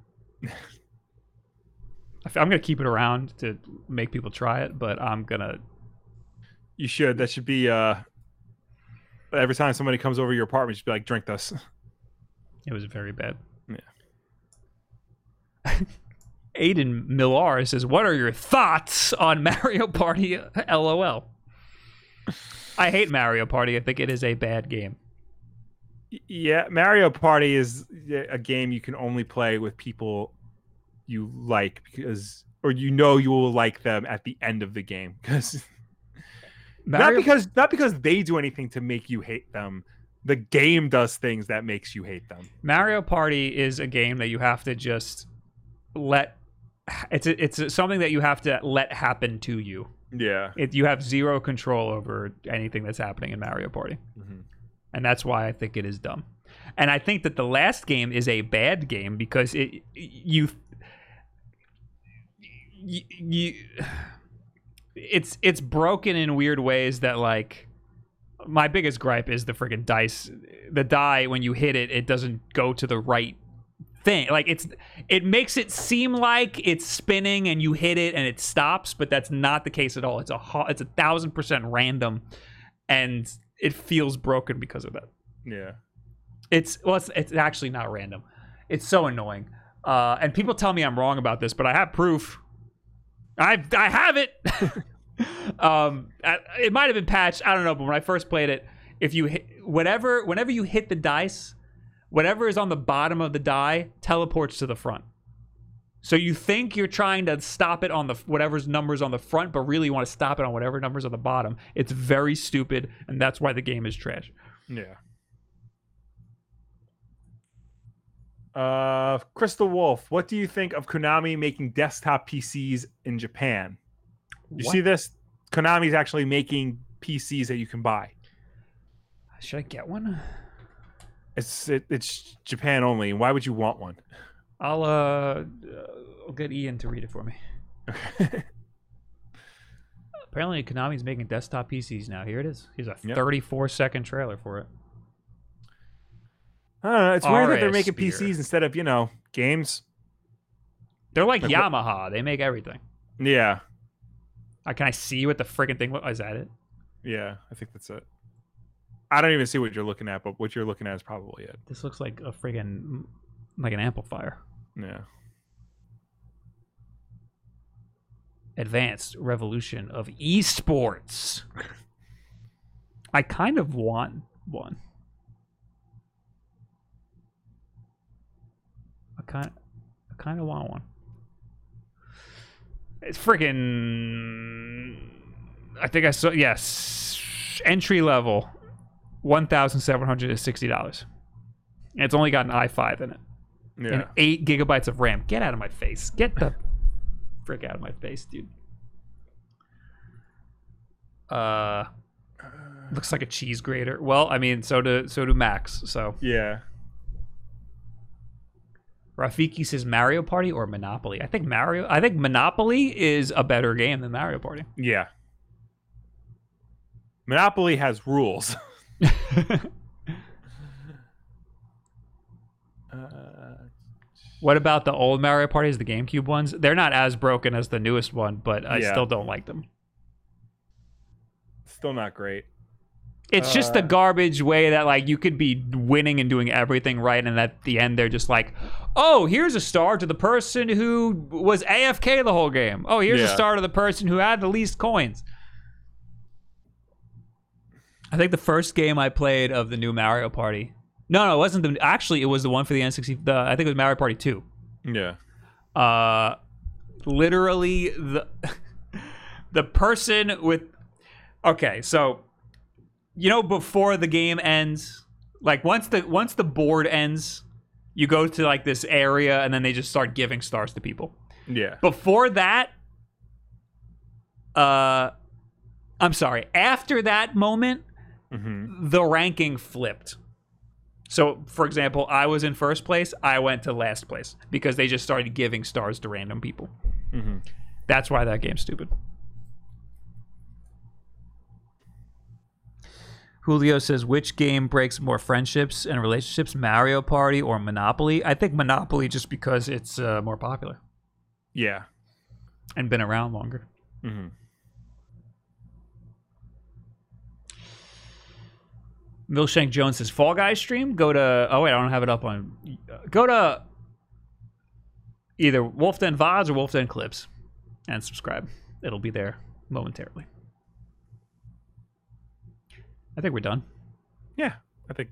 I'm gonna keep it around to make people try it, but I'm gonna. you should. That should be uh every time somebody comes over your apartment, just be like, drink this. It was very bad. Yeah. <laughs> Aiden Millar says, "What are your thoughts on Mario Party?" <laughs> LOL. I hate Mario Party. I think it is a bad game. Yeah, Mario Party is a game you can only play with people you like because or you know you will like them at the end of the game because <laughs> not because not because they do anything to make you hate them. The game does things that makes you hate them. Mario Party is a game that you have to just let. It's a, it's a, something that you have to let happen to you. Yeah. It, you have zero control over anything that's happening in Mario Party, Mhm. and that's why I think it is dumb. And I think that the last game is a bad game because it you you, you it's it's broken in weird ways that like my biggest gripe is the freaking dice the die when you hit it it doesn't go to the right thing. Like it's it makes it seem like it's spinning and you hit it and it stops but that's not the case at all. It's a it's a thousand percent random and it feels broken because of that. Yeah. it's well it's, it's actually not random. It's so annoying. Uh, and people tell me i'm wrong about this but i have proof. I i have it. <laughs> Um I- it might have been patched. I don't know but when i first played it if you hit whatever whenever you hit the dice whatever is on the bottom of the die teleports to the front so you think you're trying to stop it on the whatever's numbers on the front but really you want to stop it on whatever numbers on the bottom it's very stupid and that's why the game is trash Yeah. Uh, Crystal Wolf, what do you think of Konami making desktop PCs in Japan? You What? see this? Konami's actually making PCs that you can buy. Should I get one? It's it, it's Japan only. Why would you want one? I'll uh, I'll get Ian to read it for me. <laughs> Apparently, Konami's making desktop PCs now. Here it is. Here's a Yep. 34 second trailer for it. I don't know. It's weird that they're making RS PCs instead of you know games. They're like, Like what- Yamaha. They make everything. Yeah, Uh, can I see what the freaking thing? Is that it? yeah. I think that's it. I don't even see what you're looking at, but what you're looking at is probably it. This looks like a friggin' like an amplifier. Yeah. Advanced revolution of esports. I kind of want one. I kind, I kind of want one. It's freaking. I think I saw yes, entry level, one thousand seven hundred and sixty dollars. And it's only got an i5 in it Yeah. and eight gigabytes of RAM. Get out of my face. Get the <laughs> frick out of my face, dude. Uh, looks like a cheese grater. Well, I mean, so do so do Macs. So yeah. Rafiki says Mario Party or Monopoly. I think Mario. I think Monopoly is a better game than Mario Party. Yeah. Monopoly has rules. <laughs> Uh, <laughs> what about the old Mario Parties, the GameCube ones? They're not as broken as the newest one, but I Yeah. still don't like them. still not great. It's just the Uh, garbage way that like you could be winning and doing everything right, and at the end they're just like, "Oh, here's a star to the person who was AFK the whole game. Oh, here's a star to the person who had the least coins." I think the first game I played of the new Mario Party. No, no, it wasn't the. Actually, it was the one for the N60. The I think it was Mario Party Two. Yeah. Uh, literally the <laughs> the person with. Okay, so you know before the game ends, like once the once the board ends, you go to like this area and then they just start giving stars to people. Yeah. Before that, uh, I'm sorry. After that moment, hmm the ranking flipped. So, for example, I was in first place. I went to last place because they just started giving stars to random people. hmm That's why that game's stupid. Julio says, which game breaks more friendships and relationships, Mario Party or Monopoly? I think Monopoly just because it's uh, more popular Yeah. and been around longer. hmm Milshank Jones says, Fall Guys stream? Go to, oh wait, I don't have it up on, go to either Wolf Den VODs or Wolf Den Clips and subscribe. It'll be there momentarily. I think we're done. Yeah. I think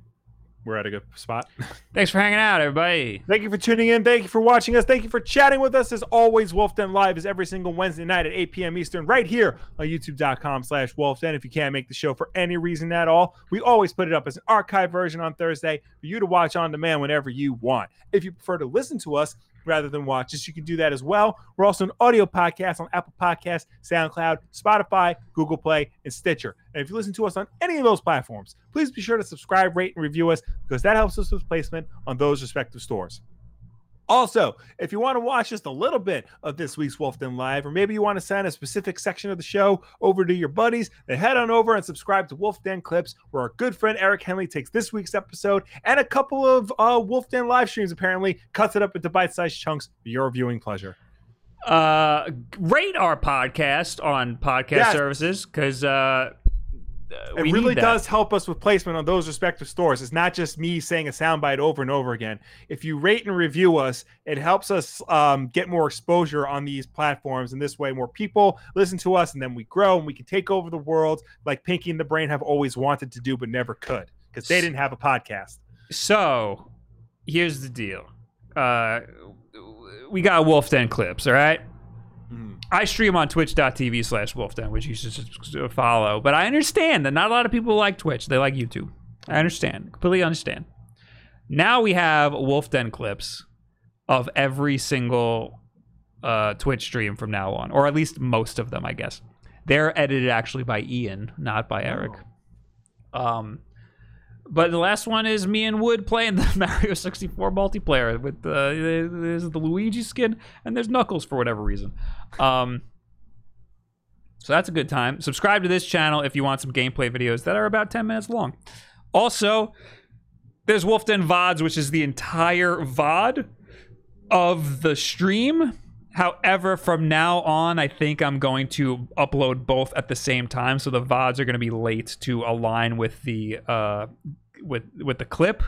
we're at a good spot. <laughs> Thanks for hanging out, everybody. Thank you for tuning in. Thank you for watching us. Thank you for chatting with us. As always, Wolf Den Live is every single Wednesday night at 8 p.m. Eastern, right here on youtube.com slash wolfden. If you can't make the show for any reason at all, we always put it up as an archive version on Thursday for you to watch on demand whenever you want. If you prefer to listen to us, rather than watch us. You can do that as well. We're also an audio podcast on Apple Podcasts, SoundCloud, Spotify, Google Play, and Stitcher. And if you listen to us on any of those platforms, please be sure to subscribe, rate, and review us because that helps us with placement on those respective stores. Also, if you want to watch just a little bit of this week's Wolf Den Live, or maybe you want to send a specific section of the show over to your buddies, then head on over and subscribe to Wolf Den Clips, where our good friend Eric Henley takes this week's episode and a couple of uh, Wolf Den live streams, apparently, cuts it up into bite sized chunks for your viewing pleasure. Uh, rate our podcast on podcast Yes. services because uh, It we really does help us with placement on those respective stores. It's not just me saying a soundbite over and over again. If you rate and review us, it helps us um, get more exposure on these platforms. And this way, more people listen to us, and then we grow and we can take over the world like Pinky and the Brain have always wanted to do, but never could because they didn't have a podcast. So, here's the deal. Uh, we got Wolf Den clips, all right? I stream on twitch.tv slash wolfden, which you should follow. But I understand that not a lot of people like Twitch. They like YouTube. I understand. Completely understand. Now we have Wolfden clips of every single uh, Twitch stream from now on, or at least most of them, I guess. They're edited actually by Ian, not by Eric. Um, but the last one is me and Wood playing the <laughs> Mario 64 multiplayer with uh, there's the Luigi skin and there's Knuckles for whatever reason. Um, so that's a good time. Subscribe to this channel if you want some gameplay videos that are about 10 minutes long. Also, there's Wolfden VODs, which is the entire VOD of the stream. However, from now on, I think I'm going to upload both at the same time, so the VODs are going to be late to align with the uh, with with the clip.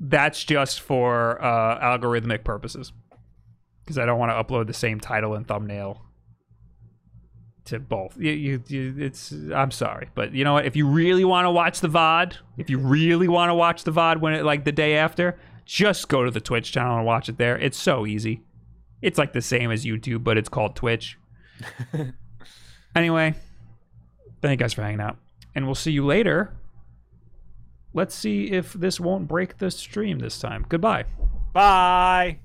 That's just for uh, algorithmic purposes, because I don't want to upload the same title and thumbnail to both. You, you, you, it's I'm sorry, but you know what? If you really want to watch the VOD, if you really want to watch the VOD when it like the day after, just go to the Twitch channel and watch it there. It's so easy. It's like the same as YouTube, but it's called Twitch. <laughs> anyway, thank you guys for hanging out, and we'll see you later. Let's see if this won't break the stream this time. Goodbye. Bye.